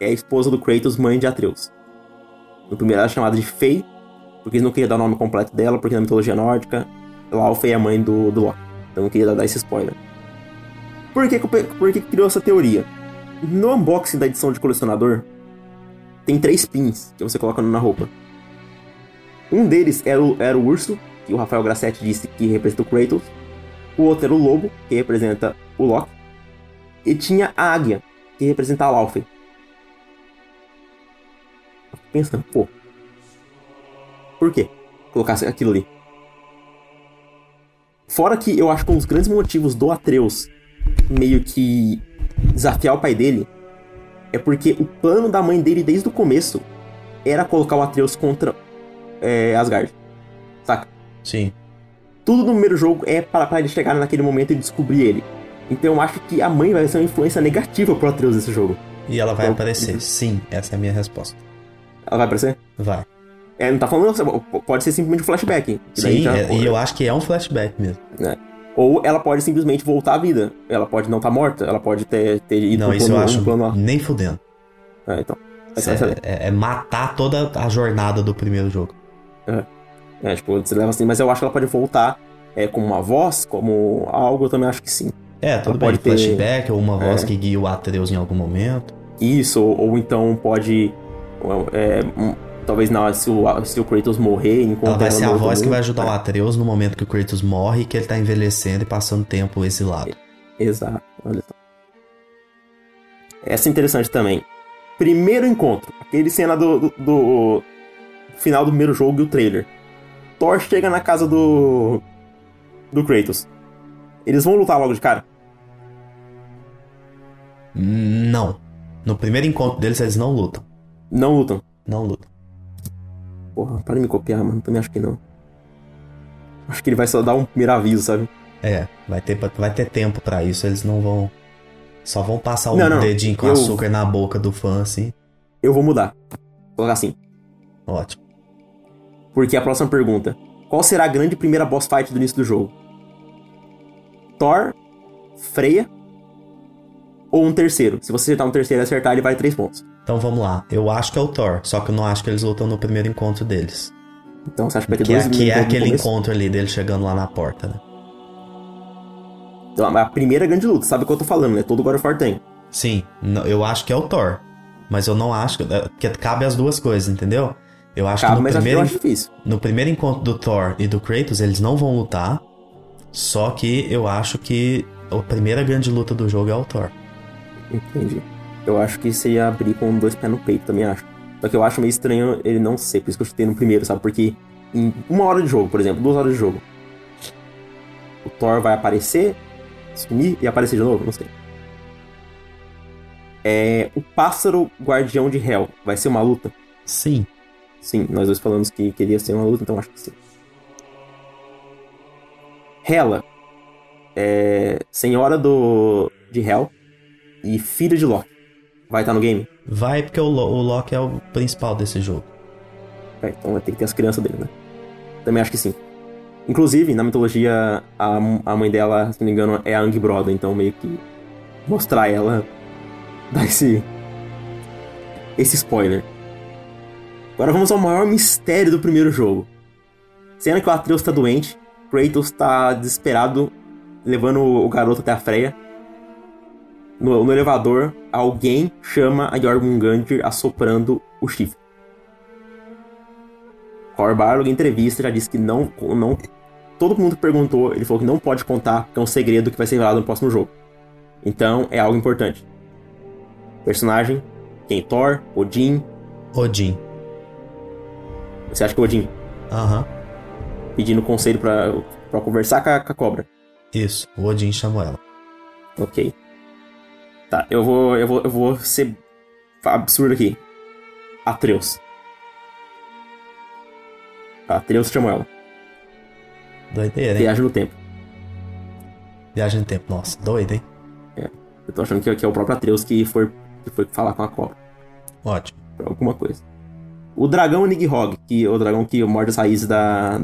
é a esposa do Kratos, mãe de Atreus. No primeiro ela é chamada de Fei, porque eles não queriam dar o nome completo dela, porque na mitologia nórdica, Laufey é a mãe do, do Loki. Então não queria dar esse spoiler. Por que, por que criou essa teoria? No unboxing da edição de colecionador, tem três pins que você coloca na roupa. Um deles era o, era o urso, que o Rafael Grassetti disse que representa o Kratos. O outro era o lobo, que representa o Loki. E tinha a águia, que representa a Laufey. Pensando, pô. Por que colocar aquilo ali? Fora que eu acho que um dos grandes motivos do Atreus meio que desafiar o pai dele é porque o plano da mãe dele desde o começo era colocar o Atreus contra é, Asgard. Saca? Sim. Tudo no primeiro jogo é para, para ele chegar naquele momento e descobrir ele. Então eu acho que a mãe vai ser uma influência negativa pro Atreus nesse jogo. E ela vai então, aparecer, uhum. sim, essa é a minha resposta. Ela vai aparecer? Vai. É, não tá falando, pode ser simplesmente um flashback. Sim, já, é, e eu acho que é um flashback mesmo. É. Ou ela pode simplesmente voltar à vida. Ela pode não estar tá morta, ela pode ter, ter ido não, isso plano, eu acho plano nem fudendo. É, então. É, é, é, matar toda a jornada do primeiro jogo. É. É, tipo, você leva assim, mas eu acho que ela pode voltar é, como uma voz, como algo, eu também acho que sim. É, tudo bem, pode ter flashback ou uma voz é. que guia o Atreus em algum momento. Isso, ou, ou então pode. É, talvez não, se o, se o Kratos morrer enquanto ela vai ser a voz mundo, que vai ajudar é. o Atreus no momento que o Kratos morre e que ele tá envelhecendo e passando tempo exilado. Exato, olha só. Essa é interessante também. Primeiro encontro. Aquele cena do, do, do final do primeiro jogo e o trailer. Thor chega na casa do. do Kratos. Eles vão lutar logo de cara? Não. No primeiro encontro deles, eles não lutam. Não lutam? Não lutam. Porra, para de me copiar, mano. Também acho que não. Acho que ele vai só dar um primeiro aviso, sabe? É, vai ter, vai ter tempo para isso. Eles não vão. Só vão passar o um não, dedinho com eu... açúcar na boca do fã, assim. Eu vou mudar. Vou colocar assim. Ótimo. Porque a próxima pergunta: Qual será a grande primeira boss fight do início do jogo? Thor, Freya ou um terceiro? Se você acertar um terceiro e acertar, ele vale 3 pontos. Então vamos lá. Eu acho que é o Thor, só que eu não acho que eles lutam no primeiro encontro deles. Então você acha que vai ter que dois é, Que é aquele encontro ali dele chegando lá na porta, né? Então, a primeira grande luta, sabe o que eu tô falando, né? Todo God of War tem. Sim, eu acho que é o Thor. Mas eu não acho que, é, que cabe as duas coisas, entendeu? Eu acho Cabe, que no primeiro, acho difícil. no primeiro encontro do Thor e do Kratos, eles não vão lutar. Só que eu acho que a primeira grande luta do jogo é o Thor. Entendi. Eu acho que você ia abrir com dois pés no peito, também acho. Só que eu acho meio estranho ele não ser, por isso que eu chutei no primeiro, sabe? Porque em uma hora de jogo, por exemplo, duas horas de jogo, o Thor vai aparecer, sumir e aparecer de novo, não sei. É, o pássaro guardião de Hell vai ser uma luta? Sim. Sim, nós dois falamos que queria ser uma luta, então acho que sim. Hela é senhora do de Hell e filha de Loki. Vai estar no game? Vai, porque o, o Loki é o principal desse jogo. É, então vai ter que ter as crianças dele, né? Também acho que sim. Inclusive, na mitologia, a, a mãe dela, se não me engano, é a Angbroda, então meio que mostrar ela dá esse. esse spoiler. Agora vamos ao maior mistério do primeiro jogo. Cena que o Atreus tá doente, Kratos tá desesperado, levando o garoto até a Freya. No, no elevador, alguém chama a Jormungandr assoprando o chifre. Corbarlog, em entrevista, já disse que não, não. Todo mundo perguntou, ele falou que não pode contar, que é um segredo que vai ser revelado no próximo jogo. Então é algo importante. Personagem: quem? Thor? Odin? Odin. Você acha que é Odin? Aham. Uhum. Pedindo conselho pra, pra conversar com a, com a cobra. Isso, o Odin chamou ela. Ok. Tá, eu vou, eu vou, eu vou ser absurdo aqui. Atreus. Atreus chamou ela. Doideira, hein? Viagem no tempo. Viagem no tempo, nossa, doido, hein? É. Eu tô achando que, que é o próprio Atreus que foi, que foi falar com a cobra. Ótimo. Pra alguma coisa. O dragão Nighog, que é o dragão que morde as raízes da,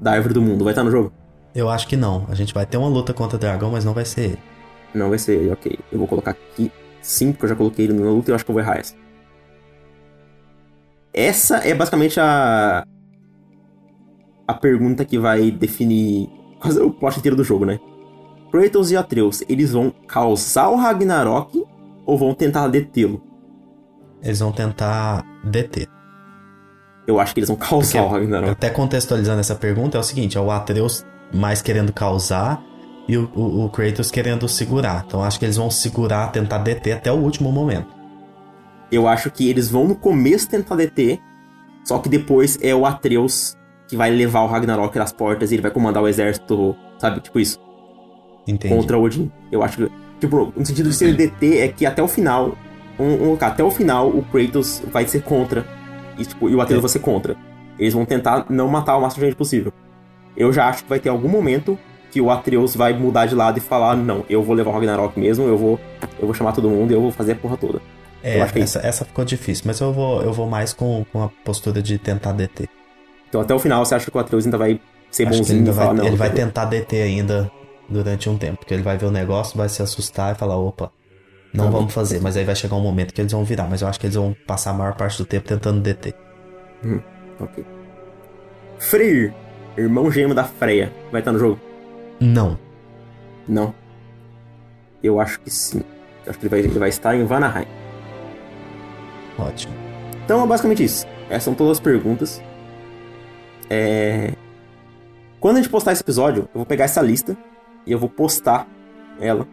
da árvore do mundo, vai estar no jogo? Eu acho que não. A gente vai ter uma luta contra o dragão, mas não vai ser ele. Não vai ser ele, ok. Eu vou colocar aqui sim, porque eu já coloquei ele na luta e eu acho que eu vou errar essa. Essa é basicamente a. a pergunta que vai definir quase o plot inteiro do jogo, né? Kratos e Atreus, eles vão causar o Ragnarok ou vão tentar detê-lo? Eles vão tentar deter eu acho que eles vão causar Porque, o Ragnarok. Até contextualizando essa pergunta, é o seguinte: é o Atreus mais querendo causar e o, o, o Kratos querendo segurar. Então acho que eles vão segurar, tentar deter até o último momento. Eu acho que eles vão no começo tentar deter, só que depois é o Atreus que vai levar o Ragnarok nas portas e ele vai comandar o exército, sabe? Tipo isso. Entendi. Contra Odin. Eu acho que, tipo, no sentido de se ele deter, é que até o final, um, um, até o final, o Kratos vai ser contra e, tipo, e o Atreus é. vai ser contra. Eles vão tentar não matar o máximo de gente possível. Eu já acho que vai ter algum momento que o Atreus vai mudar de lado e falar: não, eu vou levar o Ragnarok mesmo, eu vou, eu vou chamar todo mundo e eu vou fazer a porra toda. É, é essa, essa ficou difícil, mas eu vou, eu vou mais com, com a postura de tentar deter. Então até o final você acha que o Atreus ainda vai ser acho bonzinho ele falar, vai, não. Ele vai tentar deter ainda durante um tempo, porque ele vai ver o negócio, vai se assustar e falar, opa, não tá vamos fazer, mas aí vai chegar um momento que eles vão virar, mas eu acho que eles vão passar a maior parte do tempo tentando deter. Hum, ok. Freyr, irmão gêmeo da Freya, vai estar no jogo? Não. Não? Eu acho que sim. Eu acho que ele vai, ele vai estar em Vanaheim. Ótimo. Então é basicamente isso. Essas são todas as perguntas. É... Quando a gente postar esse episódio, eu vou pegar essa lista e eu vou postar ela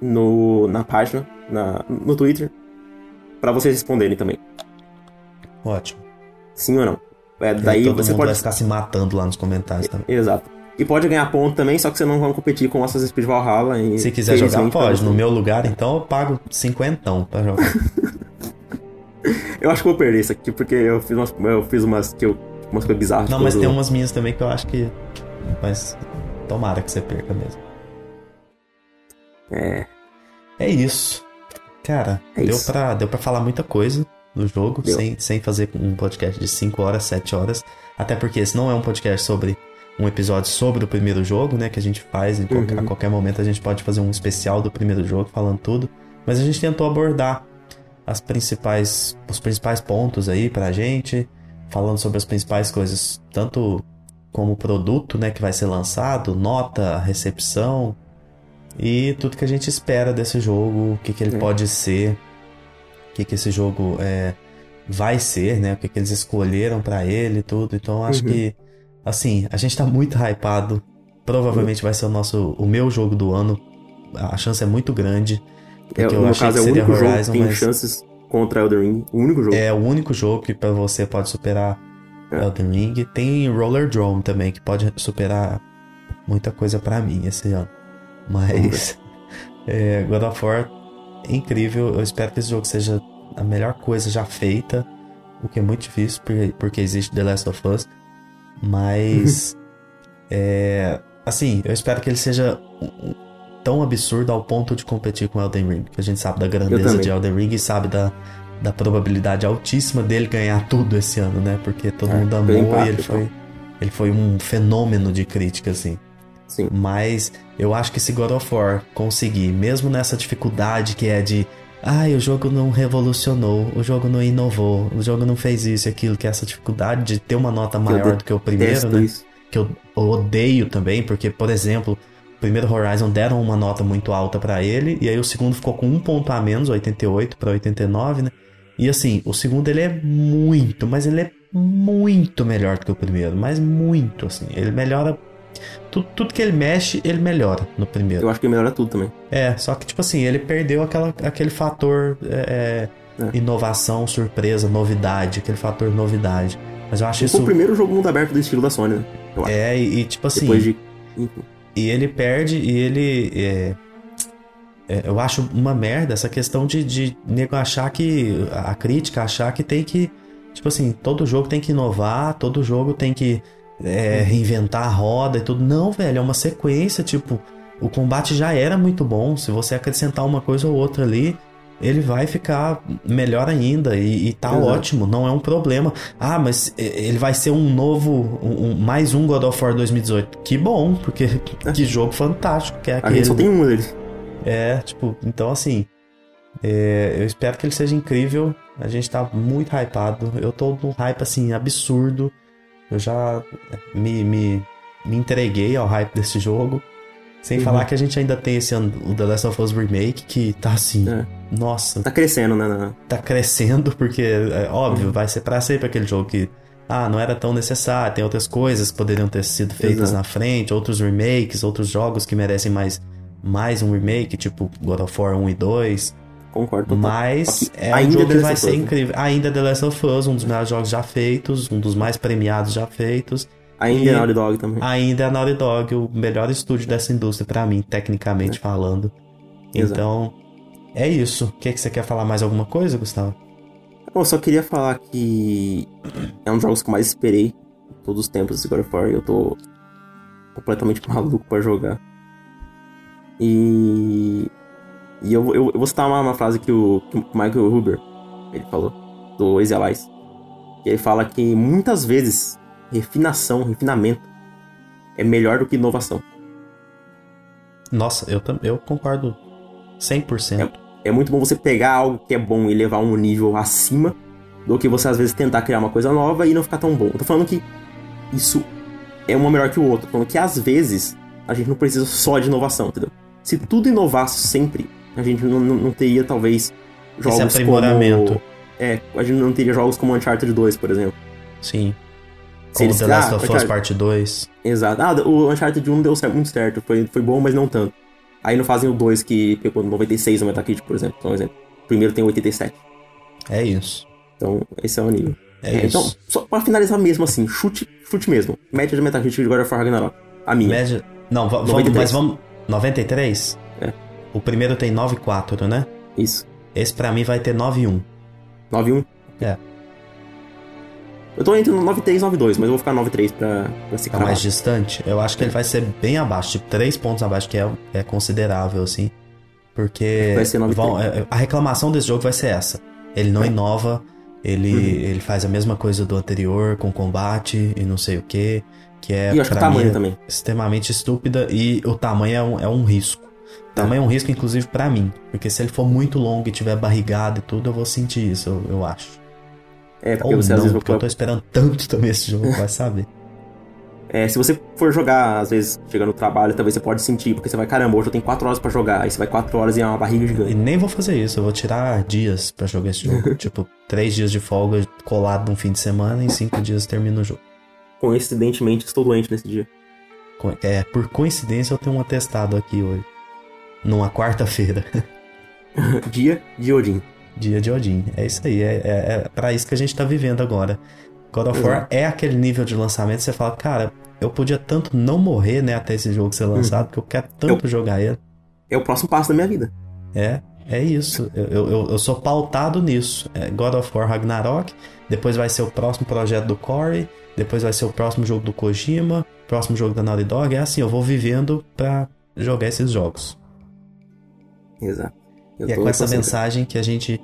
no, na página, na, no Twitter. para vocês responderem também. Ótimo. Sim ou não? É, daí todo você mundo pode vai ficar se matando lá nos comentários também. Exato. E pode ganhar ponto também, só que você não vai competir com Assassin's Speed Valhalla. E se quiser jogar, pode. No meu lugar, então eu pago cinquentão pra jogar. eu acho que vou perder isso aqui, porque eu fiz umas, eu fiz umas, que eu, umas coisas bizarras. Não, mas tem umas minhas também que eu acho que... Mas tomara que você perca mesmo. É. É isso. Cara, é deu, isso. Pra, deu pra falar muita coisa do jogo, sem, sem fazer um podcast de 5 horas, 7 horas. Até porque esse não é um podcast sobre um episódio sobre o primeiro jogo, né? Que a gente faz, uhum. qualquer, a qualquer momento a gente pode fazer um especial do primeiro jogo falando tudo. Mas a gente tentou abordar as principais, os principais pontos aí pra gente, falando sobre as principais coisas, tanto como produto, né, que vai ser lançado, nota, recepção e tudo que a gente espera desse jogo, o que, que ele é. pode ser, o que, que esse jogo é, vai ser, né, o que, que eles escolheram para ele, tudo. Então acho uhum. que Assim, a gente tá muito hypado. Provavelmente vai ser o nosso, o meu jogo do ano. A chance é muito grande. Porque é, eu achei caso, que seria é o único Horizon, jogo que tem mas... chances contra Elden Ring. O único jogo. É o único jogo que para você pode superar é. Elden Ring. Tem Roller Drone também, que pode superar muita coisa para mim esse ano. Mas é, God of War é incrível. Eu espero que esse jogo seja a melhor coisa já feita. O que é muito difícil, porque, porque existe The Last of Us. Mas. é, assim, eu espero que ele seja tão absurdo ao ponto de competir com Elden Ring. Que a gente sabe da grandeza de Elden Ring e sabe da, da probabilidade altíssima dele ganhar tudo esse ano, né? Porque todo é, mundo amou e ele foi, ele foi um fenômeno de crítica, assim. Sim. Mas eu acho que se God of War conseguir, mesmo nessa dificuldade que é de Ai, o jogo não revolucionou, o jogo não inovou, o jogo não fez isso e aquilo, que é essa dificuldade de ter uma nota maior do que o primeiro, né? Isso. Que eu odeio também, porque, por exemplo, o primeiro Horizon deram uma nota muito alta para ele, e aí o segundo ficou com um ponto a menos, 88 para 89, né? E assim, o segundo ele é muito, mas ele é muito melhor do que o primeiro, mas muito, assim. Ele melhora tudo, tudo que ele mexe, ele melhora no primeiro. Eu acho que melhora tudo também. É, só que, tipo assim, ele perdeu aquela, aquele fator é, é. é. inovação, surpresa, novidade, aquele fator novidade. Mas eu acho isso. Foi o primeiro jogo mundo aberto do estilo da Sony, né? É, e, e, tipo assim. Depois de. E ele perde e ele. É, é, eu acho uma merda essa questão de, de nego achar que. A crítica achar que tem que. Tipo assim, todo jogo tem que inovar, todo jogo tem que é, reinventar a roda e tudo. Não, velho, é uma sequência, tipo, o combate já era muito bom. Se você acrescentar uma coisa ou outra ali, ele vai ficar melhor ainda e, e tá Exato. ótimo, não é um problema. Ah, mas ele vai ser um novo, um, mais um God of War 2018. Que bom, porque é. que jogo fantástico que é aquele. A gente só tem um. É, tipo, então assim, é, eu espero que ele seja incrível. A gente tá muito hypado. Eu tô num hype assim absurdo. Eu já me, me, me entreguei ao hype desse jogo. Sem uhum. falar que a gente ainda tem esse o The Last of Us Remake, que tá assim. É. Nossa. Tá crescendo, né? Tá crescendo, porque, é óbvio, uhum. vai ser pra sempre aquele jogo que. Ah, não era tão necessário, tem outras coisas que poderiam ter sido feitas Exato. na frente, outros remakes, outros jogos que merecem mais, mais um remake, tipo God of War 1 e 2. Concordo. Total. Mas é um jogo que vai ser incrível. Ainda The Last of Us, um dos melhores jogos já feitos, um dos mais premiados já feitos. Ainda é Naughty Dog também. Ainda é Naughty Dog, o melhor estúdio dessa indústria para mim, tecnicamente é. falando. Exato. Então, é isso. O que, é que você quer falar mais alguma coisa, Gustavo? Eu só queria falar que é um dos jogos que eu mais esperei todos os tempos desse God of War. Eu tô completamente maluco para jogar. E e eu, eu, eu vou citar uma, uma, frase que o, que o Michael Huber ele falou, do Easy Allies. Que ele fala que muitas vezes refinação, refinamento é melhor do que inovação. Nossa, eu, eu concordo 100%. É, é muito bom você pegar algo que é bom e levar um nível acima do que você às vezes tentar criar uma coisa nova e não ficar tão bom. Eu tô falando que isso é uma melhor que o outro. Tô falando que às vezes a gente não precisa só de inovação, entendeu? Se tudo inovasse sempre, a gente não, não teria, talvez, jogos Esse aprimoramento. como... É, a gente não teria jogos como Uncharted 2, por exemplo. Sim. Se como eles, The Last ah, of Us Part 2. Exato. Ah, o Uncharted 1 deu certo, muito certo. Foi, foi bom, mas não tanto. Aí não fazem o 2 que pegou 96 no Metacritic, por exemplo. Um exemplo. O primeiro tem 87. É isso. Então, esse é o nível. É, é Então, só pra finalizar mesmo assim, chute, chute mesmo. Média de Metacritic de God of War Ragnarok. A minha. Média. Não, vamos, mas vamos. 93? É. O primeiro tem 9,4, né? Isso. Esse pra mim vai ter 9,1. 9,1? É. Eu tô entre 9,3 e 9,2, mas eu vou ficar 9,3 pra, pra se Tá mais distante? Eu acho que ele vai ser bem abaixo, tipo 3 pontos abaixo, que é, é considerável, assim. Porque Vai ser 9,3. vão, é, a reclamação desse jogo vai ser essa. Ele não inova, ele, Uhum. ele faz a mesma coisa do anterior, com combate e não sei o que. Que é, E eu acho que o tamanho é também. extremamente estúpida e o tamanho é um, é um risco. O tamanho é um risco, inclusive, pra mim. Porque se ele for muito longo e tiver barrigado e tudo, eu vou sentir isso, eu, eu acho. É, porque Ou você não, às vezes porque eu tô esperando tanto também esse jogo, vai saber. É, se você for jogar, às vezes, chegando no trabalho, talvez você pode sentir, porque você vai, caramba, hoje eu tenho 4 horas pra jogar, aí você vai 4 horas e é uma barriga E gigante. nem vou fazer isso, eu vou tirar dias pra jogar esse jogo. tipo, três dias de folga colado num fim de semana e em cinco dias termino o jogo. Coincidentemente, estou doente nesse dia. É, por coincidência eu tenho um atestado aqui hoje. Numa quarta-feira. dia de Odin. Dia de Odin. É isso aí, é, é, é pra isso que a gente tá vivendo agora. God of War é aquele nível de lançamento que você fala, cara, eu podia tanto não morrer, né, até esse jogo ser lançado, porque eu quero tanto jogar ele. É o próximo passo da minha vida. É, é isso. Eu, eu, eu sou pautado nisso. É God of War Ragnarok, depois vai ser o próximo projeto do Corey, depois vai ser o próximo jogo do Kojima, próximo jogo da Naughty Dog. É assim, eu vou vivendo pra jogar esses jogos. Exato. Eu e é com essa mensagem que a gente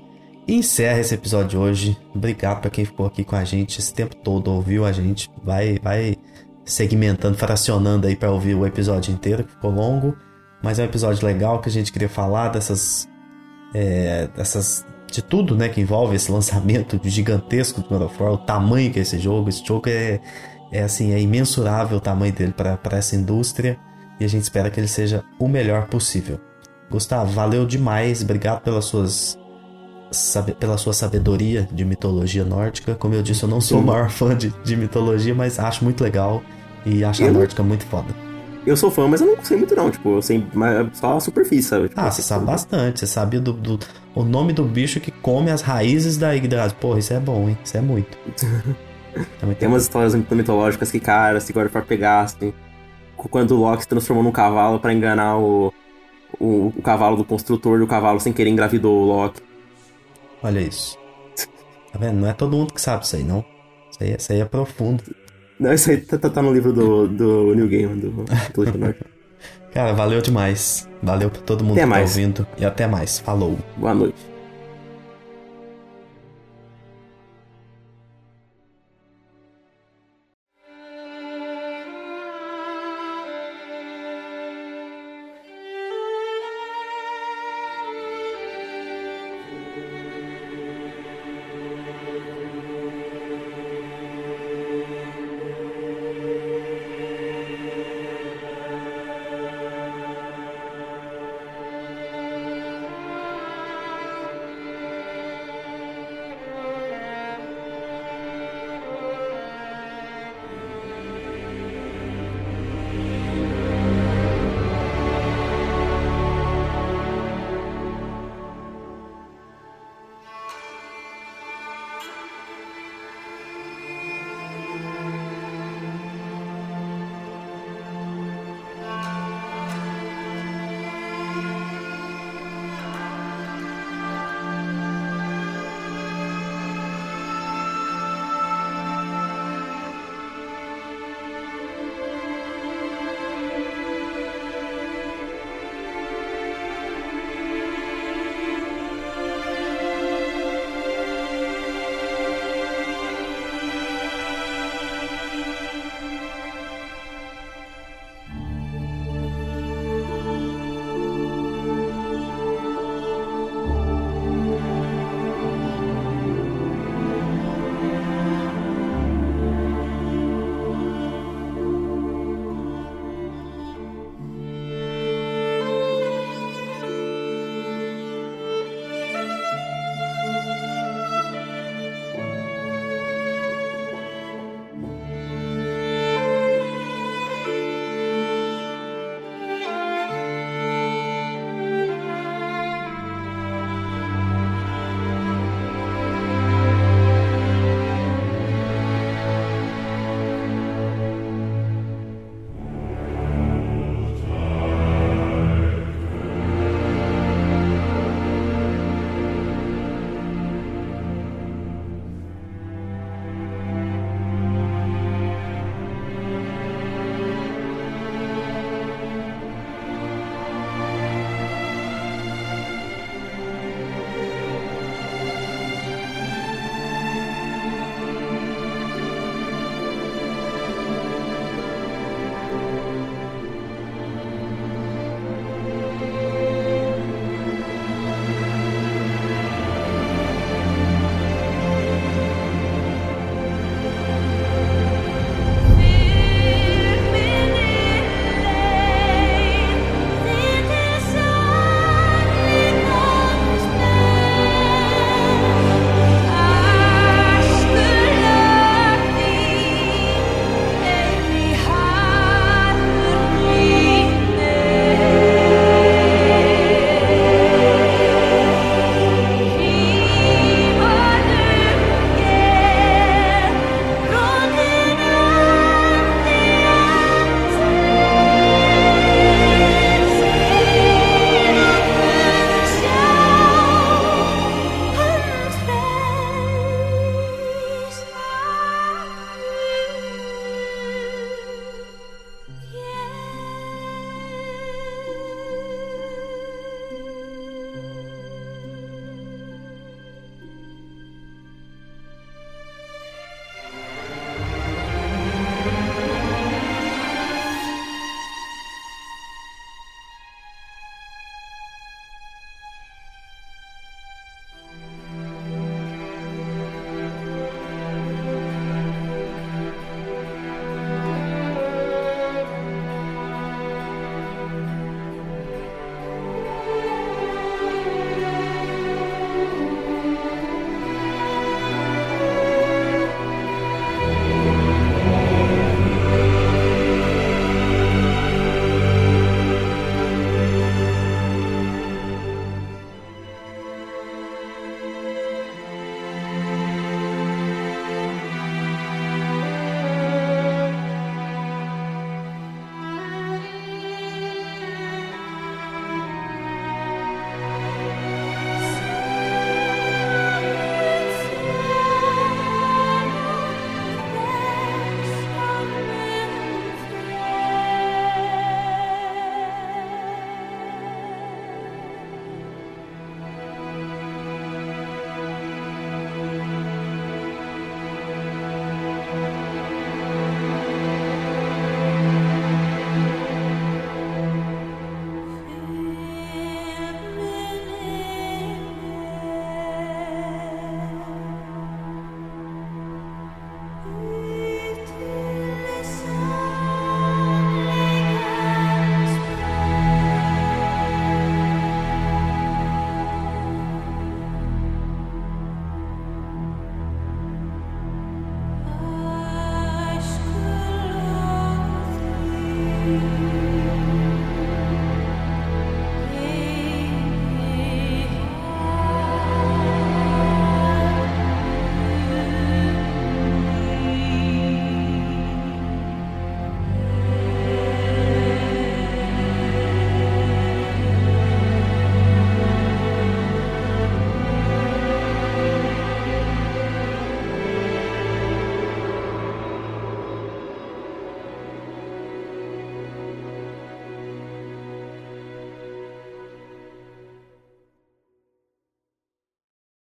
encerra esse episódio de hoje. Obrigado pra quem ficou aqui com a gente esse tempo todo, ouviu a gente. Vai, vai segmentando, fracionando aí pra ouvir o episódio inteiro, que ficou longo. Mas é um episódio legal que a gente queria falar dessas. é, dessas. De tudo, né, que envolve esse lançamento gigantesco do God of War, o tamanho que é esse jogo. Esse jogo é, é assim, é imensurável o tamanho dele pra essa indústria. E a gente espera que ele seja o melhor possível. Gustavo, valeu demais. Obrigado pelas suas sabe- pela sua sabedoria de mitologia nórdica. Como eu disse, eu não sou o maior fã de, de mitologia, mas acho muito legal e acho a Eu não- nórdica muito foda. Eu sou fã, mas eu não sei muito não, tipo, eu sei só a superfície, sabe? Tipo, Ah, você sabe bastante. Você sabia do, do- o nome do bicho que come as raízes da Yggdrasil. Porra, isso é bom, hein? Isso é muito. Também Tem umas histórias mitológicas que, cara, se agora for pegasse, quando o Loki se transformou num cavalo pra enganar o, o, o cavalo do construtor e o cavalo sem querer engravidou o Loki. Olha isso. Tá vendo? Não é todo mundo que sabe isso aí, não. Isso aí, isso aí é profundo. Não, isso aí tá, tá- tá no livro do, do New Game, do. Cara, valeu demais. Valeu pra todo mundo Até que mais. tá ouvindo. E até mais. Falou. Boa noite.